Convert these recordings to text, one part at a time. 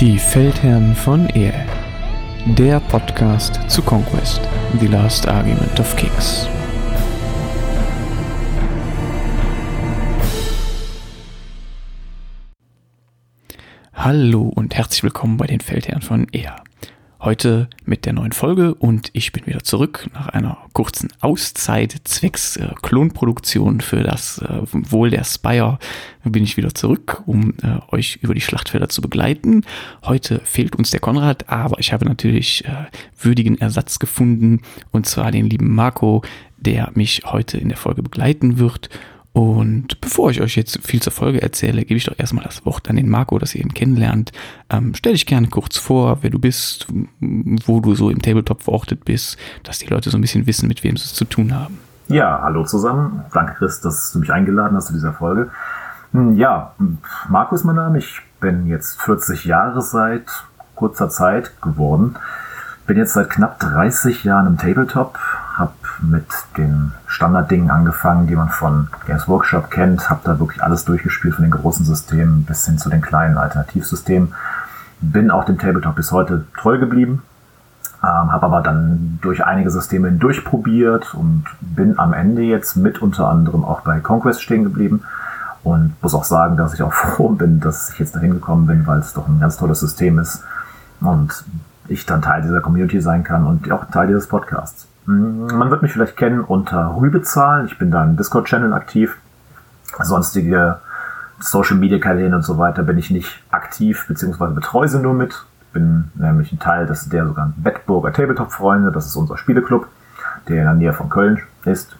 Die Feldherren von Ehe. Der Podcast zu Conquest, The Last Argument of Kings. Hallo und herzlich willkommen bei den Feldherren von Ehe. Heute mit der neuen Folge und ich bin wieder zurück nach einer kurzen Auszeit zwecks äh, Klonproduktion für das äh, Wohl der Spire bin ich wieder zurück, um äh, euch über die Schlachtfelder zu begleiten. Heute fehlt uns der Konrad, aber ich habe natürlich äh, würdigen Ersatz gefunden und zwar den lieben Marco, der mich heute in der Folge begleiten wird und bevor ich euch jetzt viel zur Folge erzähle, gebe ich doch erstmal das Wort an den Marco, dass ihr ihn kennenlernt. Ähm, stell dich gerne kurz vor, wer du bist, wo du so im Tabletop verortet bist, dass die Leute so ein bisschen wissen, mit wem sie es zu tun haben. Ja, hallo zusammen. Danke, Chris, dass du mich eingeladen hast zu dieser Folge. Hm, ja, Marco ist mein Name. Ich bin jetzt 40 Jahre seit kurzer Zeit geworden. Bin jetzt seit knapp 30 Jahren im Tabletop, habe mit den Standarddingen angefangen, die man von Games Workshop kennt, habe da wirklich alles durchgespielt von den großen Systemen bis hin zu den kleinen Alternativsystemen. Bin auch dem Tabletop bis heute treu geblieben, ähm, habe aber dann durch einige Systeme durchprobiert und bin am Ende jetzt mit unter anderem auch bei Conquest stehen geblieben und muss auch sagen, dass ich auch froh bin, dass ich jetzt dahin gekommen bin, weil es doch ein ganz tolles System ist und ich dann Teil dieser Community sein kann und auch Teil dieses Podcasts. Man wird mich vielleicht kennen unter Rübezahl. Ich bin da im Discord-Channel aktiv. Sonstige Social-Media-Kanäle und so weiter bin ich nicht aktiv, beziehungsweise betreue sie nur mit. Ich bin nämlich ein Teil des, der sogenannten Bettburger Tabletop-Freunde. Das ist unser Spieleclub, der in der Nähe von Köln ist.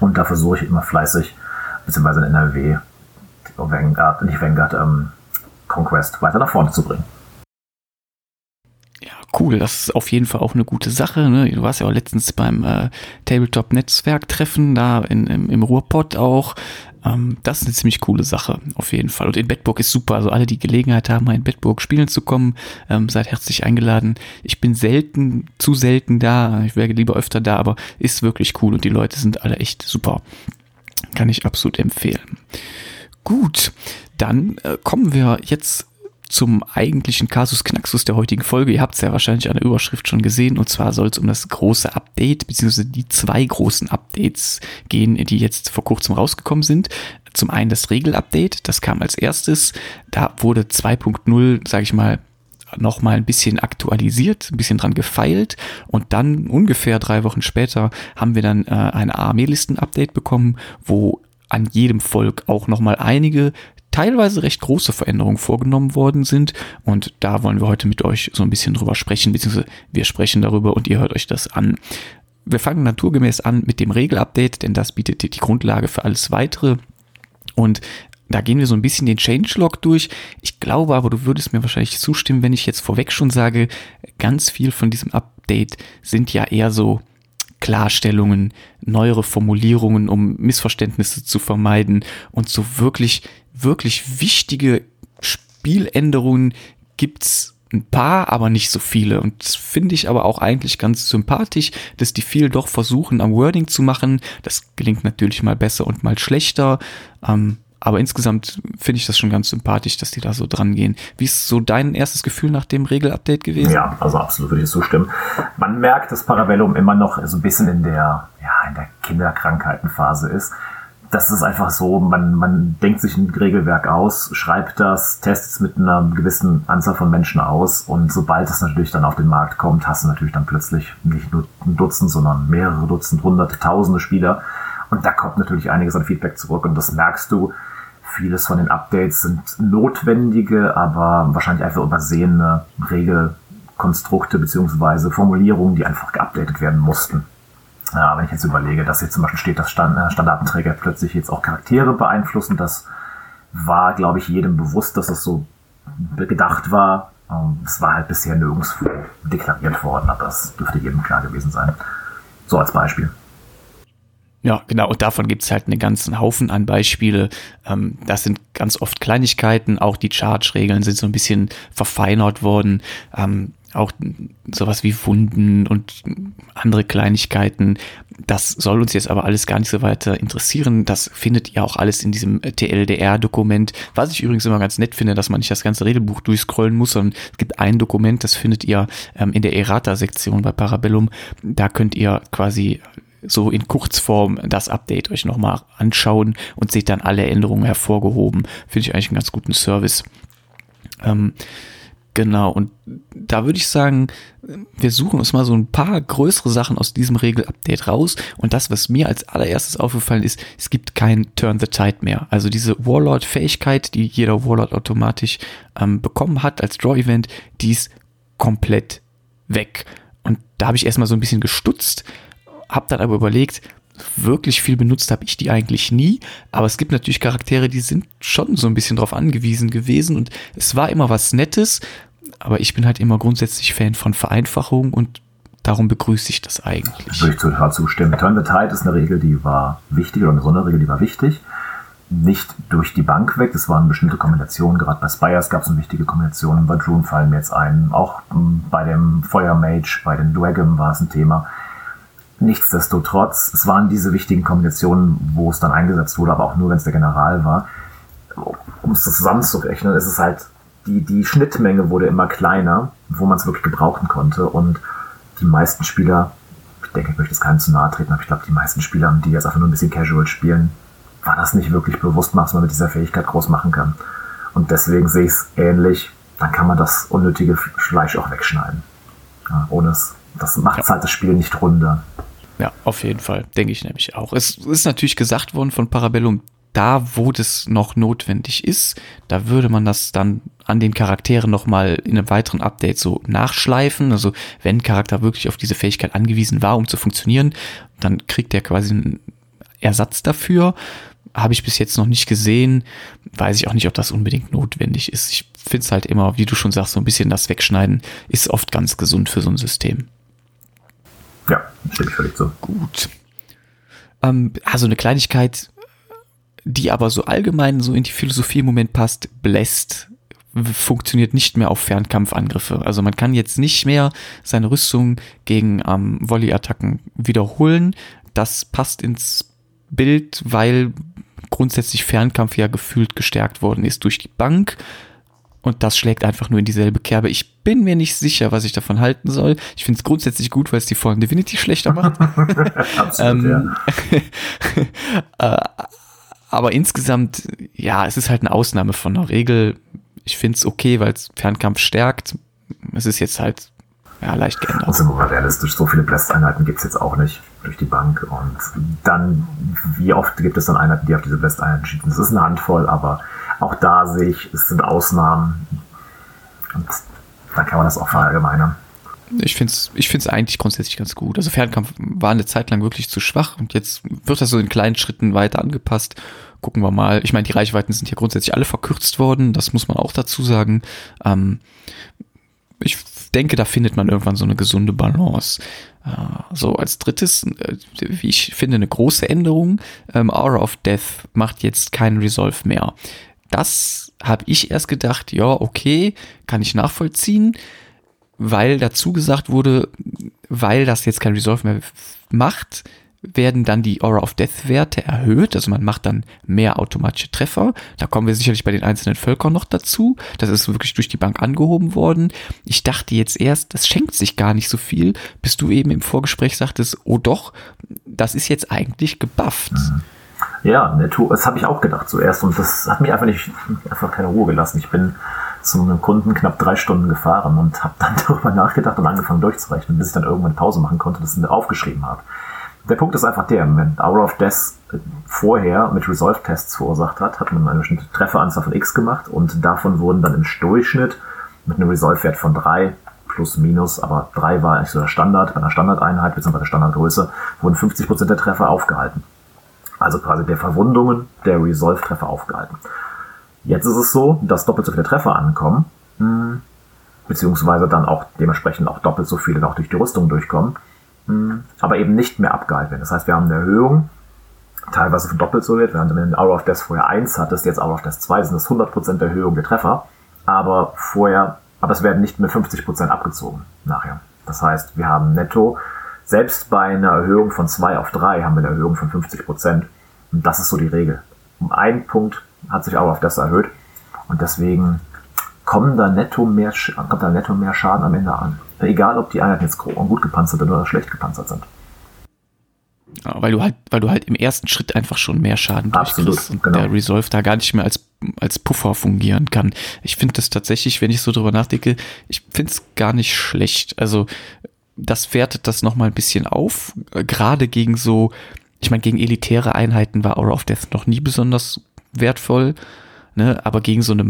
Und da versuche ich immer fleißig, beziehungsweise in NRW, Vanguard, nicht Vanguard, ähm, Conquest weiter nach vorne zu bringen cool. Das ist auf jeden Fall auch eine gute Sache. Ne? Du warst ja auch letztens beim äh, Tabletop-Netzwerk-Treffen da in, im, im Ruhrpott auch. Ähm, das ist eine ziemlich coole Sache, auf jeden Fall. Und in Bedburg ist super. Also alle, die Gelegenheit haben, mal in Bedburg spielen zu kommen, ähm, seid herzlich eingeladen. Ich bin selten, zu selten da. Ich wäre lieber öfter da, aber ist wirklich cool und die Leute sind alle echt super. Kann ich absolut empfehlen. Gut, dann äh, kommen wir jetzt zum eigentlichen Kasus Knaxus der heutigen Folge. Ihr habt es ja wahrscheinlich an der Überschrift schon gesehen. Und zwar soll es um das große Update, beziehungsweise die zwei großen Updates gehen, die jetzt vor kurzem rausgekommen sind. Zum einen das Regelupdate, das kam als erstes. Da wurde 2.0, sage ich mal, noch mal ein bisschen aktualisiert, ein bisschen dran gefeilt und dann ungefähr drei Wochen später haben wir dann äh, ein Armeelisten-Update bekommen, wo an jedem Volk auch noch mal einige teilweise recht große Veränderungen vorgenommen worden sind. Und da wollen wir heute mit euch so ein bisschen drüber sprechen, beziehungsweise wir sprechen darüber und ihr hört euch das an. Wir fangen naturgemäß an mit dem Regelupdate, denn das bietet die Grundlage für alles weitere. Und da gehen wir so ein bisschen den Changelog durch. Ich glaube aber, du würdest mir wahrscheinlich zustimmen, wenn ich jetzt vorweg schon sage, ganz viel von diesem Update sind ja eher so Klarstellungen, neuere Formulierungen, um Missverständnisse zu vermeiden und so wirklich, wirklich wichtige Spieländerungen gibt's ein paar, aber nicht so viele. Und finde ich aber auch eigentlich ganz sympathisch, dass die viel doch versuchen, am Wording zu machen. Das gelingt natürlich mal besser und mal schlechter. Ähm, aber insgesamt finde ich das schon ganz sympathisch, dass die da so dran gehen. Wie ist so dein erstes Gefühl nach dem Regelupdate gewesen? Ja, also absolut würde ich zustimmen. Man merkt, dass Parabellum immer noch so ein bisschen in der, ja, in der Kinderkrankheitenphase ist. Das ist einfach so, man, man denkt sich ein Regelwerk aus, schreibt das, testet es mit einer gewissen Anzahl von Menschen aus und sobald es natürlich dann auf den Markt kommt, hast du natürlich dann plötzlich nicht nur ein Dutzend, sondern mehrere Dutzend, hunderte, tausende Spieler. Und da kommt natürlich einiges an Feedback zurück und das merkst du, Vieles von den Updates sind notwendige, aber wahrscheinlich einfach übersehene Regelkonstrukte beziehungsweise Formulierungen, die einfach geupdatet werden mussten. Ja, wenn ich jetzt überlege, dass hier zum Beispiel steht, dass Stand äh, Standardenträger plötzlich jetzt auch Charaktere beeinflussen, das war, glaube ich, jedem bewusst, dass das so gedacht war. Ähm, es war halt bisher nirgendwo deklariert worden, aber das dürfte jedem klar gewesen sein. So als Beispiel. Ja, genau. Und davon gibt es halt einen ganzen Haufen an Beispiele. Ähm, das sind ganz oft Kleinigkeiten. Auch die Charge-Regeln sind so ein bisschen verfeinert worden. Auch sowas wie Wunden und andere Kleinigkeiten. Das soll uns jetzt aber alles gar nicht so weiter interessieren. Das findet ihr auch alles in diesem TLDR-Dokument. Was ich übrigens immer ganz nett finde, dass man nicht das ganze Regelbuch durchscrollen muss, sondern es gibt ein Dokument, das findet ihr ähm, in der Errata-Sektion bei Parabellum. Da könnt ihr quasi so in Kurzform das Update euch nochmal anschauen und seht dann alle Änderungen hervorgehoben. Finde ich eigentlich einen ganz guten Service. Ähm, genau, und da würde ich sagen, wir suchen uns mal so ein paar größere Sachen aus diesem Regelupdate raus. Und das, was mir als allererstes aufgefallen ist, es gibt kein Turn the Tide mehr. Also diese Warlord-Fähigkeit, die jeder Warlord automatisch ähm, bekommen hat als Draw-Event, die ist komplett weg. Und da habe ich erstmal so ein bisschen gestutzt, habe dann aber überlegt, wirklich viel benutzt habe ich die eigentlich nie, aber es gibt natürlich Charaktere, die sind schon so ein bisschen drauf angewiesen gewesen und es war immer was Nettes, aber ich bin halt immer grundsätzlich Fan von Vereinfachung und darum begrüße ich das eigentlich. Würde ich total zustimmen. Turn the Tide ist eine Regel, die war wichtig oder eine Sonderregel, die war wichtig. Nicht durch die Bank weg, es waren bestimmte Kombinationen, gerade bei Spires gab es eine wichtige Kombination, bei Drune fallen mir jetzt ein, auch hm, bei dem Feuermage, bei den Dragon war es ein Thema Nichtsdestotrotz, es waren diese wichtigen Kombinationen, wo es dann eingesetzt wurde, aber auch nur, wenn es der General war. Um es zusammenzurechnen, ist es halt, die, die Schnittmenge wurde immer kleiner, wo man es wirklich gebrauchen konnte. Und die meisten Spieler, ich denke, ich möchte es keinem zu nahe treten, aber ich glaube, die meisten Spieler, die jetzt einfach nur ein bisschen casual spielen, war das nicht wirklich bewusst, was man mit dieser Fähigkeit groß machen kann. Und deswegen sehe ich es ähnlich, dann kann man das unnötige Fleisch auch wegschneiden. Ja, ohne es, das macht ja. halt das Spiel nicht runder. Ja, auf jeden Fall, denke ich nämlich auch. Es ist natürlich gesagt worden von Parabellum, da wo das noch notwendig ist, da würde man das dann an den Charakteren nochmal in einem weiteren Update so nachschleifen. Also wenn ein Charakter wirklich auf diese Fähigkeit angewiesen war, um zu funktionieren, dann kriegt er quasi einen Ersatz dafür. Habe ich bis jetzt noch nicht gesehen. Weiß ich auch nicht, ob das unbedingt notwendig ist. Ich finde es halt immer, wie du schon sagst, so ein bisschen das Wegschneiden ist oft ganz gesund für so ein System. Ja, stimme ich völlig zu. Gut. Ähm, also eine Kleinigkeit, die aber so allgemein so in die Philosophie im Moment passt, Blessed funktioniert nicht mehr auf Fernkampfangriffe. Also man kann jetzt nicht mehr seine Rüstung gegen ähm, Volley-Attacken wiederholen. Das passt ins Bild, weil grundsätzlich Fernkampf ja gefühlt gestärkt worden ist durch die Bank. Und das schlägt einfach nur in dieselbe Kerbe. Ich bin mir nicht sicher, was ich davon halten soll. Ich finde es grundsätzlich gut, weil es die Fallen Divinity schlechter macht. Absolut, ähm, äh, aber insgesamt, ja, es ist halt eine Ausnahme von der Regel. Ich finde es okay, weil es Fernkampf stärkt. Es ist jetzt halt ja, leicht geändert. Und sind wir mal realistisch, so viele Blast-Einheiten gibt es jetzt auch nicht durch die Bank. Und dann, wie oft gibt es dann Einheiten, die auf diese Blast-Einheiten schießen? Das ist eine Handvoll, aber auch da sehe ich, es sind Ausnahmen. Und dann kann man das auch verallgemeinern. Ich finde es ich find's eigentlich grundsätzlich ganz gut. Also Fernkampf war eine Zeit lang wirklich zu schwach und jetzt wird das so in kleinen Schritten weiter angepasst. Gucken wir mal. Ich meine, die Reichweiten sind ja grundsätzlich alle verkürzt worden, das muss man auch dazu sagen. Ähm, ich denke, da findet man irgendwann so eine gesunde Balance. Äh, so als drittes, äh, wie ich finde, eine große Änderung. Ähm, Aura of Death macht jetzt keinen Resolve mehr. Das habe ich erst gedacht, ja, okay, kann ich nachvollziehen, weil dazu gesagt wurde, weil das jetzt kein Resolve mehr macht, werden dann die Aura of Death Werte erhöht. Also man macht dann mehr automatische Treffer. Da kommen wir sicherlich bei den einzelnen Völkern noch dazu. Das ist wirklich durch die Bank angehoben worden. Ich dachte jetzt erst, das schenkt sich gar nicht so viel, bis du eben im Vorgespräch sagtest, oh doch, das ist jetzt eigentlich gebufft. Mhm. Ja, das habe ich auch gedacht zuerst und das hat mich einfach nicht, einfach keine Ruhe gelassen. Ich bin zu einem Kunden knapp drei Stunden gefahren und habe dann darüber nachgedacht und angefangen durchzurechnen, bis ich dann irgendwann Pause machen konnte das aufgeschrieben habe. Der Punkt ist einfach der, wenn Hour of Death vorher mit Resolve-Tests verursacht hat, hat man eine bestimmte Trefferanzahl von X gemacht und davon wurden dann im Durchschnitt mit einem Resolve-Wert von drei plus minus, aber drei war eigentlich so der Standard, bei einer Standardeinheit bzw. Standardgröße, wurden 50% der Treffer aufgehalten. Also quasi der Verwundungen der Resolve-Treffer aufgehalten. Jetzt ist es so, dass doppelt so viele Treffer ankommen, hm, beziehungsweise dann auch dementsprechend auch doppelt so viele noch durch die Rüstung durchkommen, aber eben nicht mehr abgehalten werden. Das heißt, wir haben eine Erhöhung, teilweise von doppelt so wird, während du in Hour of Death vorher 1 hattest, jetzt Hour of Death 2 sind das 100% Erhöhung der Treffer, aber vorher Aber es werden nicht mehr 50% abgezogen nachher. Das heißt, wir haben netto, selbst bei einer Erhöhung von 2 auf 3 haben wir eine Erhöhung von 50%. Und das ist so die Regel. Um einen Punkt hat sich auch auf das erhöht. Und deswegen kommen da netto mehr, kommt da netto mehr Schaden am Ende an. Egal, ob die Einheiten jetzt gut gepanzert sind oder schlecht gepanzert sind. Ja, weil du halt, weil du halt im ersten Schritt einfach schon mehr Schaden durchkriegst und genau. der Resolve da gar nicht mehr als, als Puffer fungieren kann. Ich finde das tatsächlich, wenn ich so drüber nachdenke, ich finde es gar nicht schlecht. Also das wertet das nochmal ein bisschen auf. Gerade gegen so, ich meine, gegen elitäre Einheiten war Aura of Death noch nie besonders wertvoll, ne? aber gegen so eine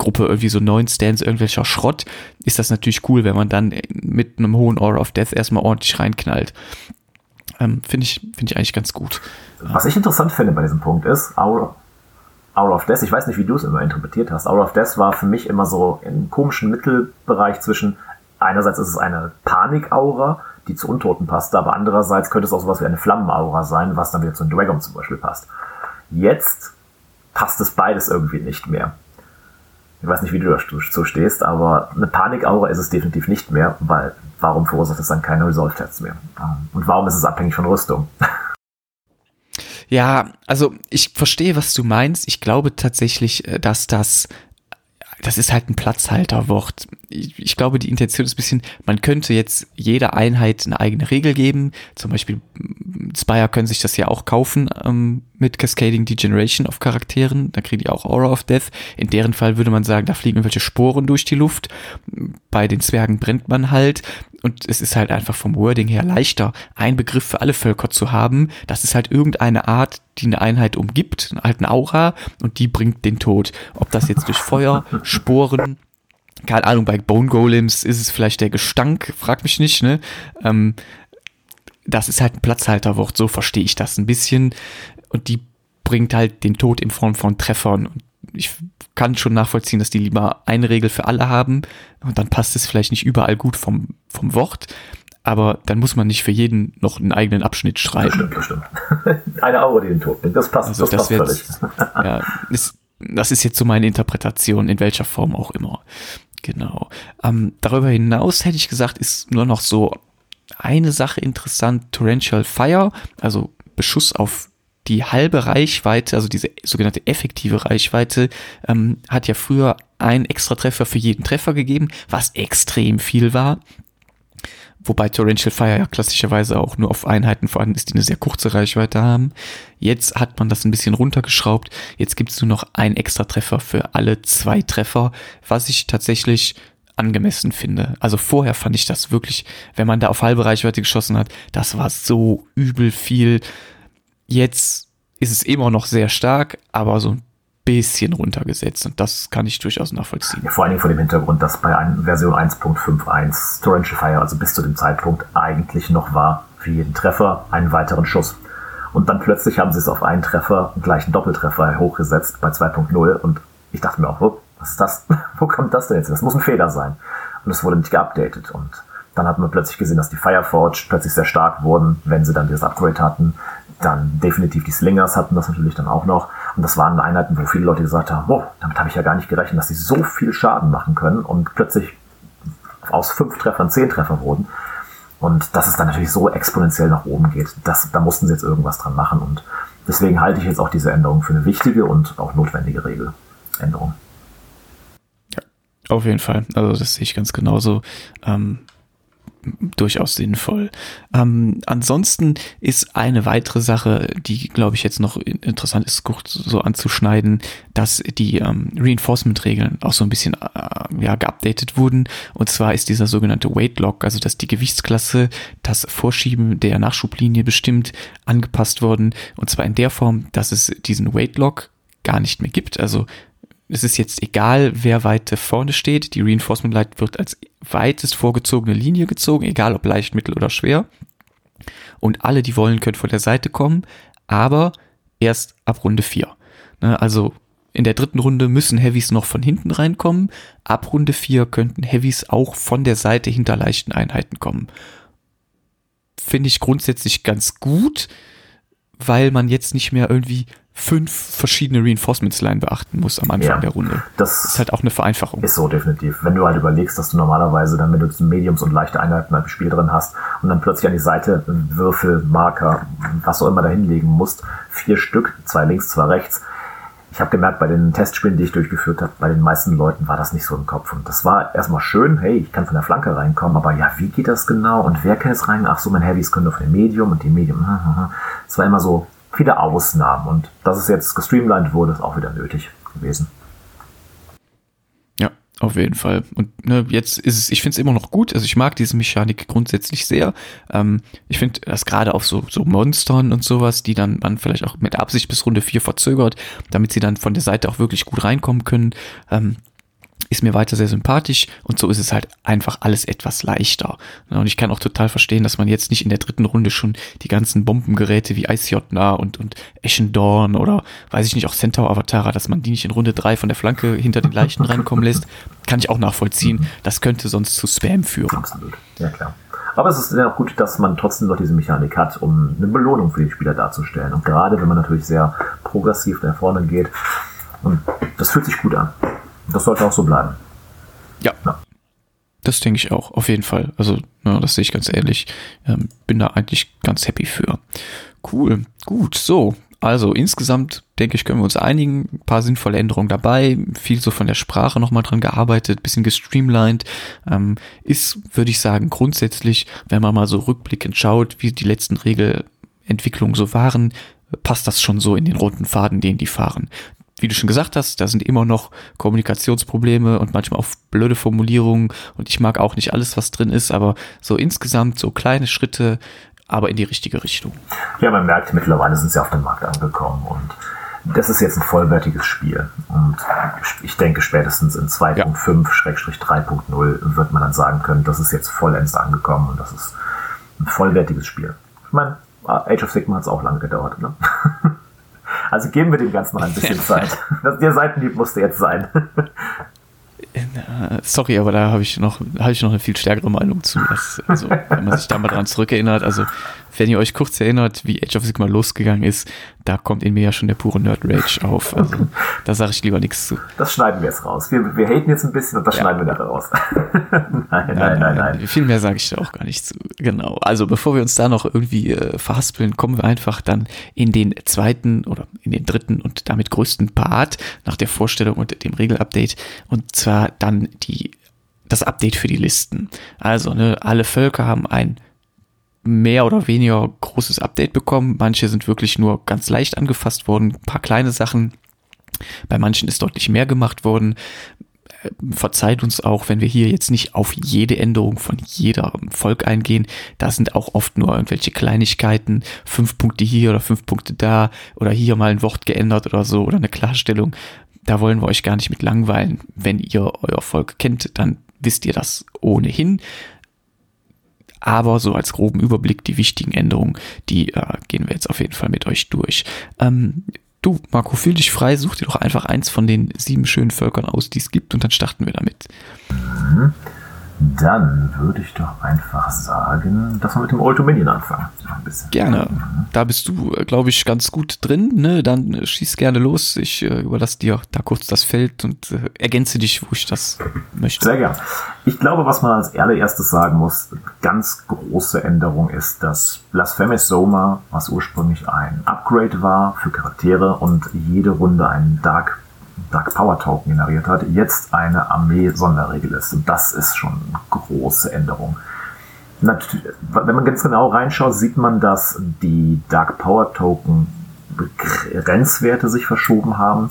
Massengruppe, irgendwie so neun Stands, irgendwelcher Schrott, ist das natürlich cool, wenn man dann mit einem hohen Aura of Death erstmal ordentlich reinknallt. Ähm, finde ich, finde ich eigentlich ganz gut. Was ich interessant finde bei diesem Punkt ist, Aura, Hour of Death, ich weiß nicht, wie du es immer interpretiert hast. Hour of Death war für mich immer so im komischen Mittelbereich zwischen, einerseits ist es eine Panik-Aura, die zu Untoten passt, aber andererseits könnte es auch sowas wie eine Flammenaura sein, was dann wieder zu einem Dragon zum Beispiel passt. Jetzt passt es beides irgendwie nicht mehr. Ich weiß nicht, wie du dazu stehst, aber eine Panikaura ist es definitiv nicht mehr, weil warum verursacht es dann keine Resolve-Tests mehr? Und warum ist es abhängig von Rüstung? Ja, also ich verstehe, was du meinst. Ich glaube tatsächlich, äh, dass das das ist halt ein Platzhalterwort. Ich, ich, glaube, die Intention ist ein bisschen, man könnte jetzt jeder Einheit eine eigene Regel geben. Zum Beispiel Spire können sich das ja auch kaufen ähm, mit Cascading Degeneration auf Charakteren. Da kriegen die auch Aura of Death. In deren Fall würde man sagen, da fliegen irgendwelche Sporen durch die Luft. Bei den Zwergen brennt man halt. Und es ist halt einfach vom Wording her leichter, einen Begriff für alle Völker zu haben. Das ist halt irgendeine Art, die eine Einheit umgibt, halt eine Aura, und die bringt den Tod. Ob das jetzt durch Feuer, Sporen, keine Ahnung, bei Bone Golems ist es vielleicht der Gestank, frag mich nicht, ne? Ähm, das ist halt ein Platzhalterwort, so verstehe ich das ein bisschen. Und die bringt halt den Tod in Form von Treffern. Und ich kann schon nachvollziehen, dass die lieber eine Regel für alle haben. Und dann passt es vielleicht nicht überall gut vom, vom Wort. Aber dann muss man nicht für jeden noch einen eigenen Abschnitt schreiben. Das stimmt, das stimmt. Eine Aura, die den Tod bringt. Das passt, also das, das passt völlig. ja, ist, das ist jetzt so meine Interpretation, in welcher Form auch immer. Genau. Ähm, darüber hinaus hätte ich gesagt, ist nur noch so eine Sache interessant, Torrential Fire, also Beschuss auf die halbe Reichweite, also diese sogenannte effektive Reichweite, ähm, hat ja früher einen extra Treffer für jeden Treffer gegeben, was extrem viel war. Wobei Torrential Fire ja klassischerweise auch nur auf Einheiten vorhanden ist, die eine sehr kurze Reichweite haben. Jetzt hat man das ein bisschen runtergeschraubt. Jetzt gibt es nur noch einen extra Treffer für alle zwei Treffer, was ich tatsächlich angemessen finde. Also vorher fand ich das wirklich, wenn man da auf halbe Reichweite geschossen hat, das war so übel viel. Jetzt ist es immer noch sehr stark, aber so ein bisschen runtergesetzt und das kann ich durchaus nachvollziehen. Ja, vor allen Dingen vor dem Hintergrund, dass bei Version 1.51 Torrential Fire, also bis zu dem Zeitpunkt, eigentlich noch war für jeden Treffer einen weiteren Schuss. Und dann plötzlich haben sie es auf einen Treffer, gleich einen Doppeltreffer hochgesetzt bei 2.0 und ich dachte mir auch, oh, was ist das? Wo kommt das denn jetzt? Das muss ein Fehler sein. Und es wurde nicht geupdatet. Und dann hat man plötzlich gesehen, dass die Fireforge plötzlich sehr stark wurden, wenn sie dann dieses Upgrade hatten. Dann definitiv die Slingers hatten das natürlich dann auch noch. Und das waren Einheiten, wo viele Leute gesagt haben, wow, damit habe ich ja gar nicht gerechnet, dass sie so viel Schaden machen können und plötzlich aus fünf Treffern zehn Treffer wurden. Und dass es dann natürlich so exponentiell nach oben geht, das, da mussten sie jetzt irgendwas dran machen. Und deswegen halte ich jetzt auch diese Änderung für eine wichtige und auch notwendige Regeländerung. Auf jeden Fall. Also das sehe ich ganz genauso. Ähm, durchaus sinnvoll. Ähm, ansonsten ist eine weitere Sache, die glaube ich jetzt noch interessant ist, kurz so anzuschneiden, dass die ähm, Reinforcement-Regeln auch so ein bisschen äh, ja, geupdatet wurden. Und zwar ist dieser sogenannte Weight Lock, also dass die Gewichtsklasse, das Vorschieben der Nachschublinie bestimmt, angepasst worden. Und zwar in der Form, dass es diesen Weight Lock gar nicht mehr gibt. Also es ist jetzt egal, wer weiter vorne steht. Die Reinforcement Light wird als weitest vorgezogene Linie gezogen, egal ob leicht, mittel oder schwer. Und alle, die wollen, können von der Seite kommen, aber erst ab Runde 4. Ne, also in der dritten Runde müssen Heavies noch von hinten reinkommen. Ab Runde 4 könnten Heavies auch von der Seite hinter leichten Einheiten kommen. Finde ich grundsätzlich ganz gut, weil man jetzt nicht mehr irgendwie fünf verschiedene Reinforcements-Line beachten muss am Anfang ja, der Runde. Das ist halt auch eine Vereinfachung. Ist so, definitiv. Wenn du halt überlegst, dass du normalerweise dann, wenn du Mediums und leichte Einheiten im Spiel drin hast und dann plötzlich an die Seite Würfel, Marker, was auch immer da hinlegen musst, vier Stück, zwei links, zwei rechts. Ich habe gemerkt, bei den Testspielen, die ich durchgeführt habe, bei den meisten Leuten war das nicht so im Kopf. Und das war erstmal schön, hey, ich kann von der Flanke reinkommen, aber ja, wie geht das genau? Und wer kann jetzt rein? Ach so, mein Heavies können nur von dem Medium und die Medium. Es war immer so, viele Ausnahmen. Und dass es jetzt gestreamlined wurde, ist auch wieder nötig gewesen. Ja, auf jeden Fall. Und ne, jetzt ist es, ich finde es immer noch gut. Also ich mag diese Mechanik grundsätzlich sehr. Ähm, ich finde das gerade auf so, so Monstern und sowas, die dann man vielleicht auch mit Absicht bis Runde 4 verzögert, damit sie dann von der Seite auch wirklich gut reinkommen können. Ähm, ist mir weiter sehr sympathisch und so ist es halt einfach alles etwas leichter. Und ich kann auch total verstehen, dass man jetzt nicht in der dritten Runde schon die ganzen Bombengeräte wie ICJNA und, und Eschendorn oder weiß ich nicht, auch Centaur Avatara, dass man die nicht in Runde drei von der Flanke hinter den Leichen reinkommen lässt, kann ich auch nachvollziehen. Das könnte sonst zu Spam führen. Ja klar. Aber es ist auch gut, dass man trotzdem noch diese Mechanik hat, um eine Belohnung für den Spieler darzustellen. Und gerade wenn man natürlich sehr progressiv nach vorne geht, und das fühlt sich gut an. Das sollte auch so bleiben. Ja. ja. Das denke ich auch, auf jeden Fall. Also, ja, das sehe ich ganz ehrlich. Ähm, bin da eigentlich ganz happy für. Cool, gut, so. Also insgesamt denke ich, können wir uns einigen. Ein paar sinnvolle Änderungen dabei. Viel so von der Sprache nochmal dran gearbeitet, bisschen gestreamlined. Ähm, ist, würde ich sagen, grundsätzlich, wenn man mal so rückblickend schaut, wie die letzten Regelentwicklungen so waren, passt das schon so in den roten Faden, den die fahren wie du schon gesagt hast, da sind immer noch Kommunikationsprobleme und manchmal auch blöde Formulierungen und ich mag auch nicht alles, was drin ist, aber so insgesamt so kleine Schritte, aber in die richtige Richtung. Ja, man merkt, mittlerweile sind sie auf dem Markt angekommen und das ist jetzt ein vollwertiges Spiel. Und ich denke, spätestens in 2.5-3.0 wird man dann sagen können, das ist jetzt vollends angekommen und das ist ein vollwertiges Spiel. Ich meine, Age of Sigma hat es auch lange gedauert, ne? Also geben wir dem Ganzen noch ein bisschen Zeit. Das, der Seitenlieb musste jetzt sein. Äh, sorry, aber da habe ich noch, habe ich noch eine viel stärkere Meinung zu. Dass, also, wenn man sich da mal dran zurückerinnert, also wenn ihr euch kurz erinnert, wie Age of Sigma losgegangen ist, da kommt in mir ja schon der pure Nerd Rage auf. Also da sage ich lieber nichts zu. Das schneiden wir jetzt raus. Wir, wir haten jetzt ein bisschen und das ja. schneiden wir nachher raus. nein, nein, nein, nein, nein. Viel mehr sage ich da auch gar nicht zu. Genau. Also bevor wir uns da noch irgendwie äh, verhaspeln, kommen wir einfach dann in den zweiten oder in den dritten und damit größten Part nach der Vorstellung und dem Regelupdate. Und zwar dann die das Update für die Listen. Also, ne, alle Völker haben ein mehr oder weniger großes Update bekommen. Manche sind wirklich nur ganz leicht angefasst worden, ein paar kleine Sachen. Bei manchen ist deutlich mehr gemacht worden. Äh, verzeiht uns auch, wenn wir hier jetzt nicht auf jede Änderung von jeder Volk eingehen. Da sind auch oft nur irgendwelche Kleinigkeiten, fünf Punkte hier oder fünf Punkte da oder hier mal ein Wort geändert oder so oder eine Klarstellung. Da wollen wir euch gar nicht mit langweilen. Wenn ihr euer Volk kennt, dann wisst ihr das ohnehin aber so als groben Überblick die wichtigen Änderungen, die äh, gehen wir jetzt auf jeden Fall mit euch durch. Ähm, du, Marco, fühl dich frei, such dir doch einfach eins von den sieben schönen Völkern aus, die es gibt und dann starten wir damit. Mhm. Dann würde ich doch einfach sagen, dass wir mit dem Old Dominion anfangen. Gerne. Mhm. Da bist du, äh, glaube ich, ganz gut drin. Ne? Dann äh, schieß gerne los. Ich äh, überlasse dir da kurz das Feld und äh, ergänze dich, wo ich das möchte. Sehr gern. Ich glaube, was man als allererstes sagen muss, ganz große Änderung ist, dass Blasphemous Soma, was ursprünglich ein Upgrade war für Charaktere und jede Runde einen Dark Dark Power Token generiert hat, jetzt eine Armee-Sonderregel ist. Und das ist schon eine große Änderung. wenn man ganz genau reinschaut, sieht man, dass die Dark Power Token Grenzwerte sich verschoben haben.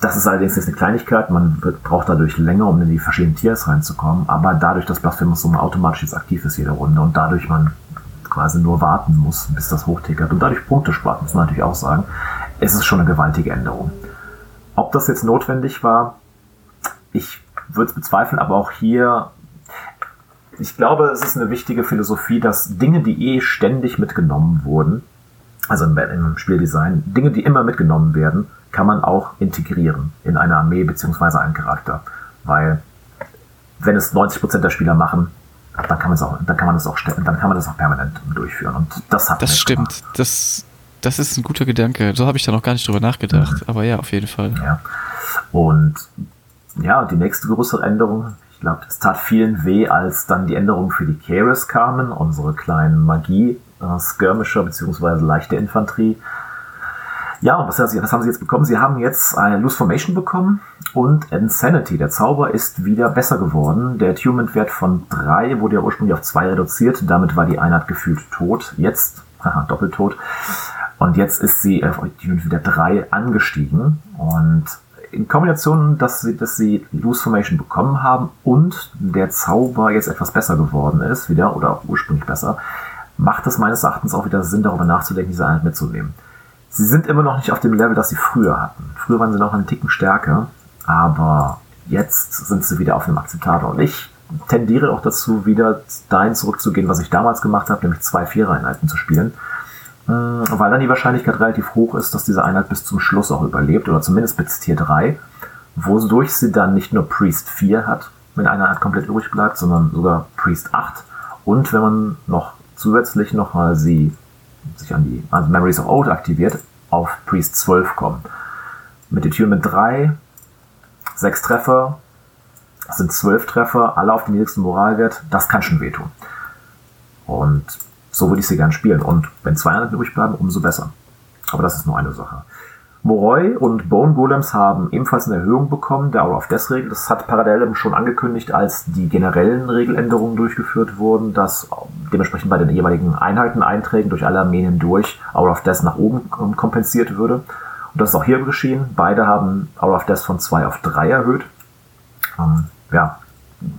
Das ist allerdings jetzt eine Kleinigkeit. Man braucht dadurch länger, um in die verschiedenen Tiers reinzukommen. Aber dadurch, dass Blasphemous automatisch jetzt aktiv ist jede Runde und dadurch man quasi nur warten muss, bis das hochtickert und dadurch Punkte spart, muss man natürlich auch sagen, ist es schon eine gewaltige Änderung. Ob das jetzt notwendig war, ich würde es bezweifeln, aber auch hier, ich glaube, es ist eine wichtige Philosophie, dass Dinge, die eh ständig mitgenommen wurden, also im, Spieldesign, Dinge, die immer mitgenommen werden, kann man auch integrieren in eine Armee beziehungsweise einen Charakter. Weil wenn es 90% der Spieler machen, dann kann man es auch, dann kann man das auch, dann kann man das auch permanent durchführen. Und das hat Das stimmt. Gemacht. Das das ist ein guter Gedanke. So habe ich da noch gar nicht drüber nachgedacht. Mhm. Aber ja, auf jeden Fall. Ja. Und ja, die nächste größere Änderung, ich glaube, es tat vielen weh, als dann die Änderungen für die Keres kamen, unsere kleinen Magie-Skirmisher bzw. leichte Infanterie. Ja, und was, was, haben sie jetzt bekommen? Sie haben jetzt eine Loose Formation bekommen und Insanity. Der Zauber ist wieder besser geworden. Der Attunement-Wert von 3 wurde ja ursprünglich auf 2 reduziert. Damit war die Einheit gefühlt tot. Jetzt, haha, doppelt tot. Und jetzt ist sie auf Attunement wieder 3 angestiegen. Und in Kombination, dass sie, dass sie Loose Formation bekommen haben und der Zauber jetzt etwas besser geworden ist, wieder, oder ursprünglich besser, macht es meines Erachtens auch wieder Sinn, darüber nachzudenken, diese Einheit mitzunehmen. Sie sind immer noch nicht auf dem Level, das sie früher hatten. Früher waren sie noch einen Ticken stärker, aber jetzt sind sie wieder auf einem akzeptablen. Und ich tendiere auch dazu, wieder dahin zurückzugehen, was ich damals gemacht habe, nämlich zwei Vierer-Einheiten zu spielen. Äh, weil dann die Wahrscheinlichkeit relativ hoch ist, dass diese Einheit bis zum Schluss auch überlebt, oder zumindest bis Tier 3, wodurch sie dann nicht nur Priest 4 hat, wenn eine Einheit komplett übrig bleibt, sondern sogar Priest 8. Und wenn man noch zusätzlich nochmal sie sich an die also Memories of Old aktiviert, auf Priest 12 kommen. Mit Attunement 3, 6 Treffer, das sind 12 Treffer, alle auf den niedrigsten Moralwert, das kann schon wehtun. Und so würde ich sie gern spielen. Und wenn 200 übrig bleiben, umso besser. Aber das ist nur eine Sache. Moroi und Bone Golems haben ebenfalls eine Erhöhung bekommen, der Hour of Death Regel. Das hat parallel schon angekündigt, als die generellen Regeländerungen durchgeführt wurden, dass dementsprechend bei den jeweiligen Einheiten Einträgen durch alle Armeen durch Hour of Death nach oben kompensiert würde. Und das ist auch hier geschehen. Beide haben Hour of Death von 2 auf 3 erhöht. Ähm, ja,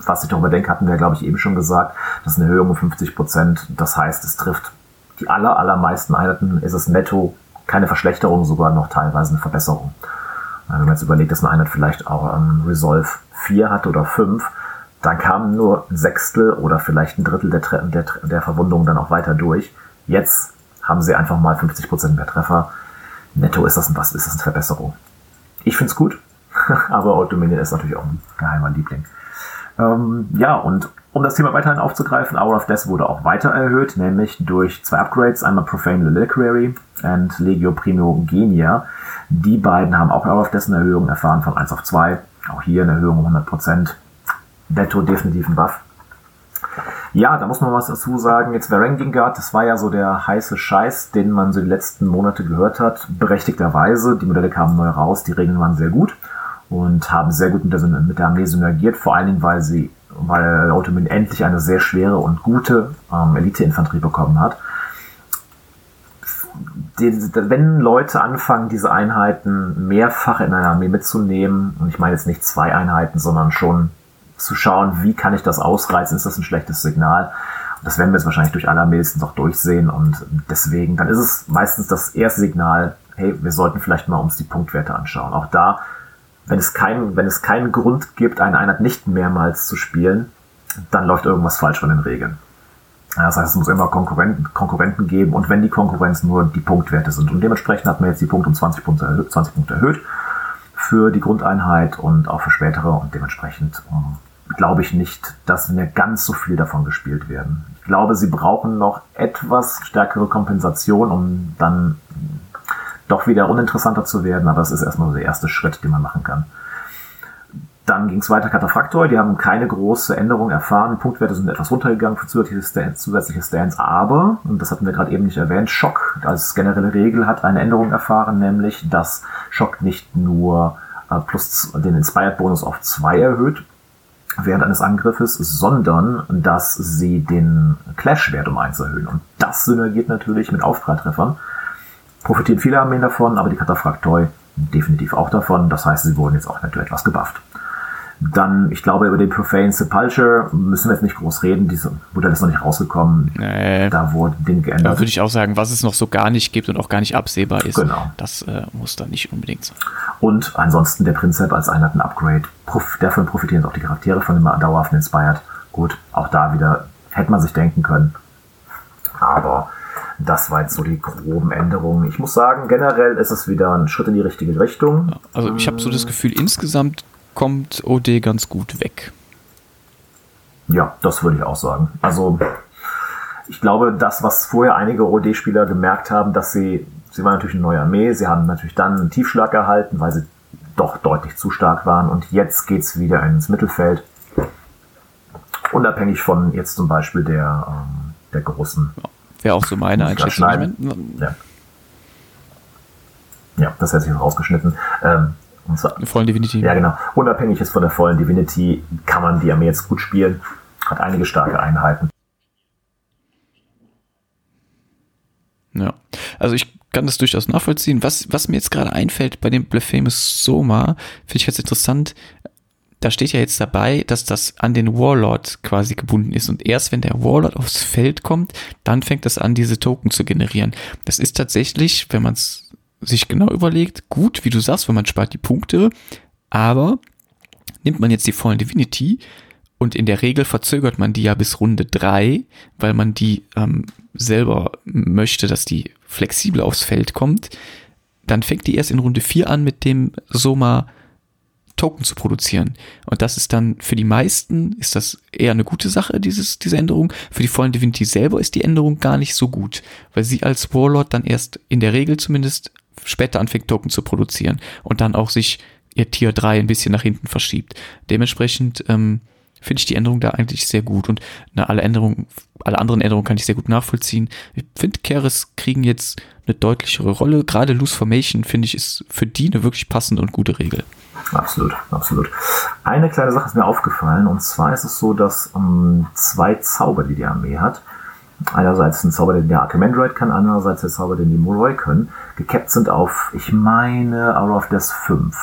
was ich darüber denke, hatten wir, glaube ich, eben schon gesagt. Das ist eine Erhöhung um 50 Prozent. Das heißt, es trifft die aller, allermeisten Einheiten, ist es netto keine Verschlechterung, sogar noch teilweise eine Verbesserung. Wenn man jetzt überlegt, dass eine Einheit vielleicht auch ähm, Resolve 4 hatte oder 5, dann kam nur ein Sechstel oder vielleicht ein Drittel der, der, der Verwundungen dann auch weiter durch. Jetzt haben sie einfach mal 50% mehr Treffer. Netto ist das, ein, was ist das eine Verbesserung. Ich finde es gut, aber Old Dominion ist natürlich auch ein geheimer Liebling. Ähm, ja, und um das Thema weiterhin aufzugreifen, Hour of Death wurde auch weiter erhöht, nämlich durch zwei Upgrades, einmal Profane Reliquary und Legio Primo Genia. Die beiden haben auch Hour of Death eine Erhöhung erfahren von 1 auf 2. Auch hier eine Erhöhung um 100%. Netto definitiv ein Buff. Ja, da muss man was dazu sagen. Jetzt Guard, das war ja so der heiße Scheiß, den man so die letzten Monate gehört hat. Berechtigterweise. Die Modelle kamen neu raus, die Regeln waren sehr gut und haben sehr gut mit der, mit der Armee synergiert, vor allen Dingen, weil sie weil Automin endlich eine sehr schwere und gute ähm, Elite-Infanterie bekommen hat. Die, wenn Leute anfangen, diese Einheiten mehrfach in einer Armee mitzunehmen, und ich meine jetzt nicht zwei Einheiten, sondern schon zu schauen, wie kann ich das ausreizen, ist das ein schlechtes Signal. Und das werden wir jetzt wahrscheinlich durch alle Armees noch durchsehen und deswegen, dann ist es meistens das erste Signal, hey, wir sollten vielleicht mal uns die Punktwerte anschauen. Auch da wenn es, kein, wenn es keinen Grund gibt, eine Einheit nicht mehrmals zu spielen, dann läuft irgendwas falsch von den Regeln. Das heißt, es muss immer Konkurrenten, Konkurrenten geben und wenn die Konkurrenz nur die Punktwerte sind. Und dementsprechend hat man jetzt die Punkte um 20 Punkte, erhöht, 20 Punkte erhöht für die Grundeinheit und auch für spätere und dementsprechend um, ähm, glaube ich nicht, dass mehr ganz so viel davon gespielt werden. Ich glaube, sie brauchen noch etwas stärkere Kompensation, um dann doch wieder uninteressanter zu werden, aber es ist erstmal der erste Schritt, den man machen kann. Dann ging es weiter Kataphractor, die haben keine große Änderung erfahren. Punktwerte sind etwas runtergegangen für zusätzliche Stands, zusätzliche Stands aber, und das hatten wir gerade eben nicht erwähnt, Schock als generelle Regel hat eine Änderung erfahren, nämlich dass Schock nicht nur äh, plus den Inspired Bonus auf 2 erhöht während eines Angriffes, sondern dass sie den Clash-Wert um 1 erhöhen. Und das synergiert natürlich mit Aufpralltreffern profitieren viele Armeen davon, aber die Kataphraktoi definitiv auch davon. Das heißt, sie wurden jetzt auch natürlich etwas gebufft. Dann, ich glaube, über den Profane Sepulture müssen wir jetzt nicht groß reden. Diese Modell ist noch nicht rausgekommen. Nee. Da wurde Dinge geändert. Da würde ich auch sagen, was es noch so gar nicht gibt und auch gar nicht absehbar ist. Genau. Das äh, muss da nicht unbedingt sein. Und ansonsten der Prinzip als Einheiten-Upgrade. Davon profitieren auch die Charaktere von dem dauerhaften Inspired. Gut, auch da wieder hätte man sich denken können. Aber das war jetzt so die groben Änderungen. Ich muss sagen, generell ist es wieder ein Schritt in die richtige Richtung. Also ich habe so das Gefühl, insgesamt kommt OD ganz gut weg. Ja, das würde ich auch sagen. Also ich glaube, das, was vorher einige OD-Spieler gemerkt haben, dass sie sie waren natürlich eine neue Armee, sie haben natürlich dann einen Tiefschlag erhalten, weil sie doch deutlich zu stark waren und jetzt geht's wieder ins Mittelfeld. Unabhängig von jetzt zum Beispiel der, ähm, der großen. Wäre auch so meine Einschätzung. Ja. ja, das hätte ich rausgeschnitten. Ähm, und zwar, vollen Divinity. Ja, genau. Unabhängig ist von der vollen Divinity, kann man die Armee jetzt gut spielen. Hat einige starke Einheiten. Ja, also ich kann das durchaus nachvollziehen. Was, was mir jetzt gerade einfällt bei dem Blasphemous Soma, finde ich jetzt interessant. Da steht ja jetzt dabei, dass das an den Warlord quasi gebunden ist und erst wenn der Warlord aufs Feld kommt, dann fängt das an, diese Token zu generieren. Das ist tatsächlich, wenn man es sich genau überlegt, gut, wie du sagst, weil man spart die Punkte, aber nimmt man jetzt die vollen Divinity und in der Regel verzögert man die ja bis Runde drei, weil man die ähm, selber möchte, dass die flexibel aufs Feld kommt, dann fängt die erst in Runde vier an mit dem Soma Token zu produzieren. Und das ist dann für die meisten ist das eher eine gute Sache, dieses, diese Änderung. Für die vollen Divinity selber ist die Änderung gar nicht so gut, weil sie als Warlord dann erst in der Regel zumindest später anfängt, Token zu produzieren und dann auch sich ihr Tier 3 ein bisschen nach hinten verschiebt. Dementsprechend ähm, finde ich die Änderung da eigentlich sehr gut und na, alle Änderungen, alle anderen Änderungen kann ich sehr gut nachvollziehen. Ich finde, Keres kriegen jetzt eine deutlichere Rolle. Gerade Loose Formation, finde ich, ist für die eine wirklich passende und gute Regel. Absolut, absolut. Eine kleine Sache ist mir aufgefallen und zwar ist es so, dass um, ähm, zwei Zauber, die die Armee hat, einerseits ein Zauber, den der Archimandrite kann, andererseits der Zauber, den die Moroi können, gekappt sind auf, ich meine, Hour of Death 5.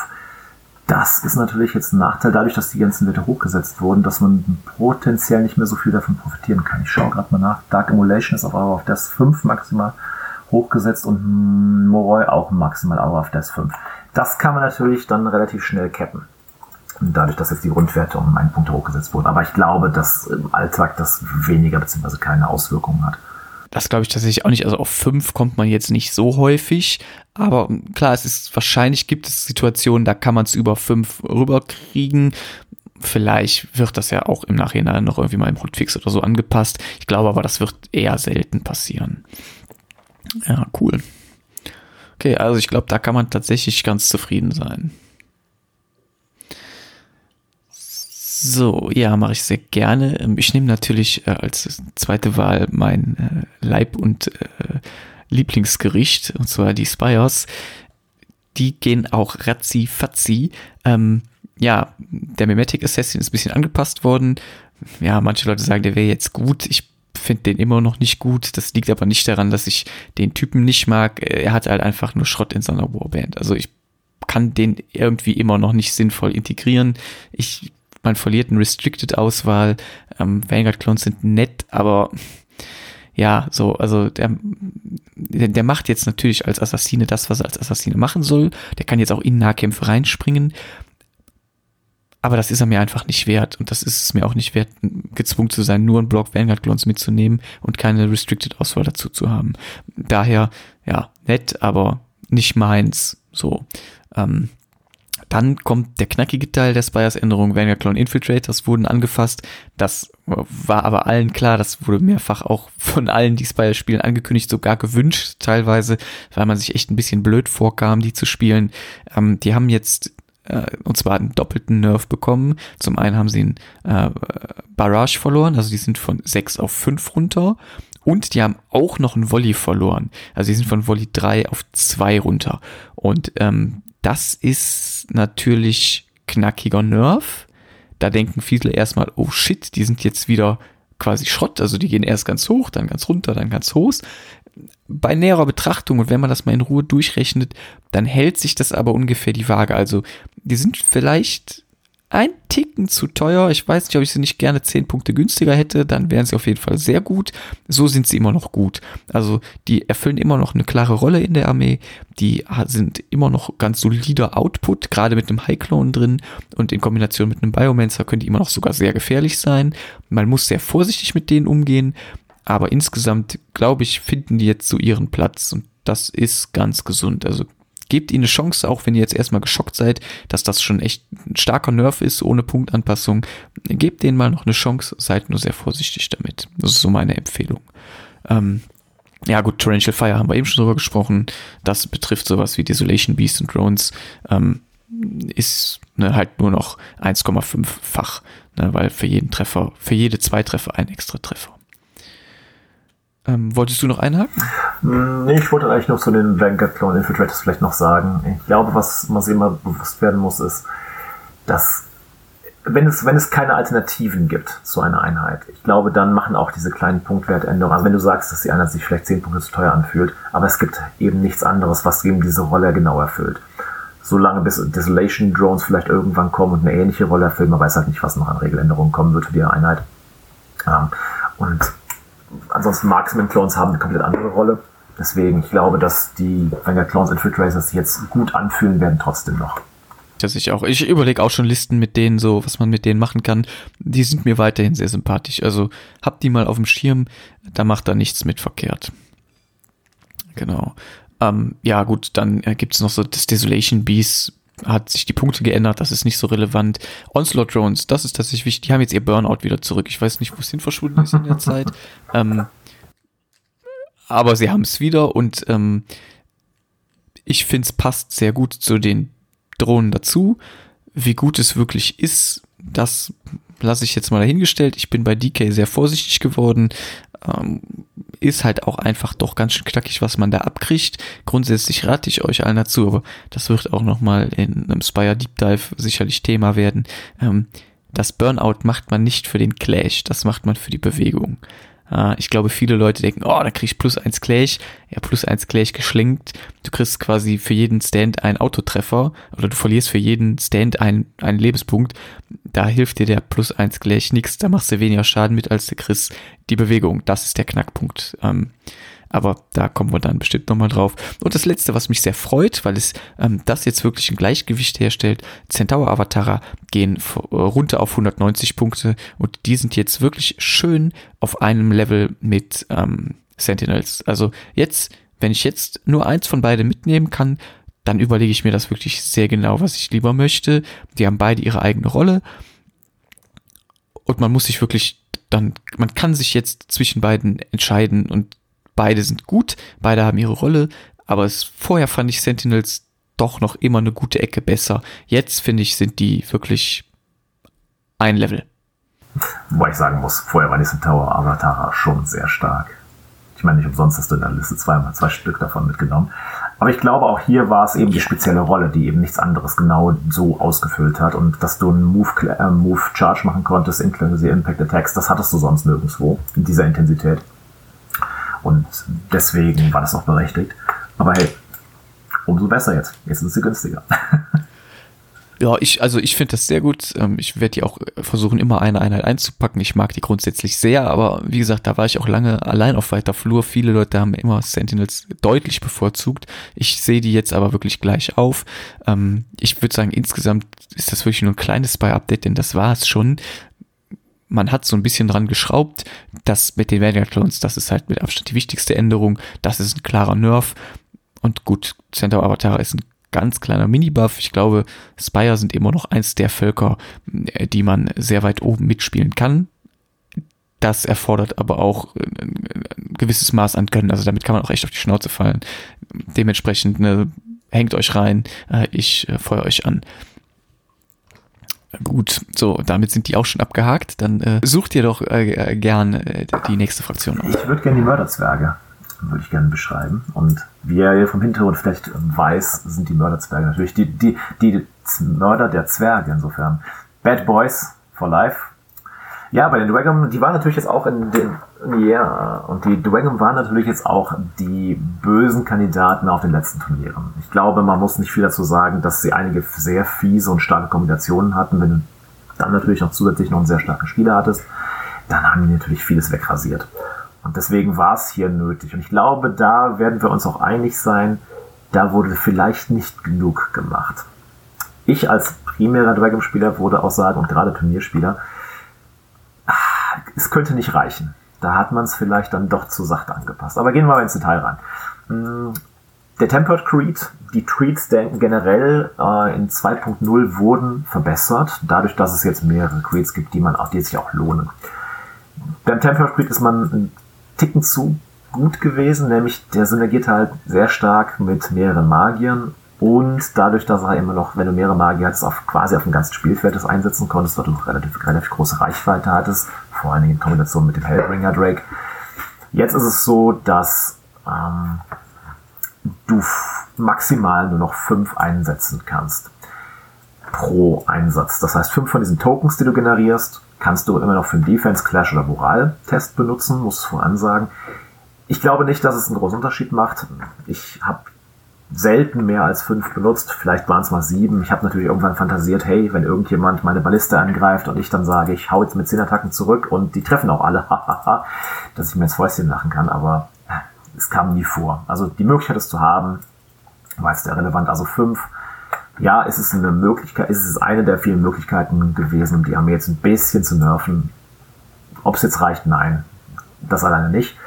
Das ist natürlich jetzt ein Nachteil, dadurch, dass die ganzen Werte hochgesetzt wurden, dass man potenziell nicht mehr so viel davon profitieren kann. Ich schaue gerade mal nach. Dark Emulation ist auf Hour of Death 5 maximal hochgesetzt und Moroi auch maximal Hour of Death 5. Das kann man natürlich dann relativ schnell cappen. Dadurch, dass jetzt die Grundwerte um einen Punkt hochgesetzt wurden. Aber ich glaube, dass im Alltag das weniger bzw. keine Auswirkungen hat. Das glaube ich tatsächlich auch nicht. Also auf fünf kommt man jetzt nicht so häufig. Aber klar, es ist wahrscheinlich gibt es Situationen, da kann man es über fünf rüberkriegen. Vielleicht wird das ja auch im Nachhinein noch irgendwie mal im Hotfix oder so angepasst. Ich glaube aber, das wird eher selten passieren. Ja, cool. Okay, also ich glaube, da kann man tatsächlich ganz zufrieden sein. So, ja, mache ich sehr gerne. Ähm, ich nehme natürlich äh, als zweite Wahl mein äh, Leib- und äh, Lieblingsgericht, und zwar die Spires. Die gehen auch ratzi-fatzi. Ähm, ja, der Mimetic Assassin ist ein bisschen angepasst worden. Ja, manche Leute sagen, der wäre jetzt gut. Ich finde den immer noch nicht gut. Das liegt aber nicht daran, dass ich den Typen nicht mag. Er hat halt einfach nur Schrott in seiner Warband. Also ich kann den irgendwie immer noch nicht sinnvoll integrieren. Ich man verliert eine Restricted-Auswahl. Ähm, Vanguard-Clones sind nett, aber ja, so, also der, der macht jetzt natürlich als Assassine das, was er als Assassine machen soll. Der kann jetzt auch in Nahkämpfe reinspringen. Aber das ist er mir einfach nicht wert. Und das ist es mir auch nicht wert, gezwungen zu sein, nur einen Block Vanguard Clones mitzunehmen und keine Restricted Auswahl dazu zu haben. Daher, ja, nett, aber nicht meins. So. Ähm, dann kommt der knackige Teil der Spires-Änderung. Vanguard Clone Infiltrators wurden angefasst. Das war aber allen klar. Das wurde mehrfach auch von allen, die Spires spielen, angekündigt, sogar gewünscht teilweise, weil man sich echt ein bisschen blöd vorkam, die zu spielen. Ähm, die haben jetzt äh, und zwar einen doppelten Nerf bekommen. Zum einen haben sie einen äh, Barrage verloren, also die sind von 6 auf 5 runter. Und die haben auch noch einen Volley verloren. Also die sind von Volley 3 auf 2 runter. Und ähm, das ist natürlich knackiger Nerv. Da denken viele erstmal, oh shit, die sind jetzt wieder quasi Schrott. Also die gehen erst ganz hoch, dann ganz runter, dann ganz hoch. Bei näherer Betrachtung und wenn man das mal in Ruhe durchrechnet, dann hält sich das aber ungefähr die Waage. Also die sind vielleicht ein Ticken zu teuer. Ich weiß nicht, ob ich sie nicht gerne 10 Punkte günstiger hätte, dann wären sie auf jeden Fall sehr gut. So sind sie immer noch gut. Also die erfüllen immer noch eine klare Rolle in der Armee. Die sind immer noch ganz solider Output, gerade mit einem High Clone drin und in Kombination mit einem Biomancer können die immer noch sogar sehr gefährlich sein. Man muss sehr vorsichtig mit denen umgehen, aber insgesamt glaube ich, finden die jetzt so ihren Platz und das ist ganz gesund. Also gebt ihnen eine Chance, auch wenn ihr jetzt erstmal geschockt seid, dass das schon echt ein starker Nerv ist, ohne Punktanpassung. Gebt denen mal noch eine Chance, seid nur sehr vorsichtig damit. Das ist so meine Empfehlung. Ähm, ja gut, Torrential Fire haben wir eben schon drüber gesprochen. Das betrifft sowas wie Desolation Beast und Drones. Ähm, ist ne, halt nur noch 1,5-fach, ne, weil für jeden Treffer, für jede zwei Treffer ein extra Treffer. Ähm, wolltest du noch einhaken? Hm, nee, ich wollte eigentlich noch zu den Vanguard Clone Infiltrators vielleicht noch sagen. Ich glaube, was man sich immer bewusst werden muss, ist, dass wenn es, wenn es keine Alternativen gibt zu einer Einheit, ich glaube, dann machen auch diese kleinen Punktwertänderungen, also wenn du sagst, dass die Einheit sich vielleicht 10 Punkte zu teuer anfühlt, aber es gibt eben nichts anderes, was eben diese Rolle genau erfüllt. Solange bis Desolation Drones vielleicht irgendwann kommen und eine ähnliche Rolle erfüllen, man weiß halt nicht, was noch an Regeländerungen kommen wird für die Einheit. Ähm, und ansonsten Marksman Clones haben eine komplett andere Rolle. Deswegen, ich glaube, dass die Vanguard Clones Infiltrators sich jetzt gut anfühlen werden trotzdem noch. Das ich auch. Ich überlege auch schon Listen mit denen so, was man mit denen machen kann. Die sind mir weiterhin sehr sympathisch. Also habt die mal auf dem Schirm, da macht da nichts mit verkehrt. Genau. Ähm, ja, gut, dann äh, gibt es noch so das Desolation Beast, hat sich die Punkte geändert, das ist nicht so relevant. Onslaught Drones, das ist tatsächlich wichtig. Die haben jetzt ihr Burnout wieder zurück. Ich weiß nicht, wo es hin verschwunden ist in der Zeit. Ähm, aber sie haben es wieder und ähm, ich finde es passt sehr gut zu den Drohnen dazu. Wie gut es wirklich ist, das lasse ich jetzt mal dahingestellt. Ich bin bei DK sehr vorsichtig geworden. Ähm, ist halt auch einfach doch ganz schön knackig, was man da abkriegt. Grundsätzlich rate ich euch allen dazu, aber das wird auch nochmal in einem Spire Deep Dive sicherlich Thema werden. Ähm, das Burnout macht man nicht für den Clash, das macht man für die Bewegung. Uh, ich glaube, viele Leute denken, oh, da krieg ich plus eins Clash. Ja, plus eins Clash geschlingt. Du kriegst quasi für jeden Stand einen Autotreffer oder du verlierst für jeden Stand einen, einen Lebenspunkt. Da hilft dir der plus eins Clash nichts. Da machst du weniger Schaden mit, als du kriegst die Bewegung. Das ist der Knackpunkt. Ähm, aber da kommen wir dann bestimmt nochmal drauf. Und das letzte, was mich sehr freut, weil es ähm, das jetzt wirklich ein Gleichgewicht herstellt, Centaur Avatara gehen äh, runter auf 190 Punkte und die sind jetzt wirklich schön auf einem Level mit ähm, Sentinels. Also jetzt, wenn ich jetzt nur eins von beiden mitnehmen kann, dann überlege ich mir das wirklich sehr genau, was ich lieber möchte. Die haben beide ihre eigene Rolle. Und man muss sich wirklich dann, man kann sich jetzt zwischen beiden entscheiden und Beide sind gut, beide haben ihre Rolle, aber es, vorher fand ich Sentinels doch noch immer eine gute Ecke besser. Jetzt finde ich, sind die wirklich ein Level. Wobei ich sagen muss, vorher war die Tower Avatara schon sehr stark. Ich meine, nicht umsonst hast du in der Liste zweimal zwei Stück davon mitgenommen. Aber ich glaube, auch hier war es eben die spezielle Rolle, die eben nichts anderes genau so ausgefüllt hat. Und dass du einen Move, äh, Move Charge machen konntest, inklusive Impact Attacks, das hattest du sonst nirgendwo in dieser Intensität. Und deswegen war das auch berechtigt. Aber hey, umso besser jetzt. Jetzt ist sie günstiger. Ja, ich, also ich finde das sehr gut. Ähm, ich werde die auch versuchen, immer eine Einheit einzupacken. Ich mag die grundsätzlich sehr, aber wie gesagt, da war ich auch lange allein auf weiter Flur. Viele Leute haben immer Sentinels deutlich bevorzugt. Ich sehe die jetzt aber wirklich gleich auf. Ähm, ich würde sagen, insgesamt ist das wirklich nur ein kleines Spy-Update, denn das war es schon man hat so ein bisschen dran geschraubt, dass mit den Vanguard Clones, das ist halt mit Abstand die wichtigste Änderung, das ist ein klarer Nerf und gut, Centaur Avatar ist ein ganz kleiner Mini-Buff. Ich glaube, Spire sind immer noch eins der Völker, äh, die man sehr weit oben mitspielen kann. Das erfordert aber auch ein gewisses Maß an Können. Also damit kann man auch echt auf die Schnauze fallen. Dementsprechend ne, hängt euch rein, äh, ich äh, feuer euch an. Gut, so, damit sind die auch schon abgehakt. Dann äh, sucht ihr doch äh, äh gern äh, die nächste Fraktion aus. Ich würde gerne die Mörderzwerge, würde ich gerne beschreiben. Und wie hier vom Hintergrund vielleicht weiß, sind die Mörderzwerge natürlich die, die, die Mörder der Zwerge insofern. Bad Boys for Life ja, bei den Dwagam, die waren natürlich jetzt auch in den, ja, und die Dwagam waren natürlich jetzt auch die bösen Kandidaten auf den letzten Turnieren. Ich glaube, man muss nicht viel dazu sagen, dass sie einige sehr fiese und starke Kombinationen hatten. Wenn du dann natürlich noch zusätzlich noch einen sehr starken Spieler hattest, dann haben die natürlich vieles wegrasiert. Und deswegen war es hier nötig. Und ich glaube, da werden wir uns auch einig sein, da wurde vielleicht nicht genug gemacht. Ich als primärer Dragon-Spieler würde auch sagen, und gerade Turnierspieler, es könnte nicht reichen. Da hat man es vielleicht dann doch zu sachte angepasst. Aber gehen wir mal ins Detail rein. Hm, der Tempered Creed, die Treats generell äh, in 2.0 wurden verbessert, dadurch, dass es jetzt mehrere Creeds gibt, die man auch, die sich auch lohnen. Beim Tempered Creed ist man einen Ticken zu gut gewesen, nämlich der synergiert halt sehr stark mit mehreren Magiern und dadurch, dass er immer noch, wenn du mehrere Magier hast, auf quasi auf dem ganzen Spielfeld das einsetzen konntest, weil du relativ, relativ große Reichweite hattest, vor allen Dingen in Kombination mit dem Hellbringer Drake. Jetzt ist es so, dass ähm, du maximal nur noch fünf einsetzen kannst pro Einsatz. Das heißt, fünf von diesen Tokens, die du generierst, kannst du immer noch für einen Defense Clash oder Moral-Test benutzen, muss ich voran sagen. Ich glaube nicht, dass es einen großen Unterschied macht. Ich habe selten mehr als fünf benutzt. Vielleicht waren es mal sieben. Ich habe natürlich irgendwann fantasiert, hey, wenn irgendjemand meine Balliste angreift und ich dann sage, ich hau jetzt mit zehn Attacken zurück und die treffen auch alle, dass ich mir ins Fäustchen lachen kann, aber äh, es kam nie vor. Also die Möglichkeit, es zu haben, war jetzt der relevant. Also fünf ja, ist es eine Möglichkeit, ist es eine der vielen Möglichkeiten gewesen, um die Armee jetzt ein bisschen zu nerven. Ob es jetzt reicht, nein. Das alleine nicht.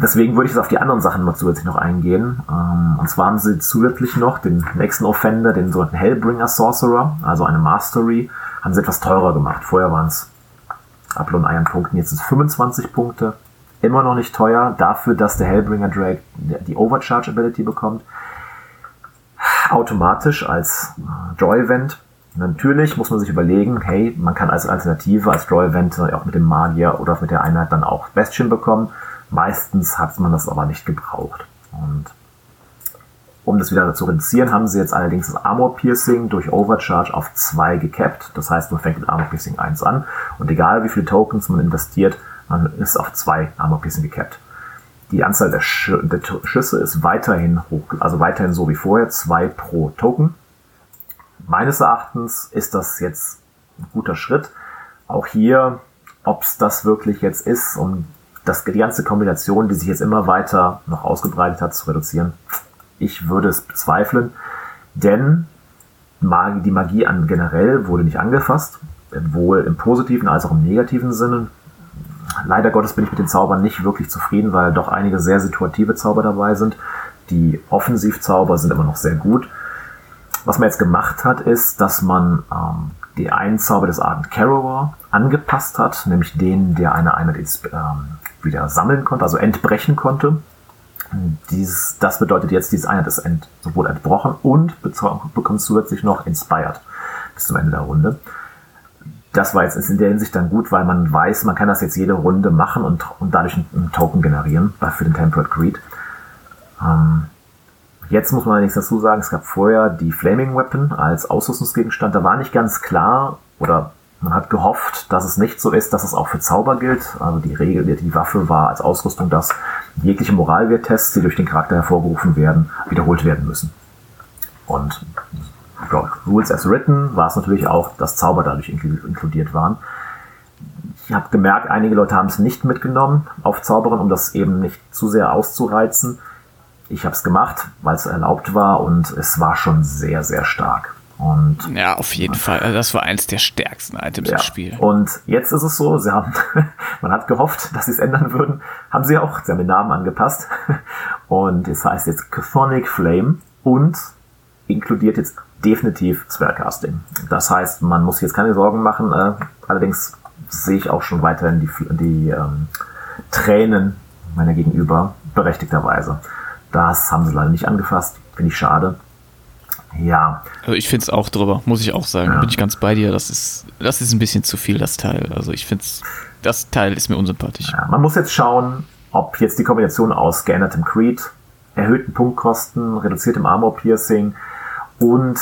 Deswegen würde ich jetzt auf die anderen Sachen mal zusätzlich noch eingehen. Ähm, und zwar haben sie zusätzlich noch den nächsten Offender, den sogenannten Hellbringer Sorcerer, also eine Mastery, haben sie etwas teurer gemacht. Vorher waren es Upload Iron Punkten, jetzt sind es 25 Punkte. Immer noch nicht teuer, dafür, dass der Hellbringer Drake die Overcharge Ability bekommt automatisch als äh, Draw-Event. Natürlich muss man sich überlegen, hey, man kann als Alternative, als Draw-Event auch mit dem Magier oder mit der Einheit dann auch Bastion bekommen. Meistens hat man das aber nicht gebraucht. Und um das wieder zu reduzieren, haben sie jetzt allerdings das Armor Piercing durch Overcharge auf 2 gecapped. Das heißt, man fängt mit Armor Piercing 1 an und egal wie viele Tokens man investiert, man ist auf 2 Armor Piercing gecapped. Die Anzahl der, Sch der Schüsse ist weiterhin hoch, also weiterhin so wie vorher, zwei pro Token. Meines Erachtens ist das jetzt ein guter Schritt. Auch hier, ob es das wirklich jetzt ist, um das, die ganze Kombination, die sich jetzt immer weiter noch ausgebreitet hat, zu reduzieren, ich würde es bezweifeln, denn die Magie an generell wurde nicht angefasst, sowohl im positiven als auch im negativen Sinne leider Gottes bin ich mit den Zaubern nicht wirklich zufrieden, weil doch einige sehr situative Zauber dabei sind. Die Offensivzauber sind immer noch sehr gut. Was man jetzt gemacht hat, ist, dass man ähm, die einen Zauber des Ardent Carrower angepasst hat, nämlich den, der eine Einheit ähm, wieder sammeln konnte, also entbrechen konnte. Dieses, das bedeutet jetzt, diese Einheit ist ent, sowohl entbrochen und bekommt zusätzlich noch Inspired bis zum Ende der Runde das war jetzt in der Hinsicht dann gut, weil man weiß, man kann das jetzt jede Runde machen und, und dadurch einen, Token generieren für den Temperate Greed. Ähm, jetzt muss man allerdings dazu sagen, es gab vorher die Flaming Weapon als Ausrüstungsgegenstand. Da war nicht ganz klar oder man hat gehofft, dass es nicht so ist, dass es auch für Zauber gilt. Also die Regel, die Waffe war als Ausrüstung, dass jegliche Moralwerttests, die durch den Charakter hervorgerufen werden, wiederholt werden müssen. Und Rules as Written war es natürlich auch, dass Zauber dadurch inkludiert waren. Ich habe gemerkt, einige Leute haben es nicht mitgenommen auf Zauberin, um das eben nicht zu sehr auszureizen. Ich habe es gemacht, weil es erlaubt war und es war schon sehr, sehr stark. Und ja, auf jeden Fall. Also das war eins der stärksten Items ja. im Spiel. Und jetzt ist es so, sie haben, man hat gehofft, dass sie es ändern würden, haben sie auch, sie haben den Namen angepasst. Und es heißt jetzt Chthonic Flame und inkludiert jetzt definitiv Spellcasting. Das heißt, man muss jetzt keine Sorgen machen. Äh, allerdings sehe ich auch schon weiterhin die, die ähm, Tränen meiner Gegenüber berechtigterweise. Das haben sie leider nicht angefasst. Finde ich schade. Ja. Also ich finde es auch drüber, muss ich auch sagen. Ja. Bin ich ganz bei dir. Das ist, das ist ein bisschen zu viel, das Teil. Also ich finde das Teil ist mir unsympathisch. Ja, man muss jetzt schauen, ob jetzt die Kombination aus geändertem Creed, erhöhten Punktkosten, reduziertem Armor Piercing, und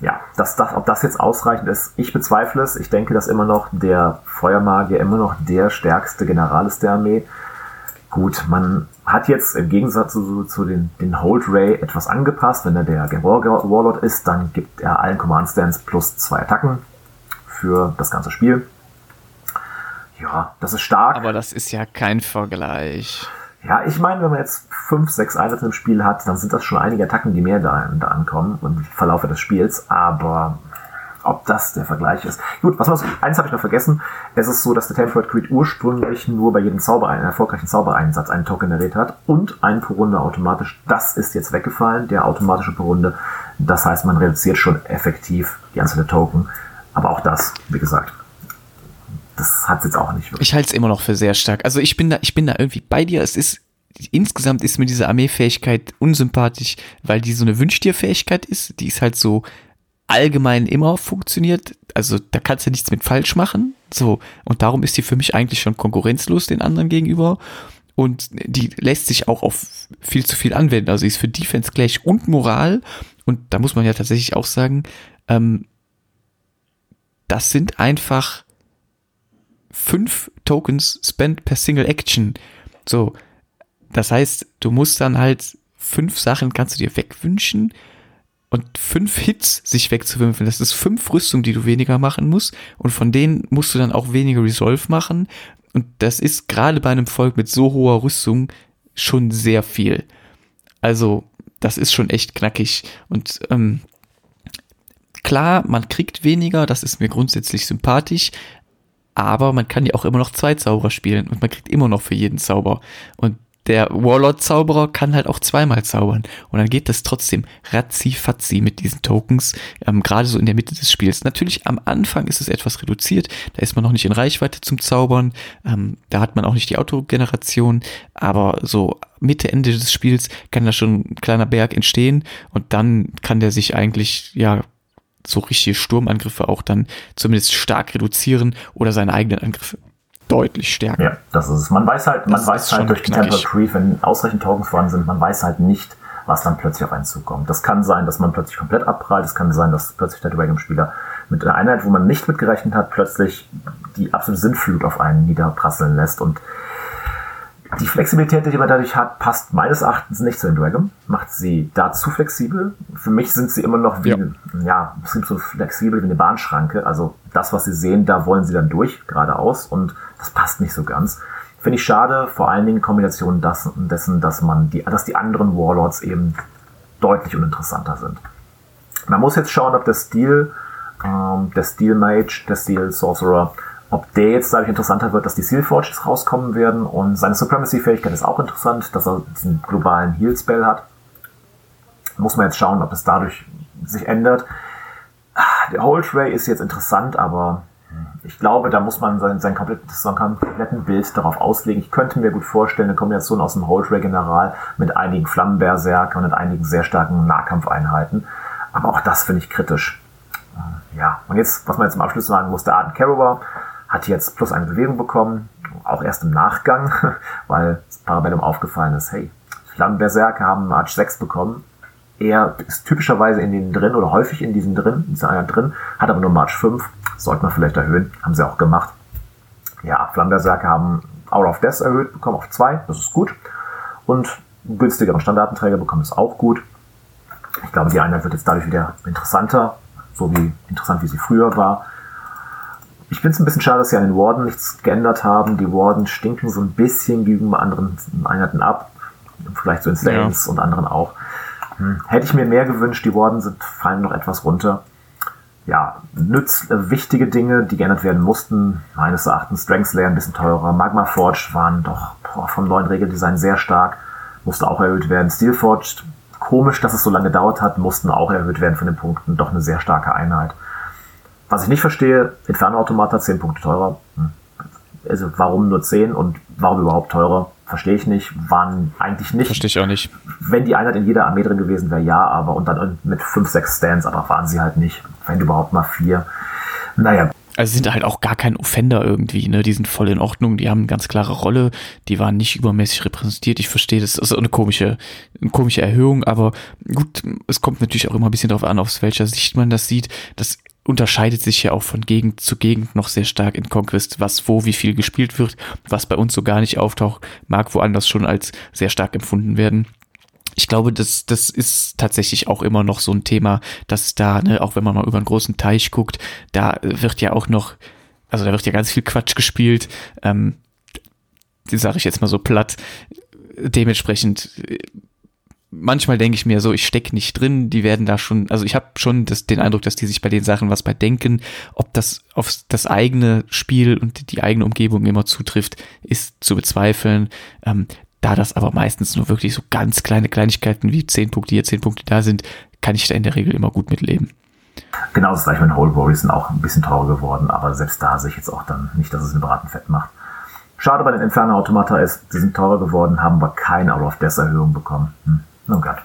ja, dass das, ob das jetzt ausreichend ist, ich bezweifle es. Ich denke, dass immer noch der Feuermagier immer noch der stärkste General ist der Armee. Gut, man hat jetzt im Gegensatz zu, zu den, den Hold Ray etwas angepasst. Wenn er der Warlord ist, dann gibt er allen Command Stands plus zwei Attacken für das ganze Spiel. Ja, das ist stark. Aber das ist ja kein Vergleich. Ja, ich meine, wenn man jetzt fünf, sechs Einsätze im Spiel hat, dann sind das schon einige Attacken, die mehr da, da ankommen im Verlauf des Spiels. Aber ob das der Vergleich ist. Gut, was man eins habe ich noch vergessen. Es ist so, dass der Temperate Creed ursprünglich nur bei jedem Zauber, einen erfolgreichen Zaubereinsatz einen Token generiert hat und einen pro Runde automatisch. Das ist jetzt weggefallen, der automatische pro Runde. Das heißt, man reduziert schon effektiv die Anzahl der Token. Aber auch das, wie gesagt, das hat jetzt auch nicht wirklich. Ich halte es immer noch für sehr stark. Also ich bin da, ich bin da irgendwie bei dir. Es ist insgesamt ist mir diese Armeefähigkeit unsympathisch, weil die so eine Wünsch dir Fähigkeit ist. Die ist halt so allgemein immer funktioniert. Also da kannst du nichts mit falsch machen. So und darum ist die für mich eigentlich schon konkurrenzlos den anderen gegenüber. Und die lässt sich auch auf viel zu viel anwenden. Also ist für Defense gleich und Moral. Und da muss man ja tatsächlich auch sagen, ähm, das sind einfach fünf Tokens spent per Single Action. So, das heißt, du musst dann halt fünf Sachen kannst du dir wegwünschen und fünf Hits sich wegzuwünschen. Das ist fünf Rüstungen, die du weniger machen musst und von denen musst du dann auch weniger Resolve machen und das ist gerade bei einem Volk mit so hoher Rüstung schon sehr viel. Also, das ist schon echt knackig und ähm, Klar, man kriegt weniger, das ist mir grundsätzlich sympathisch, aber man kann ja auch immer noch zwei Zauberer spielen und man kriegt immer noch für jeden Zauber. Und der Warlord-Zauberer kann halt auch zweimal zaubern. Und dann geht das trotzdem ratzi-fatzi mit diesen Tokens, ähm, gerade so in der Mitte des Spiels. Natürlich am Anfang ist es etwas reduziert, da ist man noch nicht in Reichweite zum Zaubern, ähm, da hat man auch nicht die Autogeneration, aber so Mitte, Ende des Spiels kann da schon ein kleiner Berg entstehen. Und dann kann der sich eigentlich, ja, so richtige Sturmangriffe auch dann zumindest stark reduzieren oder seine eigenen Angriffe deutlich stärken. Ja, das ist es. Man weiß halt, man das weiß halt durch die Temple Creep, wenn ausreichend Tokens vorhanden sind, man weiß halt nicht, was dann plötzlich auf einen zukommt. Das kann sein, dass man plötzlich komplett abprallt, es kann sein, dass plötzlich der Dragon-Spieler mit einer Einheit, wo man nicht mitgerechnet hat, plötzlich die absolute Sinnflut auf einen niederprasseln lässt und die Flexibilität, die man dadurch hat, passt meines Erachtens nicht zu den Dragon. Macht sie da zu flexibel. Für mich sind sie immer noch wie, ja, ja sind so flexibel wie eine Bahnschranke. Also das, was sie sehen, da wollen sie dann durch, geradeaus. Und das passt nicht so ganz. Finde ich schade, vor allen Dingen Kombinationen dessen, dass man die, dass die anderen Warlords eben deutlich uninteressanter sind. Man muss jetzt schauen, ob der Stil, ähm, der Steel Mage, der Steel Sorcerer ob der jetzt dadurch interessanter wird, dass die Seal Forges rauskommen werden und seine Supremacy-Fähigkeit ist auch interessant, dass er diesen globalen Heal-Spell hat. Muss man jetzt schauen, ob es dadurch sich ändert. Der Hold Ray ist jetzt interessant, aber ich glaube, da muss man sein, sein, komplettes, sein kompletten Bild darauf auslegen. Ich könnte mir gut vorstellen, eine Kombination aus dem Hold Ray General mit einigen Flammenberserker und mit einigen sehr starken Nahkampfeinheiten. Aber auch das finde ich kritisch. Ja, und jetzt, was man jetzt zum Abschluss sagen muss, der Arten Carobar hat jetzt plus eine Bewegung bekommen, auch erst im Nachgang, weil Parabellum aufgefallen ist, hey, Flammenberserker haben March 6 bekommen. Er ist typischerweise in denen drin oder häufig in diesen drin, in einer drin, hat aber nur March 5, sollte man vielleicht erhöhen, haben sie auch gemacht. Ja, Flammenberserker haben Hour of Death erhöht bekommen auf 2, das ist gut. Und günstigere Standardenträger bekommen es auch gut. Ich glaube, die Einheit wird jetzt dadurch wieder interessanter, so wie interessant wie sie früher war. Ich finde es ein bisschen schade, dass sie an den Warden nichts geändert haben. Die Warden stinken so ein bisschen gegenüber anderen Einheiten ab. Vielleicht so in Slanes ja. und anderen auch. Hm. Hätte ich mir mehr gewünscht, die Warden sind, fallen noch etwas runter. Ja, nütz, äh, wichtige Dinge, die geändert werden mussten. Meines Erachtens Strength Slayer ein bisschen teurer. Magma Forge waren doch boah, vom neuen Regeldesign sehr stark. Musste auch erhöht werden. Steel Forged, komisch, dass es so lange gedauert hat, mussten auch erhöht werden von den Punkten. Doch eine sehr starke Einheit. Was ich nicht verstehe, Inferno-Automata 10 Punkte teurer. Hm. Also warum nur 10 und warum überhaupt teurer? Verstehe ich nicht. Waren eigentlich nicht. Verstehe ich auch nicht. Wenn die Einheit in jeder Armee drin gewesen wäre, ja, aber und dann mit 5, 6 Stands, aber waren sie halt nicht. Wenn überhaupt mal 4. Naja, also sie sind halt auch gar kein Offender irgendwie, ne? Die sind voll in Ordnung, die haben eine ganz klare Rolle, die waren nicht übermäßig repräsentiert. Ich verstehe, das ist eine komische, eine komische Erhöhung, aber gut, es kommt natürlich auch immer ein bisschen darauf an, aus welcher Sicht man das sieht. Das unterscheidet sich ja auch von Gegend zu Gegend noch sehr stark in Conquest, was wo wie viel gespielt wird, was bei uns so gar nicht auftaucht, mag woanders schon als sehr stark empfunden werden. Ich glaube, das, das ist tatsächlich auch immer noch so ein Thema, dass da, ne, auch wenn man mal über einen großen Teich guckt, da wird ja auch noch, also da wird ja ganz viel Quatsch gespielt, ähm, sage ich jetzt mal so platt. Dementsprechend manchmal denke ich mir so, ich stecke nicht drin, die werden da schon, also ich habe schon das, den Eindruck, dass die sich bei den Sachen was bei denken, ob das auf das eigene Spiel und die eigene Umgebung immer zutrifft, ist zu bezweifeln. Ähm, da das aber meistens nur wirklich so ganz kleine Kleinigkeiten wie zehn Punkte hier, zehn Punkte da sind, kann ich da in der Regel immer gut mitleben. Genau das gleiche mit Whole Warriors sind auch ein bisschen teurer geworden, aber selbst da sehe ich jetzt auch dann nicht, dass es ein Bratenfett macht. Schade bei den Inferno Automata ist, sie sind teurer geworden, haben aber keine Out of Death Erhöhung bekommen. Hm. Oh Gott.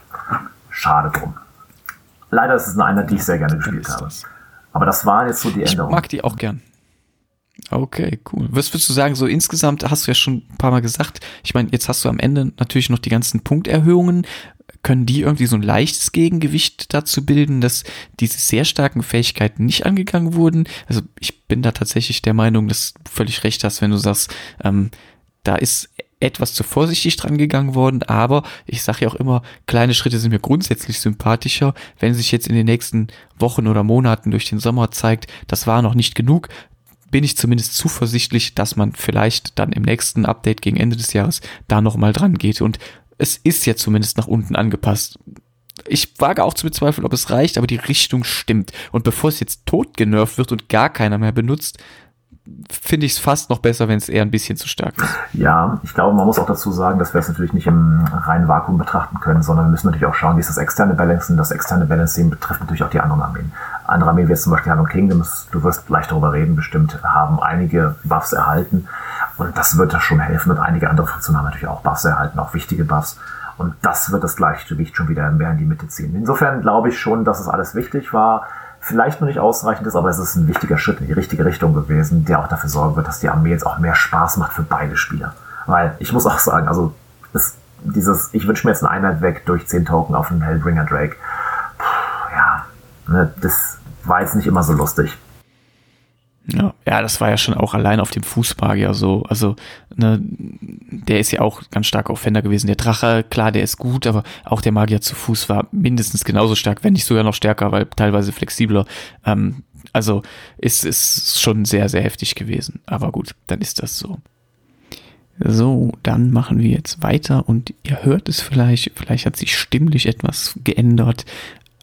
Schade drum. Leider ist es eine Einheit, die ich sehr gerne gespielt habe. Aber das waren jetzt so die Änderungen. Ich mag die auch gern. Okay, cool. Was würdest du sagen, so insgesamt hast du ja schon ein paar Mal gesagt, ich meine, jetzt hast du am Ende natürlich noch die ganzen Punkterhöhungen. Können die irgendwie so ein leichtes Gegengewicht dazu bilden, dass diese sehr starken Fähigkeiten nicht angegangen wurden? Also ich bin da tatsächlich der Meinung, dass du völlig recht hast, wenn du sagst, ähm, da ist etwas zu vorsichtig dran gegangen worden, aber ich sage ja auch immer, kleine Schritte sind mir grundsätzlich sympathischer. Wenn sich jetzt in den nächsten Wochen oder Monaten durch den Sommer zeigt, das war noch nicht genug, bin ich zumindest zuversichtlich, dass man vielleicht dann im nächsten Update gegen Ende des Jahres da nochmal dran geht. Und es ist ja zumindest nach unten angepasst. Ich wage auch zu bezweifeln, ob es reicht, aber die Richtung stimmt. Und bevor es jetzt tot genervt wird und gar keiner mehr benutzt, finde ich es fast noch besser, wenn es eher ein bisschen zu stark ist. Ja, ich glaube, man muss auch dazu sagen, dass wir es natürlich nicht im reinen Vakuum betrachten können, sondern wir müssen natürlich auch schauen, wie ist das externe Balancing. Das externe Balancing betrifft natürlich auch die anderen Armeen. Andere Armeen, wie jetzt zum Beispiel Hanno Kingdoms, du wirst gleich darüber reden, bestimmt, haben einige Buffs erhalten. Und das wird da schon helfen. Und einige andere Fraktionen haben natürlich auch Buffs erhalten, auch wichtige Buffs. Und das wird das Gleichgewicht schon wieder mehr in die Mitte ziehen. Insofern glaube ich schon, dass es alles wichtig war vielleicht noch nicht ausreichend ist, aber es ist ein wichtiger Schritt in die richtige Richtung gewesen, der auch dafür sorgen wird, dass die Armee jetzt auch mehr Spaß macht für beide Spieler. Weil ich muss auch sagen, also es, dieses, ich wünsche mir jetzt eine Einheit weg durch 10 Token auf einen Hellbringer Drake. Puh, ja, ne, das war jetzt nicht immer so lustig. Ja, ja, das war ja schon auch allein auf dem Fußmagier so. Also, ne, der ist ja auch ganz stark auf Fender gewesen. Der Drache, klar, der ist gut, aber auch der Magier zu Fuß war mindestens genauso stark, wenn nicht sogar noch stärker, weil teilweise flexibler. Ähm, also ist es schon sehr, sehr heftig gewesen. Aber gut, dann ist das so. So, dann machen wir jetzt weiter und ihr hört es vielleicht, vielleicht hat sich stimmlich etwas geändert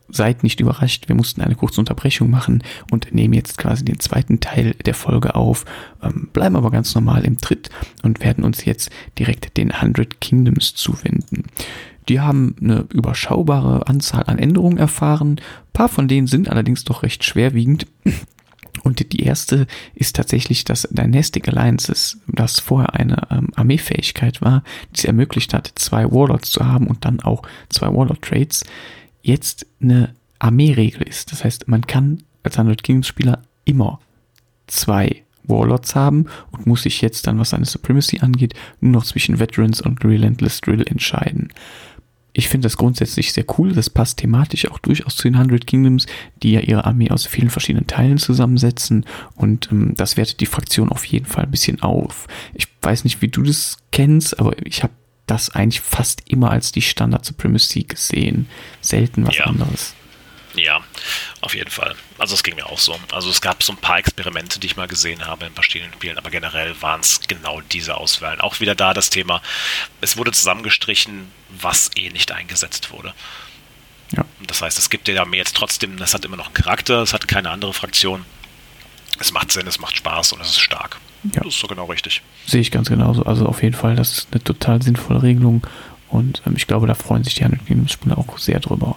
seid nicht überrascht, wir mussten eine kurze Unterbrechung machen und nehmen jetzt quasi den zweiten Teil der Folge auf, ähm, bleiben aber ganz normal im Tritt und werden uns jetzt direkt den 100 Kingdoms zuwenden. Die haben eine überschaubare Anzahl an Änderungen erfahren, ein paar von denen sind allerdings doch recht schwerwiegend. Und die erste ist tatsächlich das Dynastic Alliances, das vorher eine ähm, Armeefähigkeit war, die es ermöglicht hat, zwei Warlords zu haben und dann auch zwei Warlord-Trades jetzt eine Armeeregel ist. Das heißt, man kann als 100 Kingdoms Spieler immer zwei Warlords haben und muss sich jetzt dann, was seine Supremacy angeht, nur noch zwischen Veterans und Relentless Drill entscheiden. Ich finde das grundsätzlich sehr cool. Das passt thematisch auch durchaus zu den 100 Kingdoms, die ja ihre Armee aus vielen verschiedenen Teilen zusammensetzen. Und ähm, das wertet die Fraktion auf jeden Fall ein bisschen auf. Ich weiß nicht, wie du das kennst, aber ich habe das eigentlich fast immer als die Standard Supremacy gesehen. Selten was ja. anderes. Ja, auf jeden Fall. Also es ging mir auch so. Also es gab so ein paar Experimente, die ich mal gesehen habe in verschiedenen Spielen, aber generell waren es genau diese Auswahlen. Auch wieder da das Thema, es wurde zusammengestrichen, was eh nicht eingesetzt wurde. Ja. Das heißt, es gibt der Armee jetzt trotzdem, das hat immer noch einen Charakter, es hat keine andere Fraktion. Es macht Sinn, es macht Spaß und es ist stark. Ja. Das ist so genau richtig. Sehe ich ganz genauso. Also auf jeden Fall, das ist eine total sinnvolle Regelung und ähm, ich glaube, da freuen sich die anderen Spieler auch sehr drüber.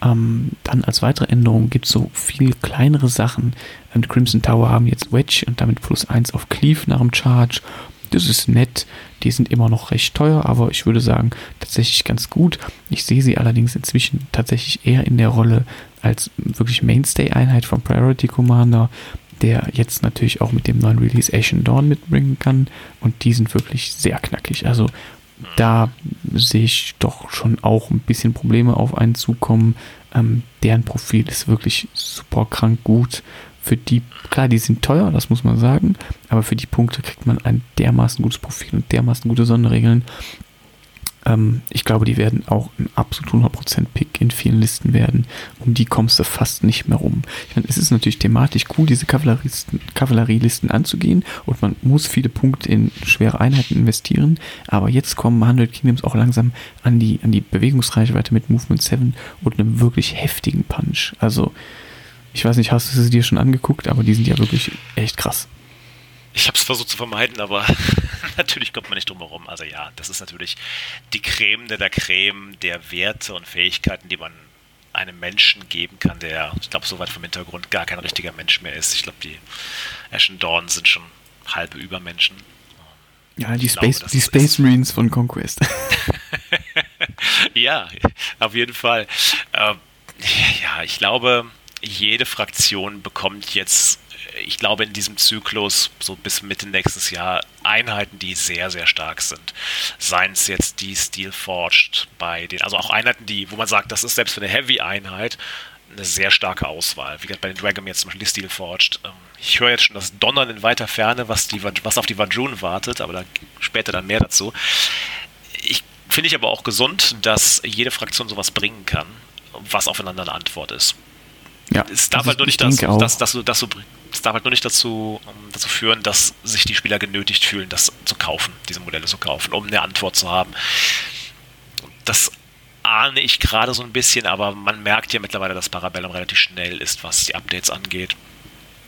Ähm, dann als weitere Änderung gibt es so viel kleinere Sachen. Ähm, Crimson Tower haben jetzt Wedge und damit plus 1 auf Cleave nach dem Charge. Das ist nett. Die sind immer noch recht teuer, aber ich würde sagen, tatsächlich ganz gut. Ich sehe sie allerdings inzwischen tatsächlich eher in der Rolle als wirklich Mainstay-Einheit vom Priority Commander der jetzt natürlich auch mit dem neuen Release Ashen Dawn mitbringen kann. Und die sind wirklich sehr knackig. Also da sehe ich doch schon auch ein bisschen Probleme auf einen zukommen. Ähm, deren Profil ist wirklich super krank gut. Für die, klar, die sind teuer, das muss man sagen, aber für die Punkte kriegt man ein dermaßen gutes Profil und dermaßen gute Sonderregeln. Ähm, ich glaube, die werden auch ein absolut 100% Pick in vielen Listen werden. Um die kommst du fast nicht mehr rum. Ich meine, es ist natürlich thematisch cool, diese Kavallerielisten anzugehen und man muss viele Punkte in schwere Einheiten investieren. Aber jetzt kommen 100 Kingdoms auch langsam an die, an die Bewegungsreichweite mit Movement 7 und einem wirklich heftigen Punch. Also, ich weiß nicht, hast du sie dir schon angeguckt, aber die sind ja wirklich echt krass. Ich habe es versucht zu vermeiden, aber natürlich kommt man nicht drum herum. Also ja, das ist natürlich die Creme der, der Creme der Werte und Fähigkeiten, die man einem Menschen geben kann, der, ich glaube, so weit vom Hintergrund gar kein richtiger Mensch mehr ist. Ich glaube, die Ashen Dawn sind schon halbe Übermenschen. Ja, die Space, glaube, die Space Marines von Conquest. ja, auf jeden Fall. Ähm, ja, ich glaube, jede Fraktion bekommt jetzt, ich glaube, in diesem Zyklus, so bis Mitte nächstes Jahr, Einheiten, die sehr, sehr stark sind. Seien es jetzt die Steel Forged bei den, also auch Einheiten, die, wo man sagt, das ist selbst für eine Heavy-Einheit eine sehr starke Auswahl. Wie gesagt, bei den Dragon jetzt zum Beispiel die Steel Forged. Ähm, ich höre jetzt schon das Donnern in weiter Ferne, was, die, was auf die Vajun wartet, aber da später dann mehr dazu. Ich finde ich aber auch gesund, dass jede Fraktion sowas bringen kann, was aufeinander eine Antwort ist. Ja, es darf halt nur nicht, dazu, dass, dass, dass, es darf halt nur nicht dazu, dazu führen, dass sich die Spieler genötigt fühlen, das zu kaufen, diese Modelle zu kaufen, um eine Antwort zu haben. Das ahne ich gerade so ein bisschen, aber man merkt ja mittlerweile, dass Parabellum relativ schnell ist, was die Updates angeht.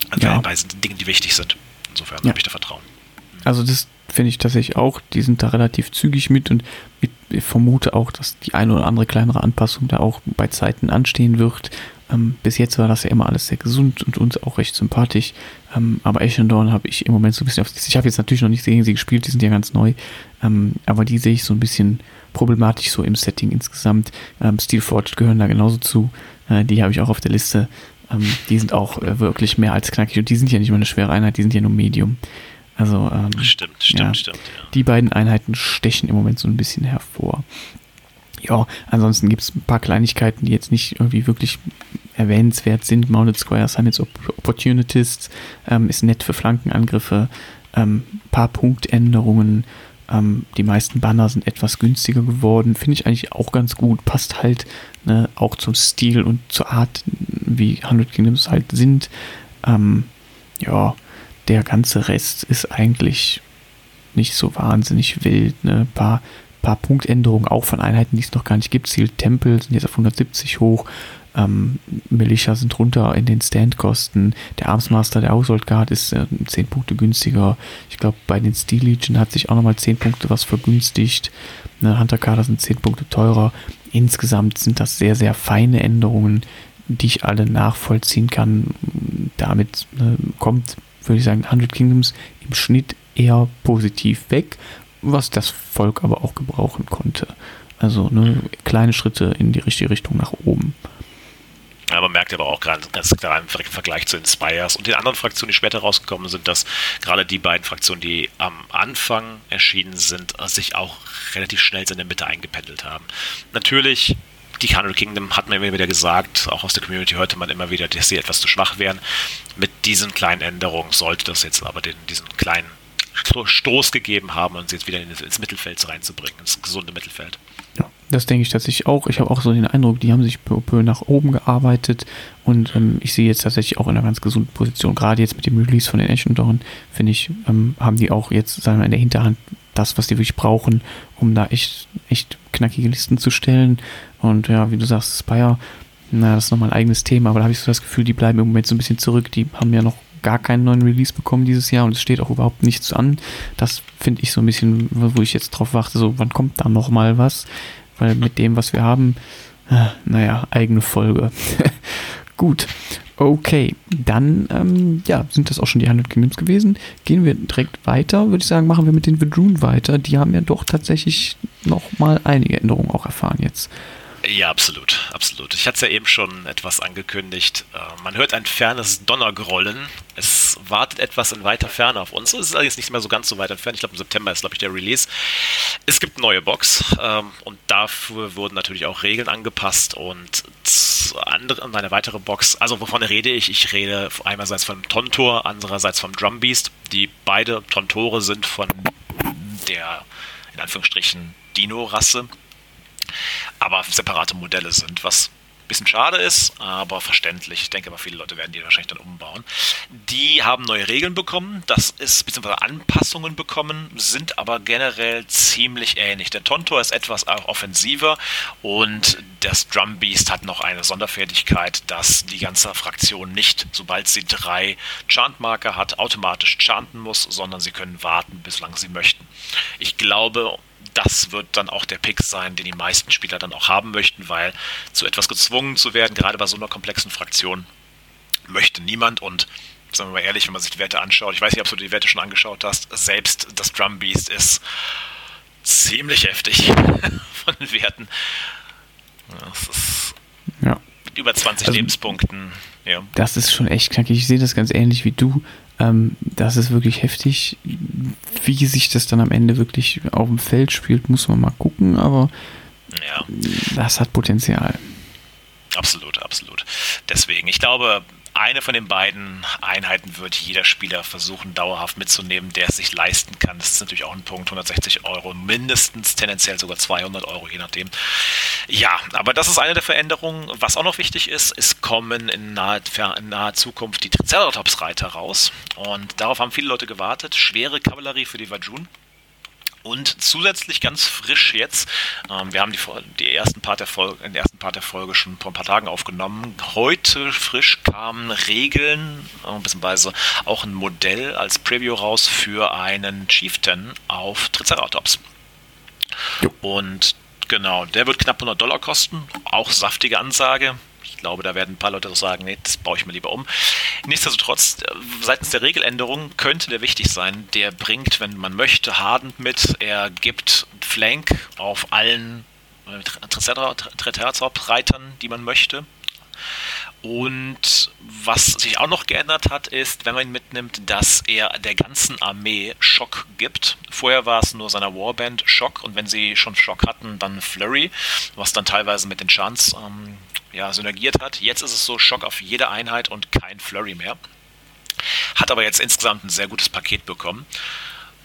Also ja. bei Dingen, die wichtig sind. Insofern ja. habe ich da Vertrauen. Also das finde ich tatsächlich auch, die sind da relativ zügig mit und ich vermute auch, dass die eine oder andere kleinere Anpassung da auch bei Zeiten anstehen wird. Ähm, bis jetzt war das ja immer alles sehr gesund und uns auch recht sympathisch. Ähm, aber Ashendorn habe ich im Moment so ein bisschen auf. Ich habe jetzt natürlich noch nicht gegen sie gespielt, die sind ja ganz neu. Ähm, aber die sehe ich so ein bisschen problematisch so im Setting insgesamt. Ähm, Steelforged gehören da genauso zu. Äh, die habe ich auch auf der Liste. Ähm, die sind auch äh, wirklich mehr als knackig und die sind ja nicht mal eine schwere Einheit, die sind ja nur Medium. Also, ähm, stimmt, stimmt, ja, stimmt. Ja. Die beiden Einheiten stechen im Moment so ein bisschen hervor. Ja, ansonsten gibt es ein paar Kleinigkeiten, die jetzt nicht irgendwie wirklich erwähnenswert sind. Mounted Squares haben jetzt Opportunities, ähm, ist nett für Flankenangriffe, ähm, paar Punktänderungen. Ähm, die meisten Banner sind etwas günstiger geworden. Finde ich eigentlich auch ganz gut. Passt halt ne, auch zum Stil und zur Art, wie 100 Kingdoms halt sind. Ähm, ja, der ganze Rest ist eigentlich nicht so wahnsinnig wild. Ne? Paar, paar Punktänderungen auch von Einheiten, die es noch gar nicht gibt. Ziel Tempel sind jetzt auf 170 hoch. Ähm, Militia sind runter in den Standkosten. Der Armsmaster der Household Guard ist äh, 10 Punkte günstiger. Ich glaube, bei den Steel Legion hat sich auch nochmal 10 Punkte was vergünstigt. Ne, Hunter Kader sind 10 Punkte teurer. Insgesamt sind das sehr, sehr feine Änderungen, die ich alle nachvollziehen kann. Damit äh, kommt, würde ich sagen, 100 Kingdoms im Schnitt eher positiv weg, was das Volk aber auch gebrauchen konnte. Also ne, kleine Schritte in die richtige Richtung nach oben. Ja, man merkt aber auch gerade ganz klar im Vergleich zu Inspires und den anderen Fraktionen, die später rausgekommen sind, dass gerade die beiden Fraktionen, die am Anfang erschienen sind, sich auch relativ schnell in der Mitte eingependelt haben. Natürlich die Candle Kingdom hat man immer wieder gesagt, auch aus der Community hörte man immer wieder, dass sie etwas zu schwach wären. Mit diesen kleinen Änderungen sollte das jetzt aber den, diesen kleinen Stoß gegeben haben und sie jetzt wieder ins Mittelfeld reinzubringen, ins gesunde Mittelfeld. Ja, das denke ich tatsächlich auch. Ich habe auch so den Eindruck, die haben sich peu, peu nach oben gearbeitet und ähm, ich sehe jetzt tatsächlich auch in einer ganz gesunden Position. Gerade jetzt mit dem Release von den Action Dawn, finde ich, ähm, haben die auch jetzt, sagen wir, in der Hinterhand das, was die wirklich brauchen, um da echt, echt knackige Listen zu stellen. Und ja, wie du sagst, Spire, na, das ist nochmal ein eigenes Thema, aber da habe ich so das Gefühl, die bleiben im Moment so ein bisschen zurück. Die haben ja noch gar keinen neuen Release bekommen dieses Jahr und es steht auch überhaupt nichts an. Das finde ich so ein bisschen, wo ich jetzt drauf warte, so wann kommt da nochmal was? Weil mit dem, was wir haben, äh, naja, eigene Folge. Gut. Okay, dann ähm, ja, sind das auch schon die 100 Kingdoms gewesen. Gehen wir direkt weiter, würde ich sagen, machen wir mit den Vedrun weiter. Die haben ja doch tatsächlich noch mal einige Änderungen auch erfahren jetzt. Ja, absolut, absolut. Ich hatte es ja eben schon etwas angekündigt. Äh, man hört ein fernes Donnergrollen. Es wartet etwas in weiter Ferne auf uns. Es ist jetzt nicht mehr so ganz so weit entfernt. Ich glaube, im September ist, glaube ich, der Release. Es gibt neue Box ähm, und dafür wurden natürlich auch Regeln angepasst und andere, eine weitere Box. Also, wovon rede ich? Ich rede einerseits vom Tontor, andererseits vom Drumbeast. Die beide Tontore sind von der, in Anführungsstrichen, Dino-Rasse aber separate Modelle sind, was ein bisschen schade ist, aber verständlich. Ich denke aber, viele Leute werden die wahrscheinlich dann umbauen. Die haben neue Regeln bekommen, das ist beziehungsweise Anpassungen bekommen, sind aber generell ziemlich ähnlich. Der Tontor ist etwas offensiver und das Drumbeast hat noch eine Sonderfertigkeit, dass die ganze Fraktion nicht, sobald sie drei Chantmarker hat, automatisch chanten muss, sondern sie können warten, bislang sie möchten. Ich glaube, das wird dann auch der Pick sein, den die meisten Spieler dann auch haben möchten, weil zu etwas gezwungen zu werden, gerade bei so einer komplexen Fraktion, möchte niemand und sagen wir mal ehrlich, wenn man sich die Werte anschaut, ich weiß nicht, ob du die Werte schon angeschaut hast, selbst das Drum Beast ist ziemlich heftig von den Werten. Das ist ja. über 20 also, Lebenspunkten. Ja. Das ist schon echt knackig. Ich sehe das ganz ähnlich wie du. Ähm, das ist wirklich heftig. Wie sich das dann am Ende wirklich auf dem Feld spielt, muss man mal gucken, aber ja. das hat Potenzial. Absolut, absolut. Deswegen, ich glaube, eine von den beiden Einheiten wird jeder Spieler versuchen, dauerhaft mitzunehmen, der es sich leisten kann. Das ist natürlich auch ein Punkt, 160 Euro mindestens, tendenziell sogar 200 Euro, je nachdem. Ja, aber das ist eine der Veränderungen. Was auch noch wichtig ist, es kommen in naher, in naher Zukunft die Triceratops-Reiter raus. Und darauf haben viele Leute gewartet. Schwere Kavallerie für die Vajun. Und zusätzlich ganz frisch jetzt, ähm, wir haben die, die ersten Part der Folge, den ersten Part der Folge schon vor ein paar Tagen aufgenommen. Heute frisch kamen Regeln, äh, beziehungsweise auch ein Modell als Preview raus für einen Chieftain auf Triceratops. Jo. Und genau, der wird knapp 100 Dollar kosten. Auch saftige Ansage glaube, da werden ein paar Leute sagen, nee, das baue ich mir lieber um. Nichtsdestotrotz, äh, seitens der Regeländerung könnte der wichtig sein. Der bringt, wenn man möchte, Hardened mit. Er gibt Flank auf allen äh, Triceratops-Reitern, die man möchte. Und was sich auch noch geändert hat, ist, wenn man ihn mitnimmt, dass er der ganzen Armee Schock gibt. Vorher war es nur seiner Warband Schock und wenn sie schon Schock hatten, dann Flurry, was dann teilweise mit den Chants ähm, ja, synergiert hat. Jetzt ist es so Schock auf jede Einheit und kein Flurry mehr. Hat aber jetzt insgesamt ein sehr gutes Paket bekommen.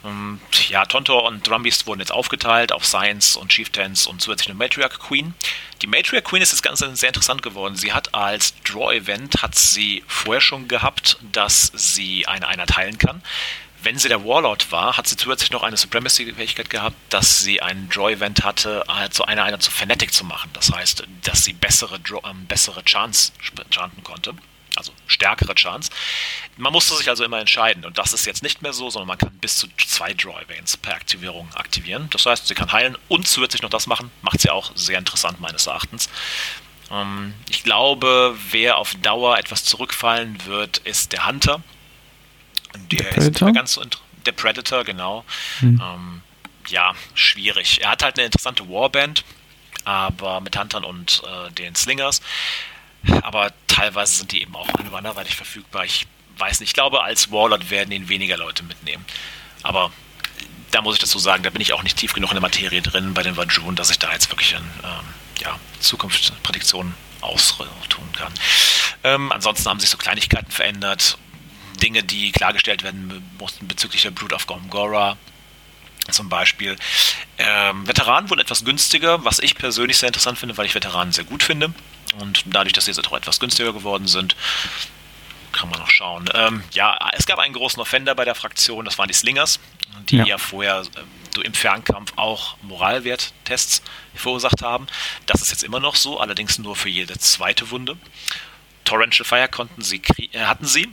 Ähm, ja, Tontor und Drumbeast wurden jetzt aufgeteilt auf Science und Chieftains und zusätzlich eine Matriarch Queen. Die Matriarch Queen ist das Ganze sehr interessant geworden. Sie hat als Draw-Event, hat sie vorher schon gehabt, dass sie eine Einheit heilen kann. Wenn sie der Warlord war, hat sie zusätzlich noch eine Supremacy-Fähigkeit gehabt, dass sie ein Draw-Event hatte, zu einer Einheit zu Fanatic zu machen. Das heißt, dass sie bessere, Draw, ähm, bessere Chance chanten konnte also stärkere Chance. Man musste sich also immer entscheiden und das ist jetzt nicht mehr so, sondern man kann bis zu zwei Draw Events per Aktivierung aktivieren. Das heißt, sie kann heilen und zusätzlich noch das machen, macht sie auch sehr interessant meines Erachtens. Ähm, ich glaube, wer auf Dauer etwas zurückfallen wird, ist der Hunter. Der, der ist nicht mehr ganz so der Predator, genau. Hm. Ähm, ja, schwierig. Er hat halt eine interessante Warband, aber mit Huntern und äh, den Slingers. Aber teilweise sind die eben auch anderweitig verfügbar. Ich weiß nicht, ich glaube, als Warlord werden ihn weniger Leute mitnehmen. Aber da muss ich dazu sagen, da bin ich auch nicht tief genug in der Materie drin bei den Vajun, dass ich da jetzt wirklich an ähm, ja, Zukunftsprädiktionen austun kann. Ähm, ansonsten haben sich so Kleinigkeiten verändert. Dinge, die klargestellt werden mussten bezüglich der Brood of Gomgora zum Beispiel. Ähm, Veteranen wurden etwas günstiger, was ich persönlich sehr interessant finde, weil ich Veteranen sehr gut finde. Und dadurch, dass sie jetzt auch etwas günstiger geworden sind, kann man noch schauen. Ähm, ja, es gab einen großen Offender bei der Fraktion, das waren die Slingers, die ja, ja vorher äh, im Fernkampf auch Moralwerttests verursacht haben. Das ist jetzt immer noch so, allerdings nur für jede zweite Wunde. Torrential Fire konnten sie äh, hatten sie.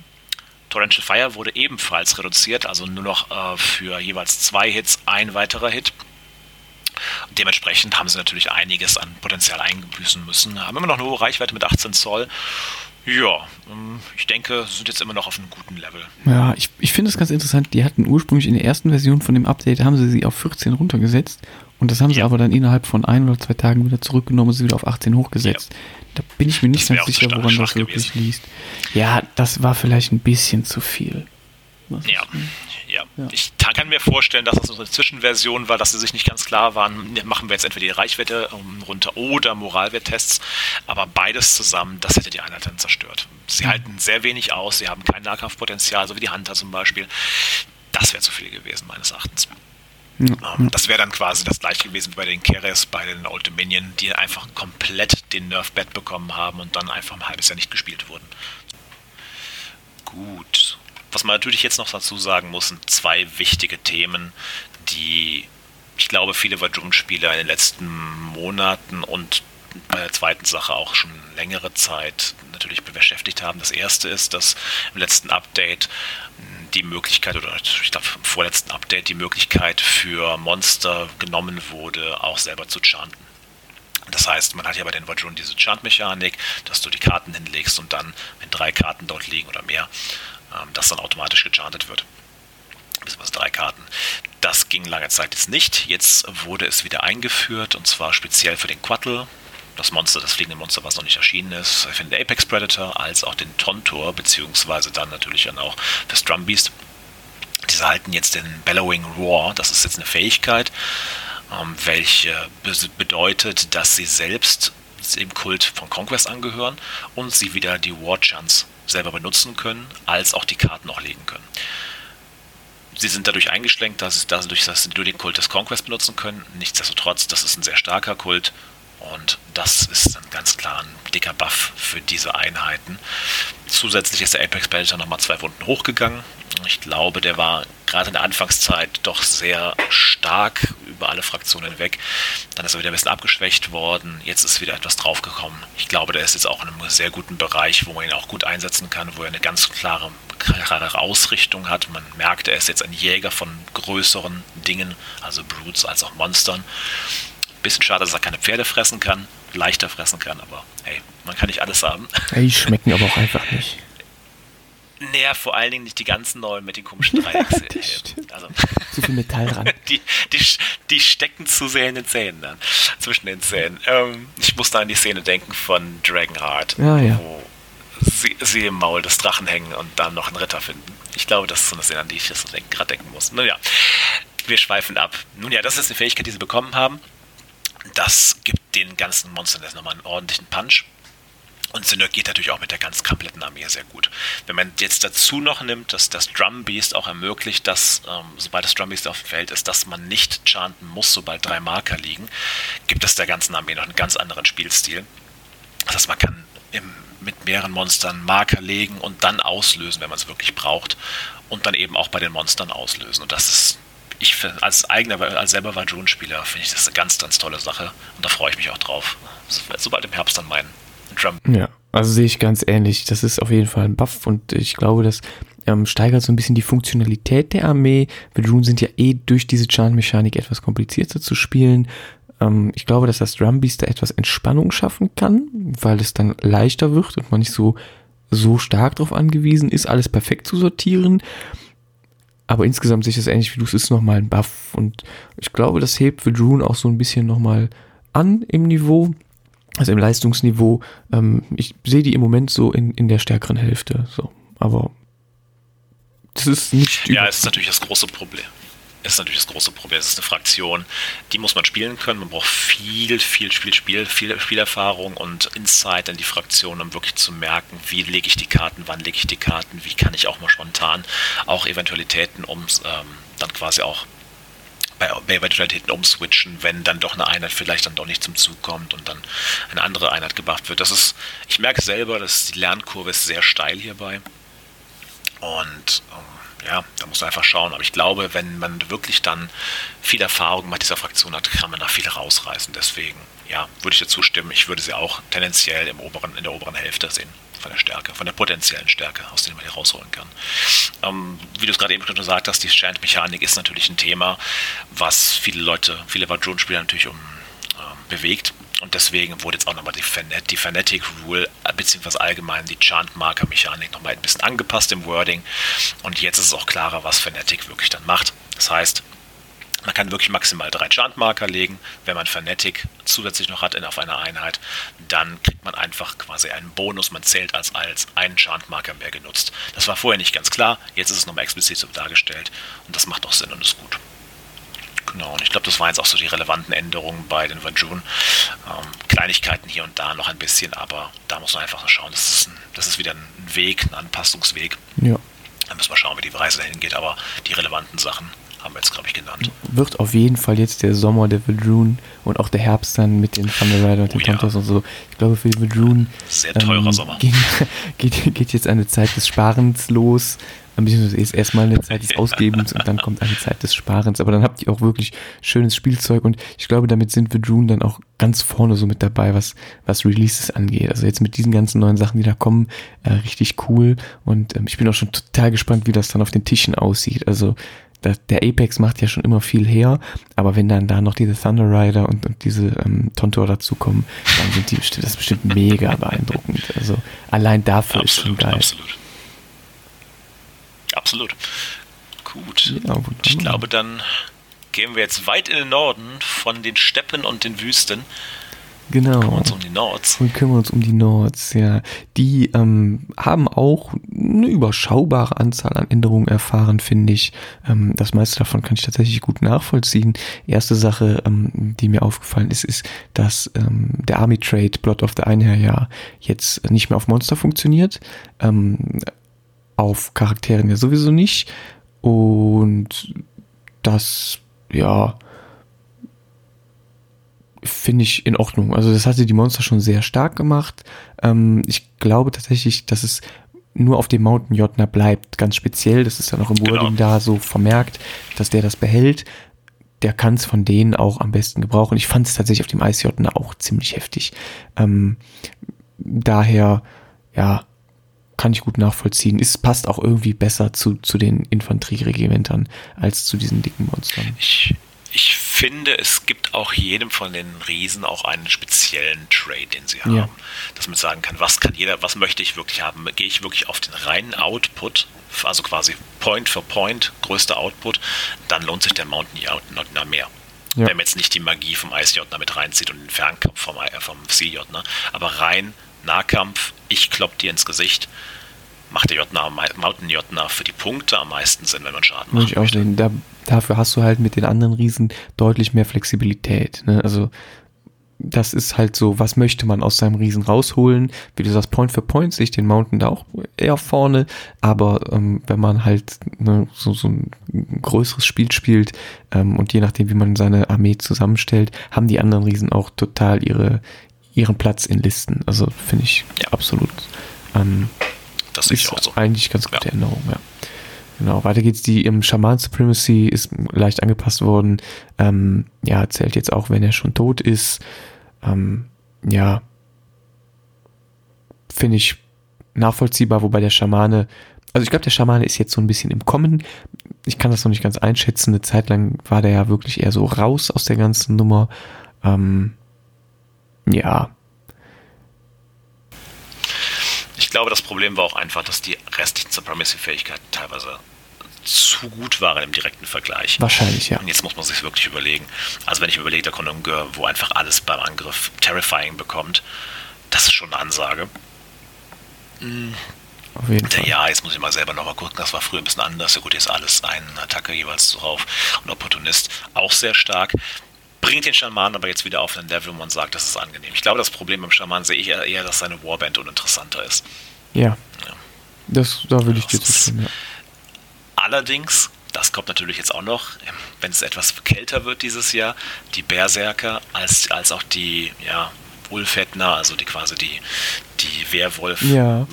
Torrential Fire wurde ebenfalls reduziert, also nur noch äh, für jeweils zwei Hits ein weiterer Hit. Dementsprechend haben sie natürlich einiges an Potenzial eingebüßen müssen. Haben immer noch eine hohe Reichweite mit 18 Zoll. Ja, ähm, ich denke, sind jetzt immer noch auf einem guten Level. Ja, ich, ich finde es ganz interessant. Die hatten ursprünglich in der ersten Version von dem Update, haben sie sie auf 14 runtergesetzt. Und das haben ja. sie aber dann innerhalb von ein oder zwei Tagen wieder zurückgenommen und sie wieder auf 18 hochgesetzt. Ja. Da bin ich mir nicht ganz sicher, woran das wirklich liegt. Ja, das war vielleicht ein bisschen zu viel. Ja. Ja. ja. ich kann mir vorstellen, dass das so eine Zwischenversion war, dass sie sich nicht ganz klar waren, machen wir jetzt entweder die Reichwerte ähm, runter oder Moralwerttests, aber beides zusammen, das hätte die Einheit dann zerstört. Sie mhm. halten sehr wenig aus, sie haben kein Nahkampfpotenzial, so wie die Hunter zum Beispiel. Das wäre zu viel gewesen, meines Erachtens. Ähm, Das wäre dann quasi das gleiche gewesen wie bei den Keres, bei den Old Dominion, die einfach komplett den Nerf-Bed bekommen haben und dann einfach ein halbes Jahr nicht gespielt wurden. Gut, was man natürlich jetzt noch dazu sagen muss, sind zwei wichtige Themen, die ich glaube, viele Vajun-Spieler in den letzten Monaten und bei der zweiten Sache auch schon längere Zeit natürlich beschäftigt haben. Das erste ist, dass im letzten Update die Möglichkeit, oder ich glaube im vorletzten Update, die Möglichkeit für Monster genommen wurde, auch selber zu chanten. Das heißt, man hat ja bei den Vajun diese Chant-Mechanik, dass du die Karten hinlegst und dann, wenn drei Karten dort liegen oder mehr, das dann automatisch gechantet wird. Beziehungsweise drei Karten. Das ging lange Zeit jetzt nicht. Jetzt wurde es wieder eingeführt und zwar speziell für den Quattl, das Monster, das fliegende Monster, was noch nicht erschienen ist, für den Apex Predator, als auch den Tontor, beziehungsweise dann natürlich dann auch das Drumbeast. Diese halten jetzt den Bellowing Roar, das ist jetzt eine Fähigkeit, ähm, welche bedeutet, dass sie selbst dem Kult von Conquest angehören und sie wieder die War Chance selber benutzen können, als auch die Karten auch legen können. Sie sind dadurch eingeschränkt, dass, dadurch, dass sie nur den Kult des Conquest benutzen können. Nichtsdestotrotz, das ist ein sehr starker Kult und das ist dann ganz klar ein dicker Buff für diese Einheiten. Zusätzlich ist der Apex Predator nochmal zwei Wunden hochgegangen. Ich glaube, der war gerade in der Anfangszeit doch sehr stark über alle Fraktionen hinweg. Dann ist er wieder ein bisschen abgeschwächt worden. Jetzt ist wieder etwas draufgekommen. Ich glaube, der ist jetzt auch in einem sehr guten Bereich, wo man ihn auch gut einsetzen kann, wo er eine ganz klare, klare Ausrichtung hat. Man merkt, er ist jetzt ein Jäger von größeren Dingen, also Brutes als auch Monstern. Bisschen schade, dass er keine Pferde fressen kann, leichter fressen kann, aber hey, man kann nicht alles haben. Die schmecken aber auch einfach nicht. Naja, vor allen Dingen nicht die ganzen neuen mit den komischen Dreiecks. also, zu viel Metall dran. Die, die, die, stecken zu sehr in den Zähnen dann, zwischen den Zähnen. Ähm, ich muss da an die Szene denken von Dragonheart, ja, ja. wo sie, sie, im Maul des Drachen hängen und dann noch einen Ritter finden. Ich glaube, das ist so eine Szene, an die ich gerade denken muss. Nun ja, wir schweifen ab. Nun ja, das ist eine Fähigkeit, die sie bekommen haben. Das gibt den ganzen Monstern jetzt nochmal einen ordentlichen Punch. Und synergiert natürlich auch mit der ganz kompletten Armee sehr gut. Wenn man jetzt dazu noch nimmt, dass das Drum Beast auch ermöglicht, dass, ähm, sobald das Drum Beast auf dem Feld ist, dass man nicht chanten muss, sobald drei Marker liegen, gibt es der ganzen Armee noch einen ganz anderen Spielstil. Das heißt, man kann im, mit mehreren Monstern Marker legen und dann auslösen, wenn man es wirklich braucht. Und dann eben auch bei den Monstern auslösen. Und das ist ich als eigener, als selber Vajun-Spieler finde ich das eine ganz, ganz tolle Sache und da freue ich mich auch drauf. Sobald im Herbst dann mein Drum. Ja, also sehe ich ganz ähnlich. Das ist auf jeden Fall ein Buff und ich glaube, das ähm, steigert so ein bisschen die Funktionalität der Armee. Vajun sind ja eh durch diese Chant-Mechanik etwas komplizierter zu spielen. Ähm, ich glaube, dass das Drumbeast da etwas Entspannung schaffen kann, weil es dann leichter wird und man nicht so so stark darauf angewiesen ist, alles perfekt zu sortieren. Aber insgesamt sehe ich das ähnlich wie du, es ist nochmal ein Buff. Und ich glaube, das hebt Vedrune auch so ein bisschen nochmal an im Niveau, also im Leistungsniveau. Ähm, ich sehe die im Moment so in, in der stärkeren Hälfte. So. Aber das ist nicht. Ja, es ist natürlich das große Problem ist natürlich das große Problem. Es ist eine Fraktion, die muss man spielen können. Man braucht viel, viel Spiel, Spiel, viel Spielerfahrung und Insight in die Fraktion, um wirklich zu merken, wie lege ich die Karten, wann lege ich die Karten, wie kann ich auch mal spontan auch Eventualitäten um ähm, dann quasi auch bei, Eventualitäten umswitchen, wenn dann doch eine Einheit vielleicht dann doch nicht zum Zug kommt und dann eine andere Einheit gebufft wird. Das ist, ich merke selber, dass die Lernkurve ist sehr steil hierbei. Und ähm, ja, da muss man einfach schauen. Aber ich glaube, wenn man wirklich dann viel Erfahrung mit dieser Fraktion hat, kann man da viel rausreißen. Deswegen, ja, würde ich dir zustimmen. Ich würde sie auch tendenziell im oberen, in der oberen Hälfte sehen. Von der Stärke, von der potenziellen Stärke, aus der man hier rausholen kann. Ähm, wie du es gerade eben schon gesagt hast, die Chant-Mechanik ist natürlich ein Thema, was viele Leute, viele Vadron-Spieler natürlich um, äh, bewegt. Und deswegen wurde jetzt auch nochmal die, Phanet die Phonetic Rule, äh, beziehungsweise allgemein die Chant-Marker-Mechanik nochmal ein bisschen angepasst im Wording. Und jetzt ist es auch klarer, was Phonetic wirklich dann macht. Das heißt, man kann wirklich maximal drei Chant-Marker legen. Wenn man Phonetic zusätzlich noch hat in, auf einer Einheit, dann kriegt man einfach quasi einen Bonus. Man zählt als, als einen Chant-Marker mehr genutzt. Das war vorher nicht ganz klar. Jetzt ist es nochmal explizit so dargestellt. Und das macht auch Sinn und ist gut. Genau, und ich glaube, das waren jetzt auch so die relevanten Änderungen bei den Vajun. Ähm, Kleinigkeiten hier und da noch ein bisschen, aber da muss man einfach schauen. Das ist, ein, das ist wieder ein Weg, ein Anpassungsweg. Ja. Da müssen wir schauen, wie die Reise dahin geht, aber die relevanten Sachen haben wir jetzt, glaube ich, genannt. Wird auf jeden Fall jetzt der Sommer der Vadrun und auch der Herbst dann mit den Thunder Rider und den Oh ja. Und so. Ich glaube, für die Vadrun Sehr teurer Sommer. Geht, geht, geht jetzt eine Zeit des Sparens los. Ähm, Beziehungsweise ist erstmal eine Zeit des. Ausgebens und dann kommt eine Zeit des Sparens. Aber dann habt ihr auch wirklich schönes Spielzeug und ich glaube, damit sind Vadrun dann auch ganz vorne so mit dabei, was, was Releases angeht. Also jetzt mit diesen ganzen neuen Sachen, die da kommen, äh, richtig cool. Und ähm, ich bin auch schon total gespannt, wie das dann auf den Tischen aussieht. Also da, der Apex macht ja schon immer viel her, aber wenn dann da noch diese Thunder Rider und, und diese ähm, Tontor dazukommen, dann sind die bestimmt, das ist bestimmt mega beeindruckend. Also allein dafür ist schon Absolut, geil. absolut. Absolut. Gut. Ja, ich glaube, dann gehen wir jetzt weit in den Norden von den Steppen und den Wüsten. Genau. Kümmern uns um die Nords. Und kümmern uns um die Nords, ja. Die ähm, haben auch eine überschaubare Anzahl an Änderungen erfahren, finde ich. Ähm, das meiste davon kann ich tatsächlich gut nachvollziehen. Erste Sache, ähm, die mir aufgefallen ist, ist, dass ähm, der Army Trade Blood of the Einher ja jetzt nicht mehr auf Monster funktioniert. Ähm, auf Charakteren ja sowieso nicht. Und das, ja, finde ich in Ordnung. Also das hatte die Monster schon sehr stark gemacht. Ähm, ich glaube tatsächlich, dass es nur auf dem Mountain Jotner bleibt, ganz speziell. Das ist dann auch im Genau. Wording da so vermerkt, dass der das behält. Der kann es von denen auch am besten gebrauchen. Ich fand es tatsächlich auf dem Ice Jotner auch ziemlich heftig. Ähm, daher, ja, kann ich gut nachvollziehen. Es passt auch irgendwie besser zu, zu den Infanterieregimentern als zu diesen dicken Monstern. Ich, ich finde, es gibt auch jedem von den Riesen auch einen speziellen Trade, den sie haben. Ja. Dass man sagen kann, was kann jeder, was möchte ich wirklich haben? Gehe ich wirklich auf den reinen Output, also quasi Point für Point, größter Output, dann lohnt sich der Mountain Jotner mehr. Ja. Wenn man jetzt nicht die Magie vom Eisjotner mit reinzieht und den Fernkampf vom, äh, vom Seejotner, aber rein Nahkampf, ich klopp dir ins Gesicht, macht der Jotner, Mountain Jotner für die Punkte am meisten Sinn, wenn man Schaden macht. ich auch sehen. Da, dafür hast du halt mit den anderen Riesen deutlich mehr Flexibilität. Ne? Also das ist halt so, was möchte man aus seinem Riesen rausholen? Wie du sagst, Point für Point sehe ich den Mountain da auch eher vorne, aber ähm, wenn man halt ne, so, so ein größeres Spiel spielt ähm, und je nachdem, wie man seine Armee zusammenstellt, haben die anderen Riesen auch total ihre, ihren Platz in Listen. Also finde ich Ja. absolut ähm, Das ist auch so. eigentlich ganz gute Ja. Änderung, ja. Genau, weiter geht's. Die im Shaman Supremacy ist leicht angepasst worden. Ähm, ja, zählt jetzt auch, wenn er schon tot ist. Ähm, ja, finde ich nachvollziehbar, wobei der Schamane, also ich glaube, der Schamane ist jetzt so ein bisschen im Kommen. Ich kann das noch nicht ganz einschätzen. Eine Zeit lang war der ja wirklich eher so raus aus der ganzen Nummer. Ähm, ja, Ich glaube, das Problem war auch einfach, dass die restlichen Supremacy-Fähigkeiten teilweise zu gut waren im direkten Vergleich. wahrscheinlich, ja. Und jetzt muss man sich wirklich überlegen. Also wenn ich mir überlege, der Konunge, wo einfach alles beim Angriff Terrifying bekommt, das ist schon eine Ansage. Auf jeden Der Fall. ja, jetzt muss ich mal selber nochmal gucken, das war früher ein bisschen anders. Ja gut, jetzt alles eine Attacke jeweils drauf. Und Opportunist auch sehr stark. Bringt den Schaman aber jetzt wieder auf ein Level, wo man sagt, das ist angenehm. Ich glaube, das Problem beim Schaman sehe ich eher, dass seine Warband uninteressanter ist. Ja. Ja. Das, da würde ich dir zustimmen, ja. Allerdings, das kommt natürlich jetzt auch noch, wenn es etwas kälter wird dieses Jahr, die Berserker als, als auch die ja, Wolfhettner, also die quasi die, die Ja.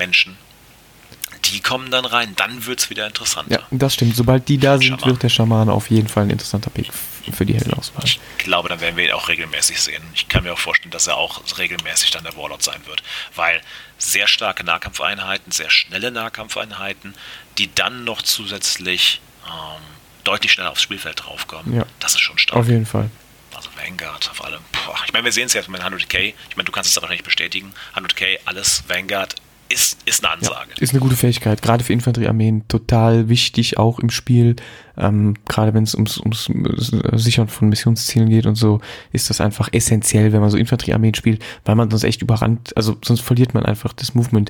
Die kommen dann rein. Dann wird es wieder interessanter. Ja, das stimmt. Sobald die da sind, Schaman. wird der Schamane auf jeden Fall ein interessanter Pick für die Heldenauswahl. Ich glaube, dann werden wir ihn auch regelmäßig sehen. Ich kann mir auch vorstellen, dass er auch regelmäßig dann der Warlord sein wird. Weil sehr starke Nahkampfeinheiten, sehr schnelle Nahkampfeinheiten, die dann noch zusätzlich ähm, deutlich schneller aufs Spielfeld draufkommen. Ja. Das ist schon stark. Auf jeden Fall. Also Vanguard auf allem. Ich meine, wir sehen es jetzt mit 100k. Ich meine, du kannst es aber nicht bestätigen. 100k, alles Vanguard ist, ist eine Ja, Ansage. ist eine gute Fähigkeit, gerade für Infanteriearmeen total wichtig, auch im Spiel. Ähm, gerade wenn es ums, ums äh, Sichern von Missionszielen geht und so, ist das einfach essentiell, wenn man so Infanteriearmeen spielt, weil man sonst echt überrannt, also sonst verliert man einfach das Movement.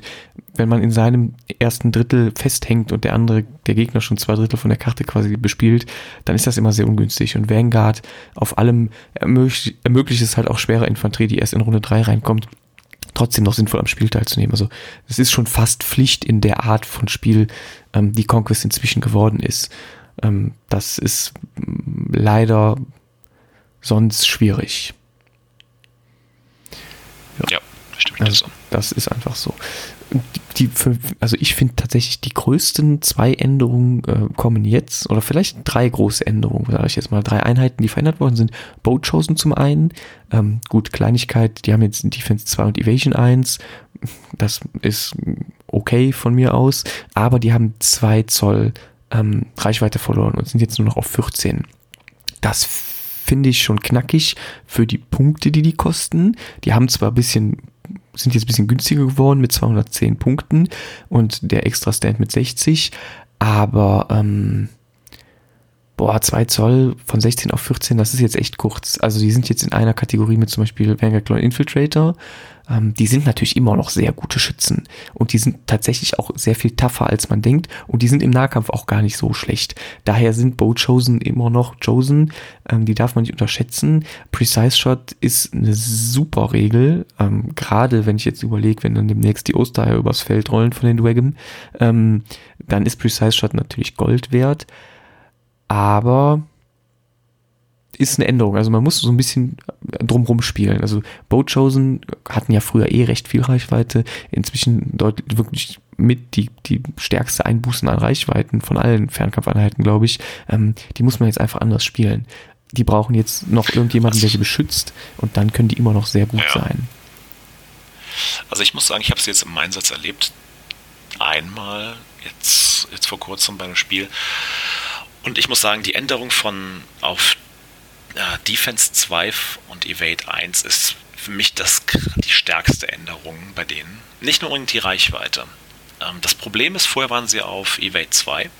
Wenn man in seinem ersten Drittel festhängt und der andere, der Gegner schon zwei Drittel von der Karte quasi bespielt, dann ist das immer sehr ungünstig. Und Vanguard auf allem ermöglicht, ermöglicht es halt auch schwere Infanterie, die erst in Runde drei reinkommt, trotzdem noch sinnvoll am Spiel teilzunehmen. Also es ist schon fast Pflicht in der Art von Spiel, ähm, die Conquest inzwischen geworden ist. Ähm, das ist mm, leider sonst schwierig. Ja, stimmt. Also, das ist einfach so. Die, die, also ich finde tatsächlich die größten zwei Änderungen äh, kommen jetzt, oder vielleicht drei große Änderungen, sage ich jetzt mal, drei Einheiten, die verändert worden sind. Boat Chosen zum einen, ähm, gut, Kleinigkeit, die haben jetzt Defense 2 und Evasion 1, das ist okay von mir aus, aber die haben zwei Zoll ähm, Reichweite verloren und sind jetzt nur noch auf 14. Das finde ich schon knackig für die Punkte, die die kosten. Die haben zwar ein bisschen sind jetzt ein bisschen günstiger geworden mit 210 Punkten und der Extra Stand mit 60, aber ähm, boah, 2 Zoll von 16 auf 14, das ist jetzt echt kurz. Also die sind jetzt in einer Kategorie mit zum Beispiel Vanguard Clone Infiltrator ähm, die sind natürlich immer noch sehr gute Schützen und die sind tatsächlich auch sehr viel tougher als man denkt und die sind im Nahkampf auch gar nicht so schlecht. Daher sind Bow Chosen immer noch Chosen, ähm, die darf man nicht unterschätzen. Precise Shot ist eine super Regel, ähm, gerade wenn ich jetzt überlege, wenn dann demnächst die Ostereier übers Feld rollen von den Dwagon, ähm, dann ist Precise Shot natürlich Gold wert, aber ist eine Änderung. Also man muss so ein bisschen drumrum spielen. Also Boat Chosen hatten ja früher eh recht viel Reichweite. Inzwischen deutlich wirklich mit die, die stärkste Einbußen an Reichweiten von allen Fernkampfeinheiten, glaube ich. Ähm, die muss man jetzt einfach anders spielen. Die brauchen jetzt noch irgendjemanden, der sie beschützt und dann können die immer noch sehr gut ja. sein. Also ich muss sagen, ich habe es jetzt im Einsatz erlebt. Einmal, jetzt, jetzt vor kurzem bei einem Spiel. Und ich muss sagen, die Änderung von auf äh, Defense 2 und Evade 1 ist für mich das, die stärkste Änderung bei denen. Nicht nur die Reichweite. Ähm, das Problem ist, vorher waren sie auf Evade 2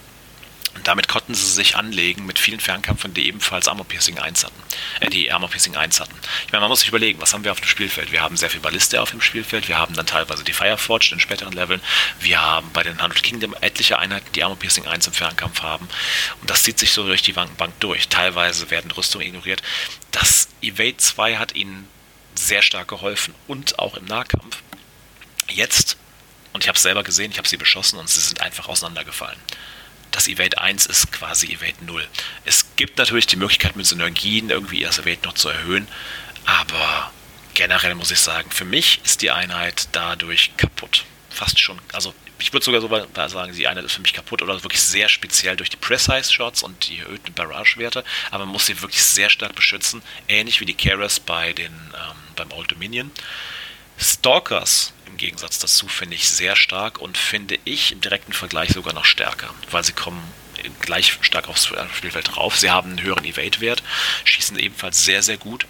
und damit konnten sie sich anlegen mit vielen Fernkämpfern, die ebenfalls Armor Piercing 1 hatten. Äh, die Armor Piercing 1 hatten. Ich meine, man muss sich überlegen, was haben wir auf dem Spielfeld? Wir haben sehr viel Balliste auf dem Spielfeld, wir haben dann teilweise die Fireforged in späteren Leveln, wir haben bei den 100 Kingdom etliche Einheiten, die Armor Piercing 1 im Fernkampf haben. Und das zieht sich so durch die Bank durch. Teilweise werden Rüstungen ignoriert. Das Evade 2 hat ihnen sehr stark geholfen und auch im Nahkampf. Jetzt, und ich habe es selber gesehen, ich habe sie beschossen und sie sind einfach auseinandergefallen das Evade 1 ist quasi Evade 0. Es gibt natürlich die Möglichkeit, mit Synergien irgendwie das Evade noch zu erhöhen, aber generell muss ich sagen, für mich ist die Einheit dadurch kaputt. Fast schon, also ich würde sogar so sagen, die Einheit ist für mich kaputt oder wirklich sehr speziell durch die Precise-Shots und die erhöhten Barrage-Werte, aber man muss sie wirklich sehr stark beschützen, ähnlich wie die Keras bei den, ähm, beim Old Dominion. Stalkers Gegensatz dazu finde ich sehr stark und finde ich im direkten Vergleich sogar noch stärker, weil sie kommen gleich stark aufs Spielfeld drauf. Sie haben einen höheren Evade-Wert, schießen ebenfalls sehr, sehr gut,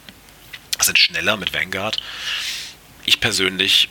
sind schneller mit Vanguard. Ich persönlich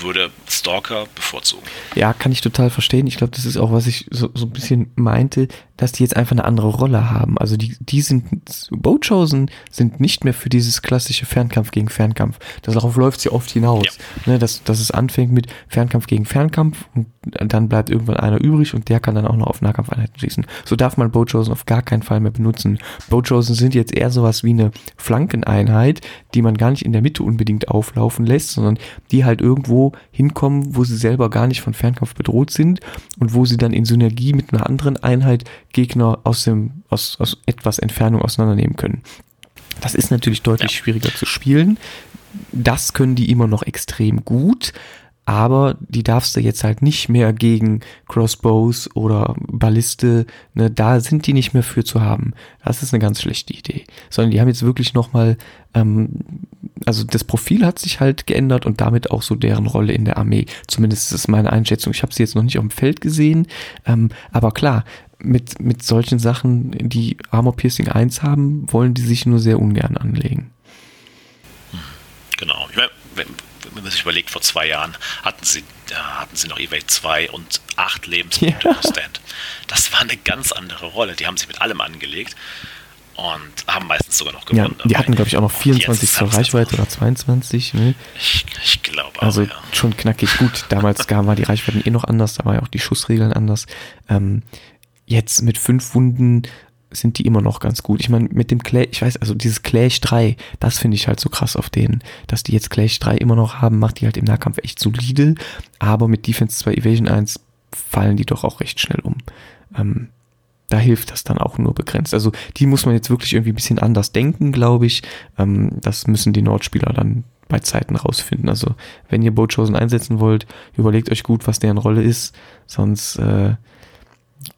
würde Stalker bevorzugen. Ja, kann ich total verstehen. Ich glaube, das ist auch, was ich so, so ein bisschen meinte, dass die jetzt einfach eine andere Rolle haben. Also die, die sind, Boatchosen sind nicht mehr für dieses klassische Fernkampf gegen Fernkampf. Darauf läuft sie oft hinaus. Ja. Ne, dass, dass es anfängt mit Fernkampf gegen Fernkampf und dann bleibt irgendwann einer übrig und der kann dann auch noch auf Nahkampfeinheiten schießen. So darf man Boatchosen auf gar keinen Fall mehr benutzen. Boatchosen sind jetzt eher sowas wie eine Flankeneinheit, die man gar nicht in der Mitte unbedingt auflaufen lässt, sondern die halt irgendwo hinkommen, wo sie selber gar nicht von Fernkampf bedroht sind und wo sie dann in Synergie mit einer anderen Einheit Gegner aus dem, aus, aus etwas Entfernung auseinandernehmen können. Das ist natürlich deutlich ja. schwieriger zu spielen. Das können die immer noch extrem gut, aber die darfst du jetzt halt nicht mehr gegen Crossbows oder Balliste, ne, da sind die nicht mehr für zu haben. Das ist eine ganz schlechte Idee. Sondern die haben jetzt wirklich nochmal, ähm, also das Profil hat sich halt geändert und damit auch so deren Rolle in der Armee. Zumindest ist meine Einschätzung. Ich habe sie jetzt noch nicht auf dem Feld gesehen, ähm, aber klar, mit, mit solchen Sachen, die Armor Piercing 1 haben, wollen die sich nur sehr ungern anlegen. Genau. Ich meine, wenn, man sich überlegt, vor zwei Jahren hatten sie, ja, hatten sie noch Evade 2 und 8 Lebenspunkte ja. pro Stand. Das war eine ganz andere Rolle. Die haben sich mit allem angelegt und haben meistens sogar noch gewonnen. Ja, die hatten, glaube ich, auch noch 24 zur Reichweite oder 22. Ne? Ich, ich glaube Also auch, ja. schon knackig gut. Damals war die Reichweiten eh noch anders, da war ja auch die Schussregeln anders. Ähm, jetzt mit fünf Wunden sind die immer noch ganz gut. Ich meine, mit dem Clash, ich weiß, also dieses Clash 3, das finde ich halt so krass auf denen, dass die jetzt Clash 3 immer noch haben, macht die halt im Nahkampf echt solide, aber mit Defense 2 Evasion 1 fallen die doch auch recht schnell um. Ähm, da hilft das dann auch nur begrenzt. Also die muss man jetzt wirklich irgendwie ein bisschen anders denken, glaube ich. Ähm, das müssen die Nordspieler dann bei Zeiten rausfinden. Also wenn ihr Bochosen einsetzen wollt, überlegt euch gut, was deren Rolle ist, sonst äh,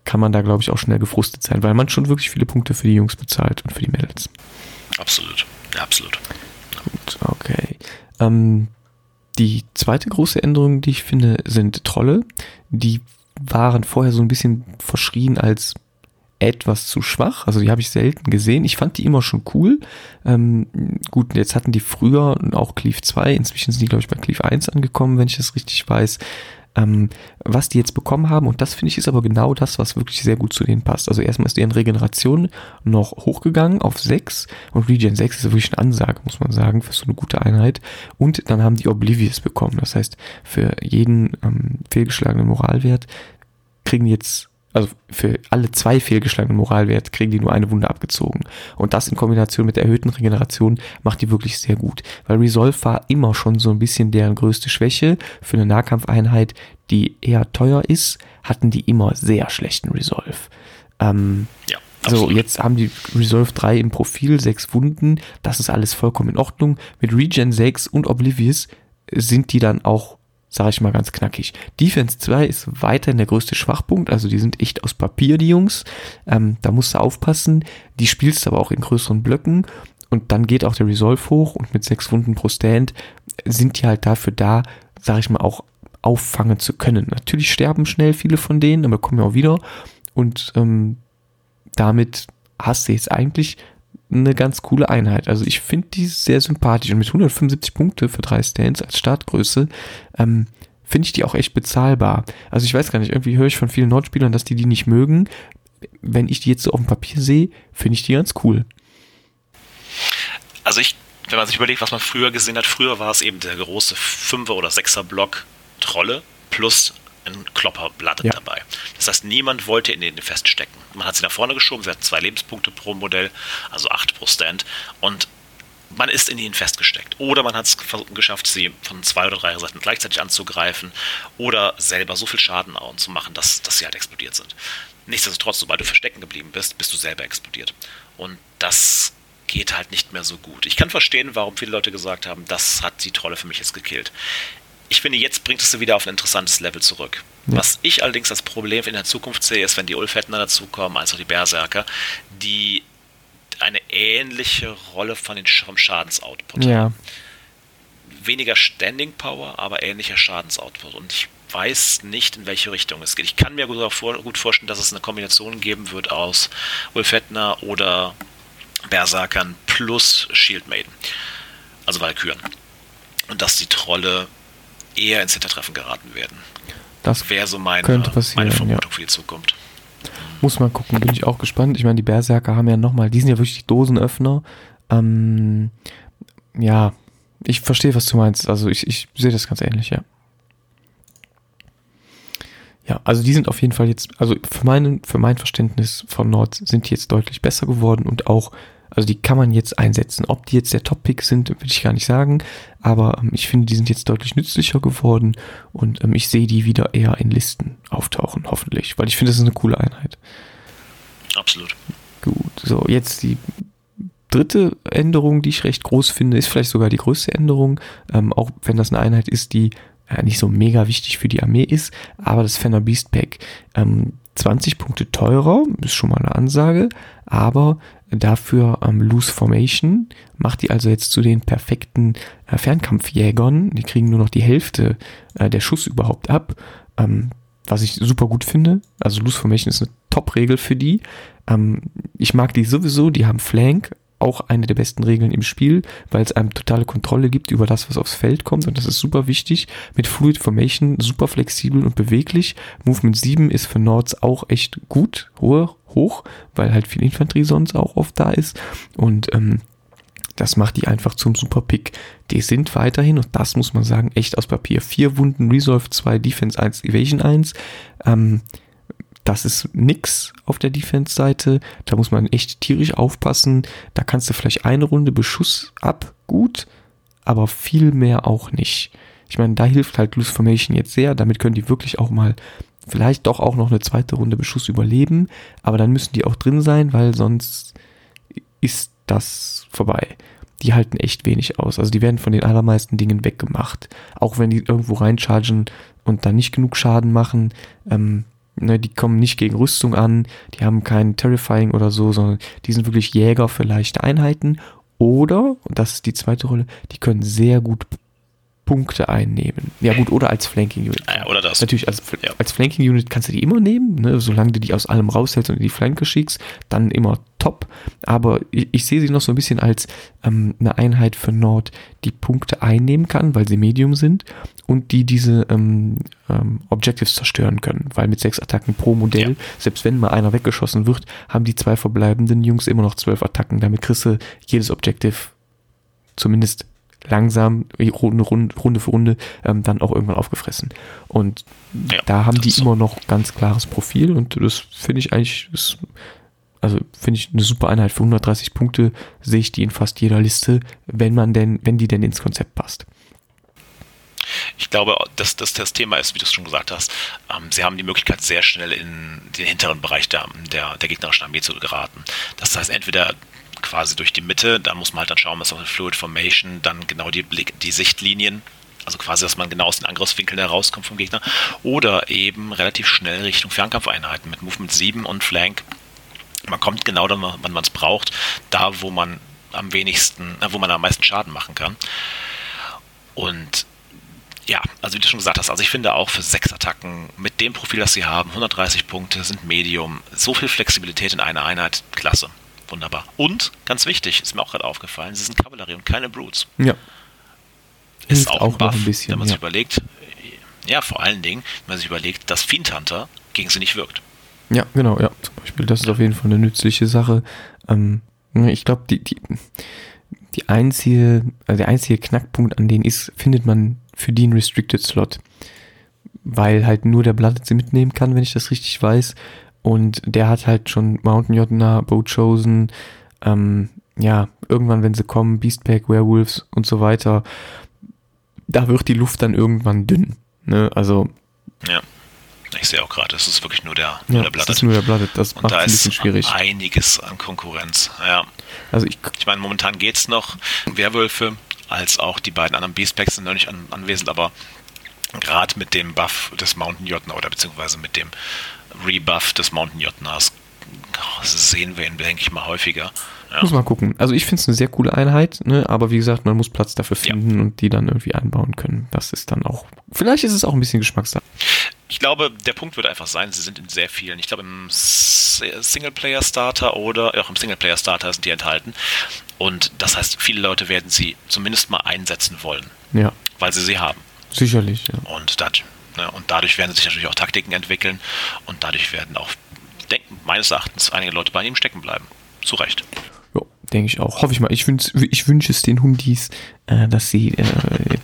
kann man da, glaube ich, auch schnell gefrustet sein, weil man schon wirklich viele Punkte für die Jungs bezahlt und für die Mädels. Absolut, ja, absolut. Gut, okay. Ähm, die zweite große Änderung, die ich finde, sind Trolle. Die waren vorher so ein bisschen verschrien als etwas zu schwach. Also die habe ich selten gesehen. Ich fand die immer schon cool. Ähm, gut, jetzt hatten die früher auch Cleave 2. Inzwischen sind die, glaube ich, bei Cleave 1 angekommen, wenn ich das richtig weiß. Ähm, was die jetzt bekommen haben, und das finde ich ist aber genau das, was wirklich sehr gut zu denen passt. Also erstmal ist deren Regeneration noch hochgegangen auf 6 und Regen 6 ist wirklich eine Ansage, muss man sagen, für so eine gute Einheit. Und dann haben die Oblivious bekommen. Das heißt, für jeden ähm, fehlgeschlagenen Moralwert kriegen die jetzt also für alle zwei fehlgeschlagenen Moralwert kriegen die nur eine Wunde abgezogen. Und das in Kombination mit der erhöhten Regeneration macht die wirklich sehr gut. Weil Resolve war immer schon so ein bisschen deren größte Schwäche. Für eine Nahkampfeinheit, die eher teuer ist, hatten die immer sehr schlechten Resolve. Ähm, ja. So, jetzt haben die Resolve 3 im Profil, 6 Wunden, das ist alles vollkommen in Ordnung. Mit Regen 6 und Oblivious sind die dann auch sage ich mal ganz knackig. Defense 2 ist weiterhin der größte Schwachpunkt, also die sind echt aus Papier, die Jungs. Ähm, da musst du aufpassen. Die spielst aber auch in größeren Blöcken und dann geht auch der Resolve hoch und mit sechs Wunden pro Stand sind die halt dafür da, sage ich mal, auch auffangen zu können. Natürlich sterben schnell viele von denen, aber kommen ja auch wieder und ähm, damit hast du jetzt eigentlich eine ganz coole Einheit. Also ich finde die sehr sympathisch und mit 175 Punkte für drei Stands als Startgröße ähm, finde ich die auch echt bezahlbar. Also ich weiß gar nicht, irgendwie höre ich von vielen Nordspielern, dass die die nicht mögen. Wenn ich die jetzt so auf dem Papier sehe, finde ich die ganz cool. Also ich, wenn man sich überlegt, was man früher gesehen hat, früher war es eben der große Fünfer- oder Sechser-Block Trolle plus ein Klopperblatt ja. dabei. Das heißt, niemand wollte in den feststecken. Man hat sie nach vorne geschoben, sie hat zwei Lebenspunkte pro Modell, also acht pro Stand. Und man ist in ihnen festgesteckt. Oder man hat es geschafft, sie von zwei oder drei Seiten gleichzeitig anzugreifen oder selber so viel Schaden zu machen, dass, dass sie halt explodiert sind. Nichtsdestotrotz, sobald du verstecken geblieben bist, bist du selber explodiert. Und das geht halt nicht mehr so gut. Ich kann verstehen, warum viele Leute gesagt haben, das hat die Trolle für mich jetzt gekillt ich finde, jetzt bringt es sie wieder auf ein interessantes Level zurück. Ja. Was ich allerdings als Problem in der Zukunft sehe, ist, wenn die Ulfettner dazukommen, also die Berserker, die eine ähnliche Rolle von den, vom Schadensoutput ja. haben. Weniger Standing Power, aber ähnlicher Schadensoutput. Und ich weiß nicht, in welche Richtung es geht. Ich kann mir gut, vorstellen, dass es eine Kombination geben wird aus Ulfettner oder Berserkern plus Shield Maiden. Also Valkyren. Und dass die Trolle eher ins Hintertreffen geraten werden. Das wäre so meine, könnte passieren, meine Vermutung ja. für die Zukunft. Muss man gucken, bin ich auch gespannt. Ich meine, die Berserker haben ja nochmal, die sind ja wirklich die Dosenöffner. Ähm, ja, ich verstehe, was du meinst. Also ich, ich sehe das ganz ähnlich, ja. Ja, also die sind auf jeden Fall jetzt, also für, meinen, für mein Verständnis von Nord sind die jetzt deutlich besser geworden und auch also die kann man jetzt einsetzen. Ob die jetzt der Top-Pick sind, will ich gar nicht sagen. Aber ähm, ich finde, die sind jetzt deutlich nützlicher geworden und ähm, ich sehe die wieder eher in Listen auftauchen, hoffentlich. Weil ich finde, das ist eine coole Einheit. Absolut. Gut, so jetzt die dritte Änderung, die ich recht groß finde, ist vielleicht sogar die größte Änderung, ähm, auch wenn das eine Einheit ist, die äh, nicht so mega wichtig für die Armee ist, aber das Fenner Beast Pack. Ähm, 20 Punkte teurer, ist schon mal eine Ansage, aber dafür ähm, Loose Formation macht die also jetzt zu den perfekten äh, Fernkampfjägern. Die kriegen nur noch die Hälfte äh, der Schuss überhaupt ab, ähm, was ich super gut finde. Also Loose Formation ist eine Top-Regel für die. Ähm, ich mag die sowieso, die haben Flank, auch eine der besten Regeln im Spiel, weil es einem totale Kontrolle gibt über das, was aufs Feld kommt und das ist super wichtig. Mit Fluid Formation super flexibel und beweglich. Movement 7 ist für Nords auch echt gut, hohe, hoch, weil halt viel Infanterie sonst auch oft da ist und ähm, das macht die einfach zum super Pick. Die sind weiterhin, und das muss man sagen, echt aus Papier. Vier Wunden, Resolve 2, Defense 1, Evasion 1. Ähm, das ist nix auf der Defense-Seite. Da muss man echt tierisch aufpassen. Da kannst du vielleicht eine Runde Beschuss ab, gut, aber viel mehr auch nicht. Ich meine, da hilft halt Loose Formation jetzt sehr. Damit können die wirklich auch mal vielleicht doch auch noch eine zweite Runde Beschuss überleben, aber dann müssen die auch drin sein, weil sonst ist das vorbei. Die halten echt wenig aus. Also die werden von den allermeisten Dingen weggemacht. Auch wenn die irgendwo reinchargen und dann nicht genug Schaden machen, ähm, ne, die kommen nicht gegen Rüstung an, die haben kein Terrifying oder so, sondern die sind wirklich Jäger für leichte Einheiten. Oder, und das ist die zweite Rolle, die können sehr gut Punkte einnehmen. Ja gut, oder als Flanking Unit. Ja, oder das. Natürlich, als, ja. als Flanking Unit kannst du die immer nehmen, ne? solange du die aus allem raushältst und in die Flanke schickst, dann immer top. Aber ich, ich sehe sie noch so ein bisschen als ähm, eine Einheit für Nord, die Punkte einnehmen kann, weil sie Medium sind und die diese ähm, ähm, Objectives zerstören können, weil mit sechs Attacken pro Modell, ja. selbst wenn mal einer weggeschossen wird, haben die zwei verbleibenden Jungs immer noch zwölf Attacken. Damit kriegst du jedes Objective zumindest langsam, Runde, für Runde, ähm, dann auch irgendwann aufgefressen. Und ja, da haben die so. immer noch ganz klares Profil und das finde ich eigentlich, ist, also finde ich eine super Einheit. Für 130 Punkte sehe ich die in fast jeder Liste, wenn man denn, wenn die denn ins Konzept passt. Ich glaube, dass, dass das Thema ist, wie du es schon gesagt hast, ähm, sie haben die Möglichkeit, sehr schnell in den hinteren Bereich der, der, der gegnerischen Armee zu geraten. Das heißt, entweder quasi durch die Mitte. Da muss man halt dann schauen, was auf der Fluid Formation, dann genau die, Blick, die Sichtlinien, also quasi, dass man genau aus den Angriffswinkeln herauskommt vom Gegner. Oder eben relativ schnell Richtung Fernkampfeinheiten mit Movement 7 und Flank. Man kommt genau dann, wann man es braucht, da wo man am wenigsten, wo man am meisten Schaden machen kann. Und ja, also wie du schon gesagt hast, also ich finde auch für sechs Attacken mit dem Profil, das sie haben, 130 Punkte sind Medium, so viel Flexibilität in einer Einheit, klasse. Wunderbar. Und, ganz wichtig, ist mir auch gerade aufgefallen, sie sind Kavallerie und keine Brutes. Ja. Ist auch, auch ein Buff, ein bisschen, wenn man ja. sich überlegt, ja, vor allen Dingen, wenn man sich überlegt, dass Fiend Hunter gegen sie nicht wirkt. Ja, genau, ja, zum Beispiel. Das ist auf jeden Fall eine nützliche Sache. Ähm, ich glaube, die, die, die einzige, also der einzige Knackpunkt an denen ist, findet man für die einen Restricted Slot. Weil halt nur der Blooded sie mitnehmen kann, wenn ich das richtig weiß. Und der hat halt schon Mountain Jotna, Boat Chosen, ähm, ja, irgendwann, wenn sie kommen, Beastpack, Werewolves und so weiter, da wird die Luft dann irgendwann dünn. Ne? Also. Ja. Ich sehe auch gerade, es ist wirklich nur der, nur ja, der Blooded. Das ist nur der Blooded, das und macht da es ein bisschen schwierig. einiges an Konkurrenz, ja. Also ich, ich meine, momentan geht es noch. Werwölfe als auch die beiden anderen Beastpacks sind noch nicht an, anwesend, aber gerade mit dem Buff des Mountain Jotna oder beziehungsweise mit dem Rebuff des Mountain Jotnas sehen wir ihn, denke ich mal, häufiger. Ja. Muss mal gucken. Also ich finde es eine sehr coole Einheit, ne? aber wie gesagt, man muss Platz dafür finden ja. und die dann irgendwie einbauen können. Das ist dann auch, vielleicht ist es auch ein bisschen Geschmackssache. Ich glaube, der Punkt wird einfach sein, sie sind in sehr vielen, ich glaube im Singleplayer-Starter oder auch im Singleplayer-Starter sind die enthalten. Und das heißt, viele Leute werden sie zumindest mal einsetzen wollen. Ja. Weil sie sie haben. Sicherlich, ja. Und, das, ne, und dadurch werden sich natürlich auch Taktiken entwickeln und dadurch werden auch, denken, meines Erachtens, einige Leute bei ihm stecken bleiben. Zu Recht. Ja, denke ich auch. Hoffe ich mal. Ich wünsche ich wünsch es den Hundis, äh, dass sie äh,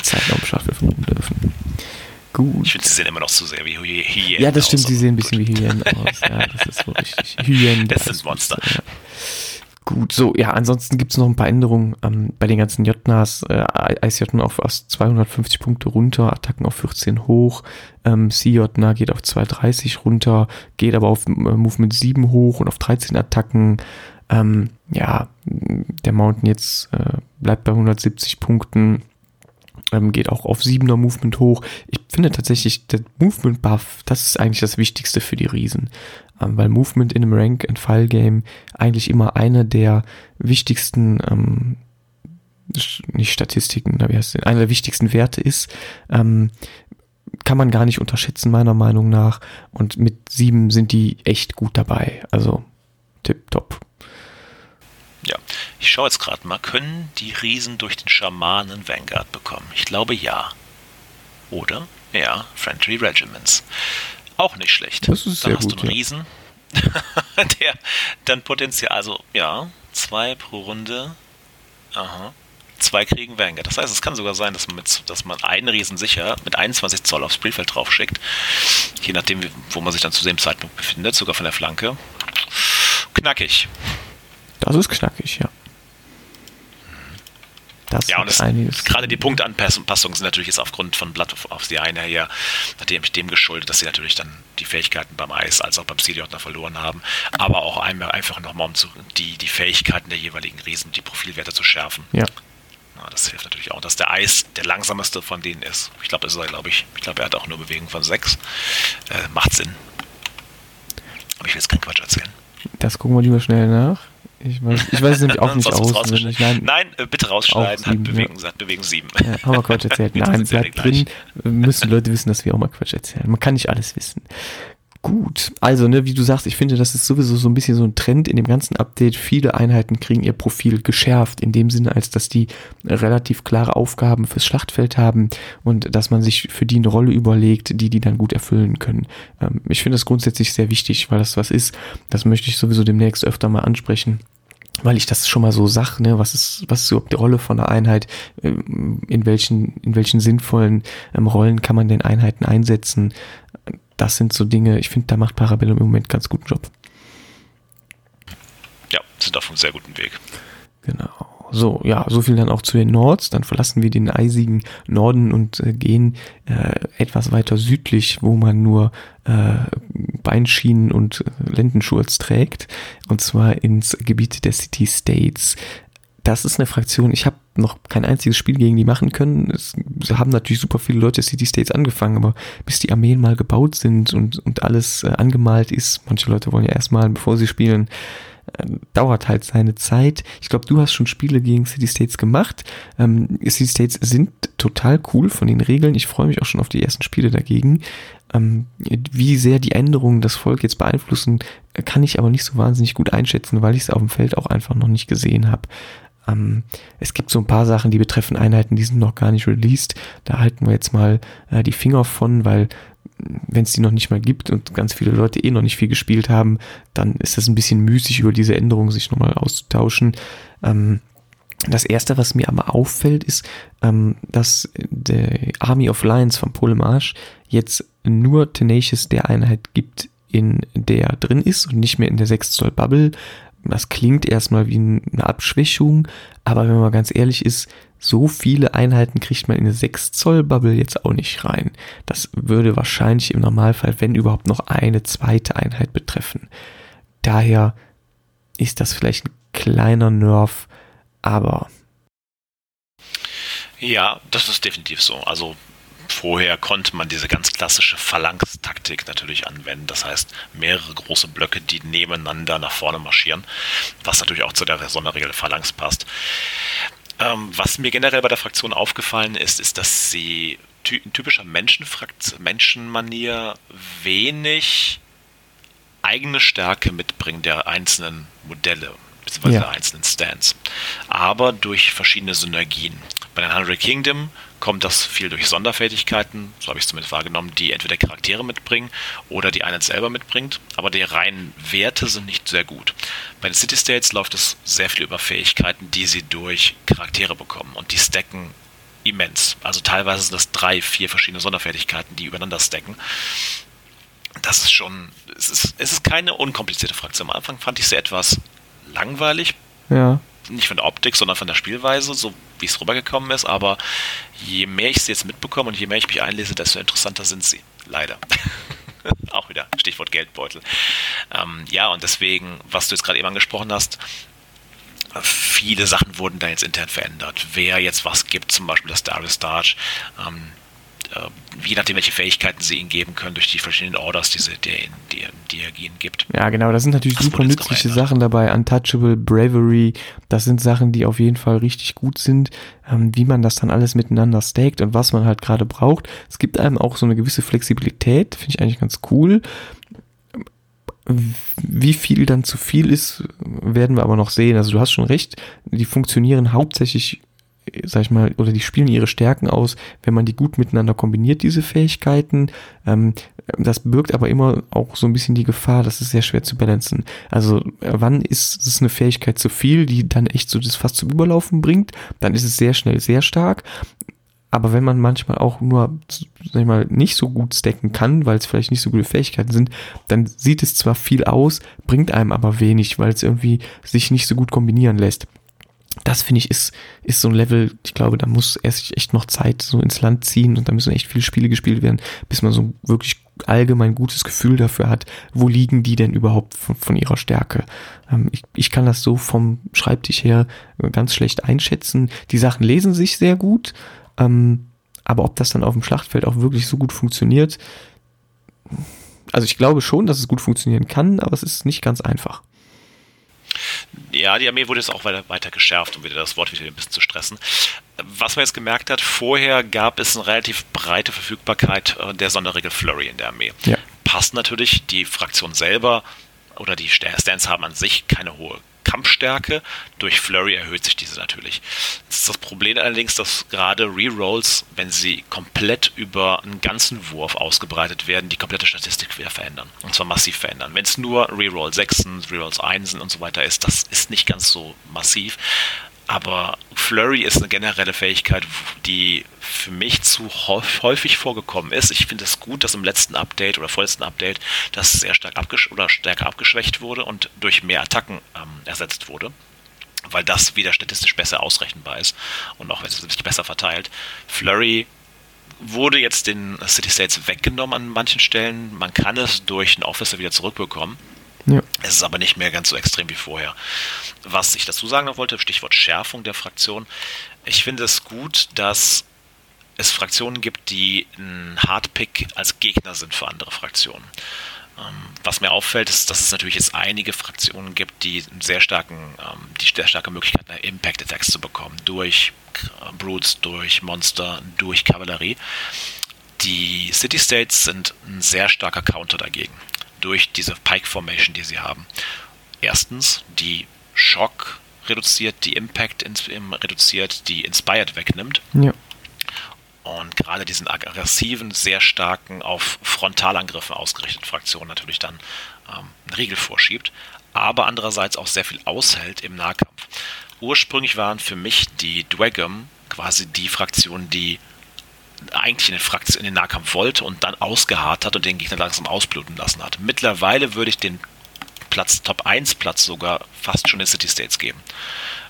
zeitnah bestrafen dürfen. Gut. Ich finde, sie sehen immer noch zu sehr wie Hyänen Ja, das stimmt, aus, sie sehen ein bisschen wie Hyänen aus. Ja, das ist so richtig. Hyänen. Das, das sind Monster. Ist, ja. Gut, so, ja, ansonsten gibt's noch ein paar Änderungen ähm, bei den ganzen Jotnas. Äh, ICJna auf fast 250 Punkte runter, Attacken auf 14 hoch, ähm, CJna geht auf 230 runter, geht aber auf äh, Movement 7 hoch und auf 13 Attacken. Ähm, ja, der Mountain jetzt äh, bleibt bei 170 Punkten, ähm, geht auch auf 7er Movement hoch. Ich finde tatsächlich, der Movement Buff, das ist eigentlich das Wichtigste für die Riesen. Ähm, weil Movement in einem Rank and File Game eigentlich immer eine der wichtigsten ähm, nicht Statistiken, wie heißt es, einer der wichtigsten Werte ist, ähm, kann man gar nicht unterschätzen, meiner Meinung nach. Und mit sieben sind die echt gut dabei. Also tip top. Ja, ich schaue jetzt gerade mal, können die Riesen durch den Schamanen Vanguard bekommen? Ich glaube ja. Oder? Ja, Friendly Regiments. Auch nicht schlecht. Das ist dann sehr hast gut, du einen ja. Riesen, der dann potenziell, also ja, zwei pro Runde. Aha. Zwei kriegen Vanguard. Das heißt, es kann sogar sein, dass man, mit, dass man einen Riesen sicher mit 21 Zoll aufs Spielfeld drauf schickt. Je nachdem, wo man sich dann zu dem Zeitpunkt befindet, sogar von der Flanke. Knackig. Das ist knackig, ja. Das ja, und es, einiges. gerade die Punktanpassungen sind natürlich jetzt aufgrund von Blood of, the Eye her, nachdem ich dem geschuldet, dass sie natürlich dann die Fähigkeiten beim Eis als auch beim Sidiot verloren haben, aber auch einmal einfach nochmal um zu, die, die Fähigkeiten der jeweiligen Riesen, die Profilwerte zu schärfen. Ja. ja. Das hilft natürlich auch, dass der Eis der langsamste von denen ist. Ich glaube, das ist er, glaube ich. Ich glaube, er hat auch nur Bewegung von 6. Äh, macht Sinn. Aber ich will jetzt keinen Quatsch erzählen. Das gucken wir lieber schnell nach. Ich weiß, ich weiß es nämlich auch nicht aus. Ich, nein, nein, äh, bitte rausschneiden. Sieben, hat Bewegung, ja. Bewegung 7. Ja, haben wir Quatsch erzählt. nein, bleibt drin. Müssen Leute wissen, dass wir auch mal Quatsch erzählen. Man kann nicht alles wissen. Gut, also ne, wie du sagst, ich finde, das ist sowieso so ein bisschen so ein Trend in dem ganzen Update. Viele Einheiten kriegen ihr Profil geschärft, in dem Sinne, als dass die relativ klare Aufgaben fürs Schlachtfeld haben und dass man sich für die eine Rolle überlegt, die die dann gut erfüllen können. Ähm, ich finde das grundsätzlich sehr wichtig, weil das was ist. Das möchte ich sowieso demnächst öfter mal ansprechen weil ich das schon mal so sag, ne, was ist, was ist überhaupt die Rolle von der Einheit, ähm, in welchen, in welchen sinnvollen ähm, Rollen kann man den Einheiten einsetzen. Das sind so Dinge, ich finde, da macht Parabellum im Moment ganz guten Job. Ja, sind auf einem sehr guten Weg. Genau. So, ja, so viel dann auch zu den Nords. Dann verlassen wir den eisigen Norden und äh, gehen äh, etwas weiter südlich, wo man nur äh, Beinschienen und äh, Lendenschurz trägt. Und zwar ins Gebiet der City States. Das ist eine Fraktion, ich habe noch kein einziges Spiel gegen die machen können. Es haben natürlich super viele Leute City States angefangen, aber bis die Armeen mal gebaut sind und, und alles äh, angemalt ist, manche Leute wollen ja erstmal, bevor sie spielen, ähm, dauert halt seine Zeit. Ich glaube, du hast schon Spiele gegen City States gemacht. Ähm, City States sind total cool von den Regeln. Ich freue mich auch schon auf die ersten Spiele dagegen. Ähm, wie sehr die Änderungen das Volk jetzt beeinflussen, kann ich aber nicht so wahnsinnig gut einschätzen, weil ich es auf dem Feld auch einfach noch nicht gesehen habe. Ähm, es gibt so ein paar Sachen, die betreffen Einheiten, die sind noch gar nicht released. Da halten wir jetzt mal äh, die Finger von, weil wenn es die noch nicht mal gibt und ganz viele Leute eh noch nicht viel gespielt haben, dann ist das ein bisschen müßig, über diese Änderungen sich nochmal auszutauschen. Ähm, das erste, was mir aber auffällt, ist, ähm, dass der Army of Lions von Polemarch jetzt nur Tenacious der Einheit gibt, in der drin ist und nicht mehr in der 6 Zoll Bubble. Das klingt erstmal wie eine Abschwächung, aber wenn man ganz ehrlich ist, so viele Einheiten kriegt man in eine 6 Zoll Bubble jetzt auch nicht rein. Das würde wahrscheinlich im Normalfall, wenn überhaupt, noch eine zweite Einheit betreffen. Daher ist das vielleicht ein kleiner Nerv, aber. Ja, das ist definitiv so. Also vorher konnte man diese ganz klassische Phalanx-Taktik natürlich anwenden. Das heißt, mehrere große Blöcke, die nebeneinander nach vorne marschieren, was natürlich auch zu der Sonderregel Phalanx passt. Ähm, was mir generell bei der Fraktion aufgefallen ist, ist, dass sie ty typischer Menschenmanier wenig eigene Stärke mitbringen der einzelnen Modelle bzw. ja. der einzelnen Stands, aber durch verschiedene Synergien. Bei den Hundred Kingdom kommt das viel durch Sonderfähigkeiten, so habe ich es zumindest wahrgenommen, die entweder Charaktere mitbringen oder die einen selber mitbringt, aber die reinen Werte sind nicht sehr gut. Bei den City States läuft es sehr viel über Fähigkeiten, die sie durch Charaktere bekommen und die stacken immens. Also teilweise sind das drei, vier verschiedene Sonderfertigkeiten, die übereinander stacken. Das ist schon, es ist, es ist keine unkomplizierte Fraktion. Am Anfang fand ich sie etwas langweilig. Ja nicht von der Optik, sondern von der Spielweise, so wie es rübergekommen ist. Aber je mehr ich sie jetzt mitbekomme und je mehr ich mich einlese, desto interessanter sind sie. Leider. Auch wieder Stichwort Geldbeutel. Ähm, ja, und deswegen, was du jetzt gerade eben angesprochen hast, viele Sachen wurden da jetzt intern verändert. Wer jetzt was gibt, zum Beispiel das Darius Starch, ähm, äh, je nachdem, welche Fähigkeiten sie ihnen geben können durch die verschiedenen Orders, die, sie, die, die, die er ihnen gibt. Ja, genau, das sind natürlich das super nützliche Sachen dabei. Untouchable, Bravery, das sind Sachen, die auf jeden Fall richtig gut sind, ähm, wie man das dann alles miteinander stackt und was man halt gerade braucht. Es gibt einem auch so eine gewisse Flexibilität, finde ich eigentlich ganz cool. Wie viel dann zu viel ist, werden wir aber noch sehen. Also du hast schon recht, die funktionieren hauptsächlich sag ich mal, oder die spielen ihre Stärken aus, wenn man die gut miteinander kombiniert, diese Fähigkeiten. Ähm, das birgt aber immer auch so ein bisschen die Gefahr, das ist sehr schwer zu balancen. Also wann ist es eine Fähigkeit zu viel, die dann echt so das fast zum Überlaufen bringt, dann ist es sehr schnell sehr stark. Aber wenn man manchmal auch nur, sag ich mal, nicht so gut stacken kann, weil es vielleicht nicht so gute Fähigkeiten sind, dann sieht es zwar viel aus, bringt einem aber wenig, weil es irgendwie sich nicht so gut kombinieren lässt. Das finde ich ist, ist so ein Level, ich glaube, da muss erst echt noch Zeit so ins Land ziehen und da müssen echt viele Spiele gespielt werden, bis man so wirklich allgemein gutes Gefühl dafür hat, wo liegen die denn überhaupt von, von ihrer Stärke. Ähm, ich, ich kann das so vom Schreibtisch her ganz schlecht einschätzen. Die Sachen lesen sich sehr gut, ähm, aber ob das dann auf dem Schlachtfeld auch wirklich so gut funktioniert, also ich glaube schon, dass es gut funktionieren kann, aber es ist nicht ganz einfach. Ja, die Armee wurde jetzt auch weiter, weiter geschärft, um wieder das Wort wieder ein bisschen zu stressen. Was man jetzt gemerkt hat, vorher gab es eine relativ breite Verfügbarkeit äh, der Sonderregel Flurry in der Armee. Ja. Passt natürlich, die Fraktion selber oder die Stance haben an sich keine hohe Kampfstärke. Durch Flurry erhöht sich diese natürlich. Das ist das Problem allerdings, dass gerade Rerolls, wenn sie komplett über einen ganzen Wurf ausgebreitet werden, die komplette Statistik wieder verändern. Und zwar massiv verändern. Wenn es nur Reroll 6, Rerolls 1 und so weiter ist, das ist nicht ganz so massiv. Aber Flurry ist eine generelle Fähigkeit, die für mich zu häufig vorgekommen ist. Ich finde es gut, dass im letzten Update oder vorletzten Update das sehr stark abgesch oder stärker abgeschwächt wurde und durch mehr Attacken ähm, ersetzt wurde. Weil das wieder statistisch besser ausrechenbar ist und auch sich besser verteilt. Flurry wurde jetzt den City States weggenommen an manchen Stellen. Man kann es durch einen Officer wieder zurückbekommen. Ja. Es ist aber nicht mehr ganz so extrem wie vorher. Was ich dazu sagen wollte, Stichwort Schärfung der Fraktion. Ich finde es gut, dass es Fraktionen gibt, die ein Hardpick als Gegner sind für andere Fraktionen. Ähm, was mir auffällt, ist, dass es natürlich jetzt einige Fraktionen gibt, die sehr starken, ähm, die sehr starke Möglichkeit haben, Impact Attacks zu bekommen durch äh, Brutes, durch Monster, durch Kavallerie. Die City States sind ein sehr starker Counter dagegen durch diese Pike Formation, die sie haben. Erstens, die Shock reduziert, die Impact reduziert, die Inspired wegnimmt. Ja. Und gerade diesen aggressiven, sehr starken, auf Frontalangriffen ausgerichteten Fraktionen natürlich dann ähm, einen Riegel vorschiebt, aber andererseits auch sehr viel aushält im Nahkampf. Ursprünglich waren für mich die Dwagam quasi die Fraktion, die eigentlich in den, Fraktion, in den Nahkampf wollte und dann ausgeharrt hat und den Gegner langsam ausbluten lassen hat. Mittlerweile würde ich den Platz, Top 1 Platz sogar fast schon in City States geben.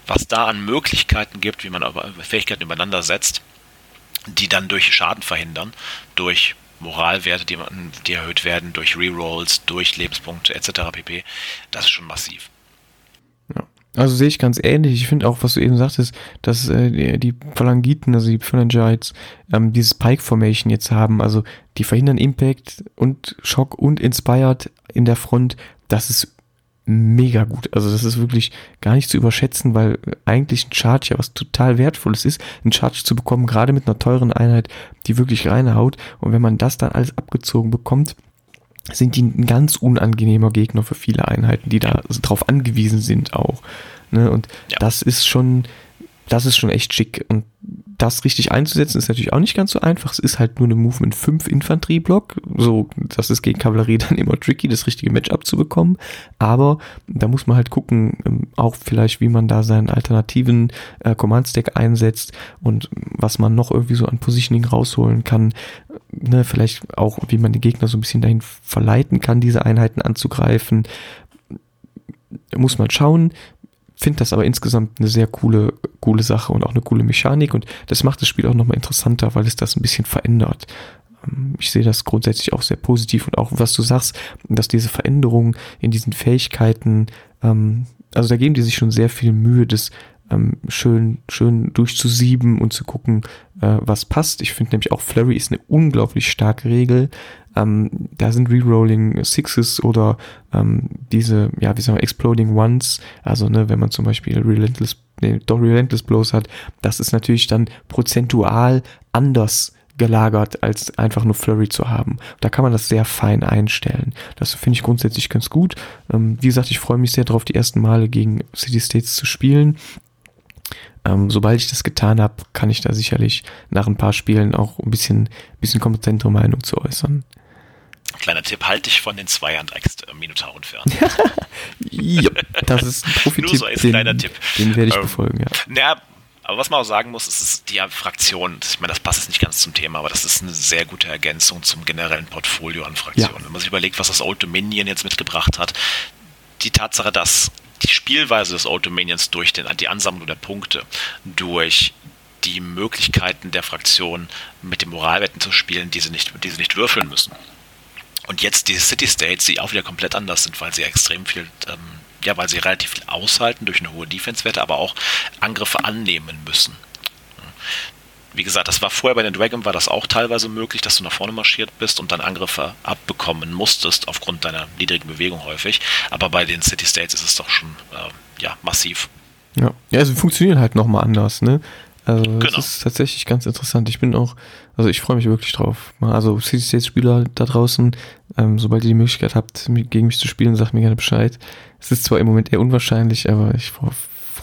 Was da an Möglichkeiten gibt, wie man Fähigkeiten übereinander setzt, die dann durch Schaden verhindern, durch Moralwerte, die, die erhöht werden, durch Rerolls, durch Lebenspunkte etc. pp. Das ist schon massiv. Also sehe ich ganz ähnlich. Ich finde auch, was du eben sagtest, dass äh, die, die Phalangiten, also die Phalangites, ähm, dieses Pike Formation jetzt haben. Also die verhindern Impact und Shock und Inspired in der Front. Das ist mega gut. Also das ist wirklich gar nicht zu überschätzen, weil eigentlich ein Charge ja was total wertvolles ist, einen Charge zu bekommen, gerade mit einer teuren Einheit, die wirklich reinhaut. Und wenn man das dann alles abgezogen bekommt, sind die ein ganz unangenehmer Gegner für viele Einheiten, die da drauf angewiesen sind auch. Ne? Und ja. das ist schon, das ist schon echt schick. Und das richtig einzusetzen ist natürlich auch nicht ganz so einfach. Es ist halt nur eine Movement 5 Infanterieblock. So, das ist gegen Kavallerie dann immer tricky, das richtige Matchup zu bekommen. Aber da muss man halt gucken, ähm, auch vielleicht, wie man da seinen alternativen äh, Command Stack einsetzt und was man noch irgendwie so an Positioning rausholen kann. Ne, vielleicht auch, wie man die Gegner so ein bisschen dahin verleiten kann, diese Einheiten anzugreifen. Muss man schauen finde das aber insgesamt eine sehr coole, coole Sache und auch eine coole Mechanik und das macht das Spiel auch nochmal interessanter, weil es das ein bisschen verändert. Ähm, ich sehe das grundsätzlich auch sehr positiv und auch was du sagst, dass diese Veränderungen in diesen Fähigkeiten, ähm, also da geben die sich schon sehr viel Mühe, das ähm, schön, schön durchzusieben und zu gucken, äh, was passt. Ich finde nämlich auch Flurry ist eine unglaublich starke Regel. Ähm, da sind Rerolling Sixes oder ähm, diese, ja, wie sagen wir, Exploding Ones. Also, ne, wenn man zum Beispiel Relentless, nee, doch Relentless Blows hat, das ist natürlich dann prozentual anders gelagert, als einfach nur Flurry zu haben. Da kann man das sehr fein einstellen. Das finde ich grundsätzlich ganz gut. Ähm, wie gesagt, ich freue mich sehr darauf, die ersten Male gegen City States zu spielen. Ähm, sobald ich das getan habe, kann ich da sicherlich nach ein paar Spielen auch ein bisschen, bisschen kompetentere Meinung zu äußern. Kleiner Tipp, halte dich von den Zweihand-Minotauren fern. ja, das ist ein Profi-Tipp. Nur so als den, kleiner Tipp. Den werde ich ähm, befolgen, ja. Naja, aber was man auch sagen muss, ist, ist die Fraktion, ich meine, das passt jetzt nicht ganz zum Thema, aber das ist eine sehr gute Ergänzung zum generellen Portfolio an Fraktionen. Ja. Wenn man sich überlegt, was das Old Dominion jetzt mitgebracht hat, die Tatsache, dass die Spielweise des Old Dominions durch den, die Ansammlung der Punkte, durch die Möglichkeiten der Fraktion mit den Moralwetten zu spielen, die sie nicht, die sie nicht würfeln müssen. Und jetzt die City States, die auch wieder komplett anders sind, weil sie extrem viel, ähm, ja, weil sie relativ viel aushalten durch eine hohe Defense-Wette, aber auch Angriffe annehmen müssen. Wie gesagt, das war vorher bei den Dragon war das auch teilweise möglich, dass du nach vorne marschiert bist und dann Angriffe abbekommen musstest aufgrund deiner niedrigen Bewegung häufig. Aber bei den City States ist es doch schon äh, ja massiv. Ja, ja, also funktionieren halt nochmal anders, ne? Also genau. das ist tatsächlich ganz interessant. Ich bin auch, also ich freue mich wirklich drauf. Also City States Spieler da draußen, ähm, sobald ihr die Möglichkeit habt, gegen mich zu spielen, sagt mir gerne Bescheid. Es ist zwar im Moment eher unwahrscheinlich, aber ich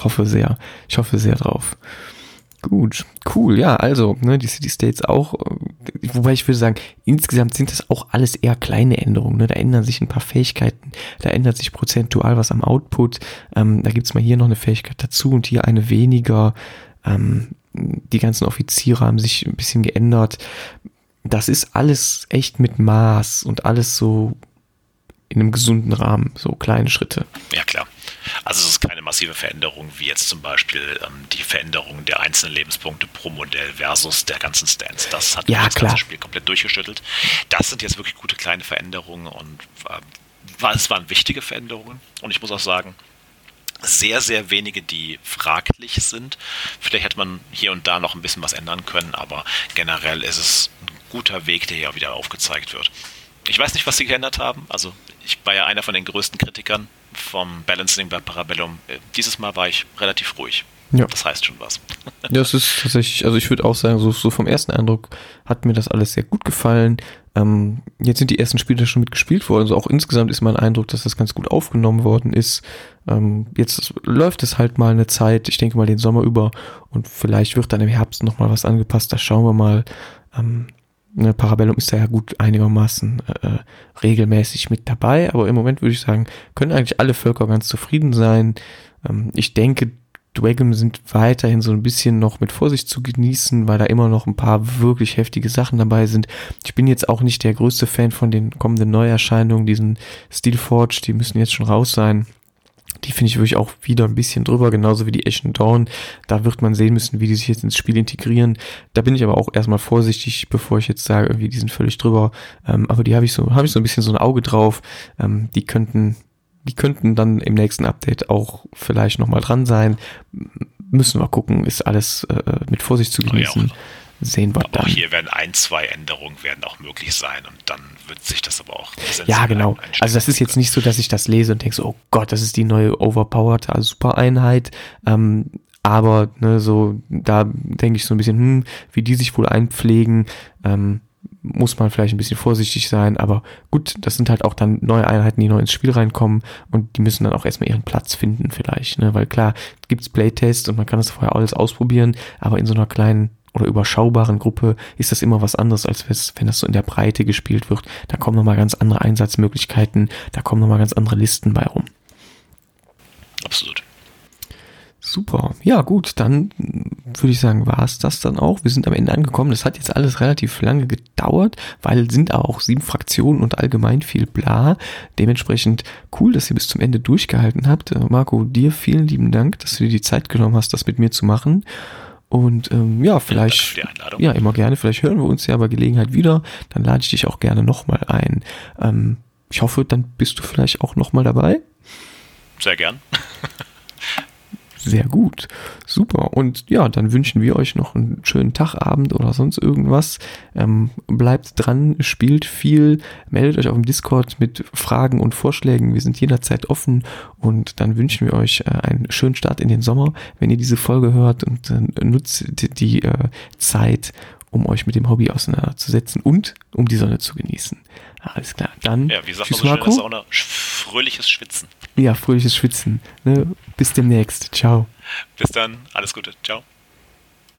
hoffe sehr, ich hoffe sehr drauf. Gut, cool, ja, also, ne, die City States auch, äh, wobei ich würde sagen, insgesamt sind das auch alles eher kleine Änderungen, ne, da ändern sich ein paar Fähigkeiten, da ändert sich prozentual was am Output, ähm, da gibt's mal hier noch eine Fähigkeit dazu und hier eine weniger, ähm, die ganzen Offiziere haben sich ein bisschen geändert, das ist alles echt mit Maß und alles so in einem gesunden Rahmen, so kleine Schritte. Ja, klar. Also es ist keine massive Veränderung, wie jetzt zum Beispiel ähm, die Veränderung der einzelnen Lebenspunkte pro Modell versus der ganzen Stance. Das hat ja, das klar. ganze Spiel komplett durchgeschüttelt. Das sind jetzt wirklich gute kleine Veränderungen und äh, es waren wichtige Veränderungen. Und ich muss auch sagen, sehr, sehr wenige, die fraglich sind. Vielleicht hätte man hier und da noch ein bisschen was ändern können, aber generell ist es ein guter Weg, der hier wieder aufgezeigt wird. Ich weiß nicht, was sie geändert haben. Also ich war ja einer von den größten Kritikern vom Balancing bei Parabellum. Äh, dieses Mal war ich relativ ruhig. Ja. Das heißt schon was. Ja, es ist tatsächlich, also ich würde auch sagen, so, so vom ersten Eindruck hat mir das alles sehr gut gefallen. Ähm, jetzt sind die ersten Spiele schon mitgespielt worden. Also auch insgesamt ist mein Eindruck, dass das ganz gut aufgenommen worden ist. Ähm, jetzt läuft es halt mal eine Zeit, ich denke mal den Sommer über und vielleicht wird dann im Herbst nochmal was angepasst. Da schauen wir mal. Ähm, Ne, Parabellum ist da ja gut einigermaßen äh, äh, regelmäßig mit dabei, aber im Moment würde ich sagen, können eigentlich alle Völker ganz zufrieden sein. Ähm, ich denke, Dwagem sind weiterhin so ein bisschen noch mit Vorsicht zu genießen, weil da immer noch ein paar wirklich heftige Sachen dabei sind. Ich bin jetzt auch nicht der größte Fan von den kommenden Neuerscheinungen, diesen Steelforge, die müssen jetzt schon raus sein. Die finde ich wirklich auch wieder ein bisschen drüber, genauso wie die Ashen Dawn. Da wird man sehen müssen, wie die sich jetzt ins Spiel integrieren. Da bin ich aber auch erstmal vorsichtig, bevor ich jetzt sage, irgendwie, die sind völlig drüber. Ähm, aber die habe ich so, habe ich so ein bisschen so ein Auge drauf. Ähm, die könnten, die könnten dann im nächsten Update auch vielleicht nochmal dran sein. Müssen wir gucken, ist alles äh, mit Vorsicht zu genießen. Ja, sehen wir dann. Auch hier werden ein, zwei Änderungen werden auch möglich sein und dann wird sich das aber auch. Ja, genau. Also das ist jetzt nicht so, dass ich das lese und denke so, oh Gott, das ist die neue overpowered Super-Einheit. Ähm, aber ne, so da denke ich so ein bisschen, hm, wie die sich wohl einpflegen. Ähm, muss man vielleicht ein bisschen vorsichtig sein, aber gut, das sind halt auch dann neue Einheiten, die neu ins Spiel reinkommen und die müssen dann auch erstmal ihren Platz finden vielleicht, ne? weil klar, gibt's Playtests und man kann das vorher alles ausprobieren, aber in so einer kleinen oder überschaubaren Gruppe ist das immer was anderes, als wenn das so in der Breite gespielt wird. Da kommen nochmal ganz andere Einsatzmöglichkeiten, da kommen nochmal ganz andere Listen bei rum. Absolut. Super. Ja, gut, dann würde ich sagen, war es das dann auch. Wir sind am Ende angekommen. Das hat jetzt alles relativ lange gedauert, weil sind auch sieben Fraktionen und allgemein viel bla. Dementsprechend cool, dass ihr bis zum Ende durchgehalten habt. Marco, dir vielen lieben Dank, dass du dir die Zeit genommen hast, das mit mir zu machen. Und ähm, ja, vielleicht, ja, immer gerne, vielleicht hören wir uns ja bei Gelegenheit wieder. Dann lade ich dich auch gerne nochmal ein. Ähm, ich hoffe, dann bist du vielleicht auch nochmal dabei. Sehr gern. Sehr gut. Super. Und ja, dann wünschen wir euch noch einen schönen Tagabend oder sonst irgendwas. Ähm, bleibt dran, spielt viel, meldet euch auf dem Discord mit Fragen und Vorschlägen. Wir sind jederzeit offen und dann wünschen wir euch äh, einen schönen Start in den Sommer, wenn ihr diese Folge hört und äh, nutzt die, die äh, Zeit, um euch mit dem Hobby auseinanderzusetzen und um die Sonne zu genießen. Alles klar. Dann. Ja, wie sagt tschüss, man so schön, Sauna, fröhliches Schwitzen. Ja, fröhliches Schwitzen. Ne? Bis demnächst. Ciao. Bis dann. Alles Gute. Ciao.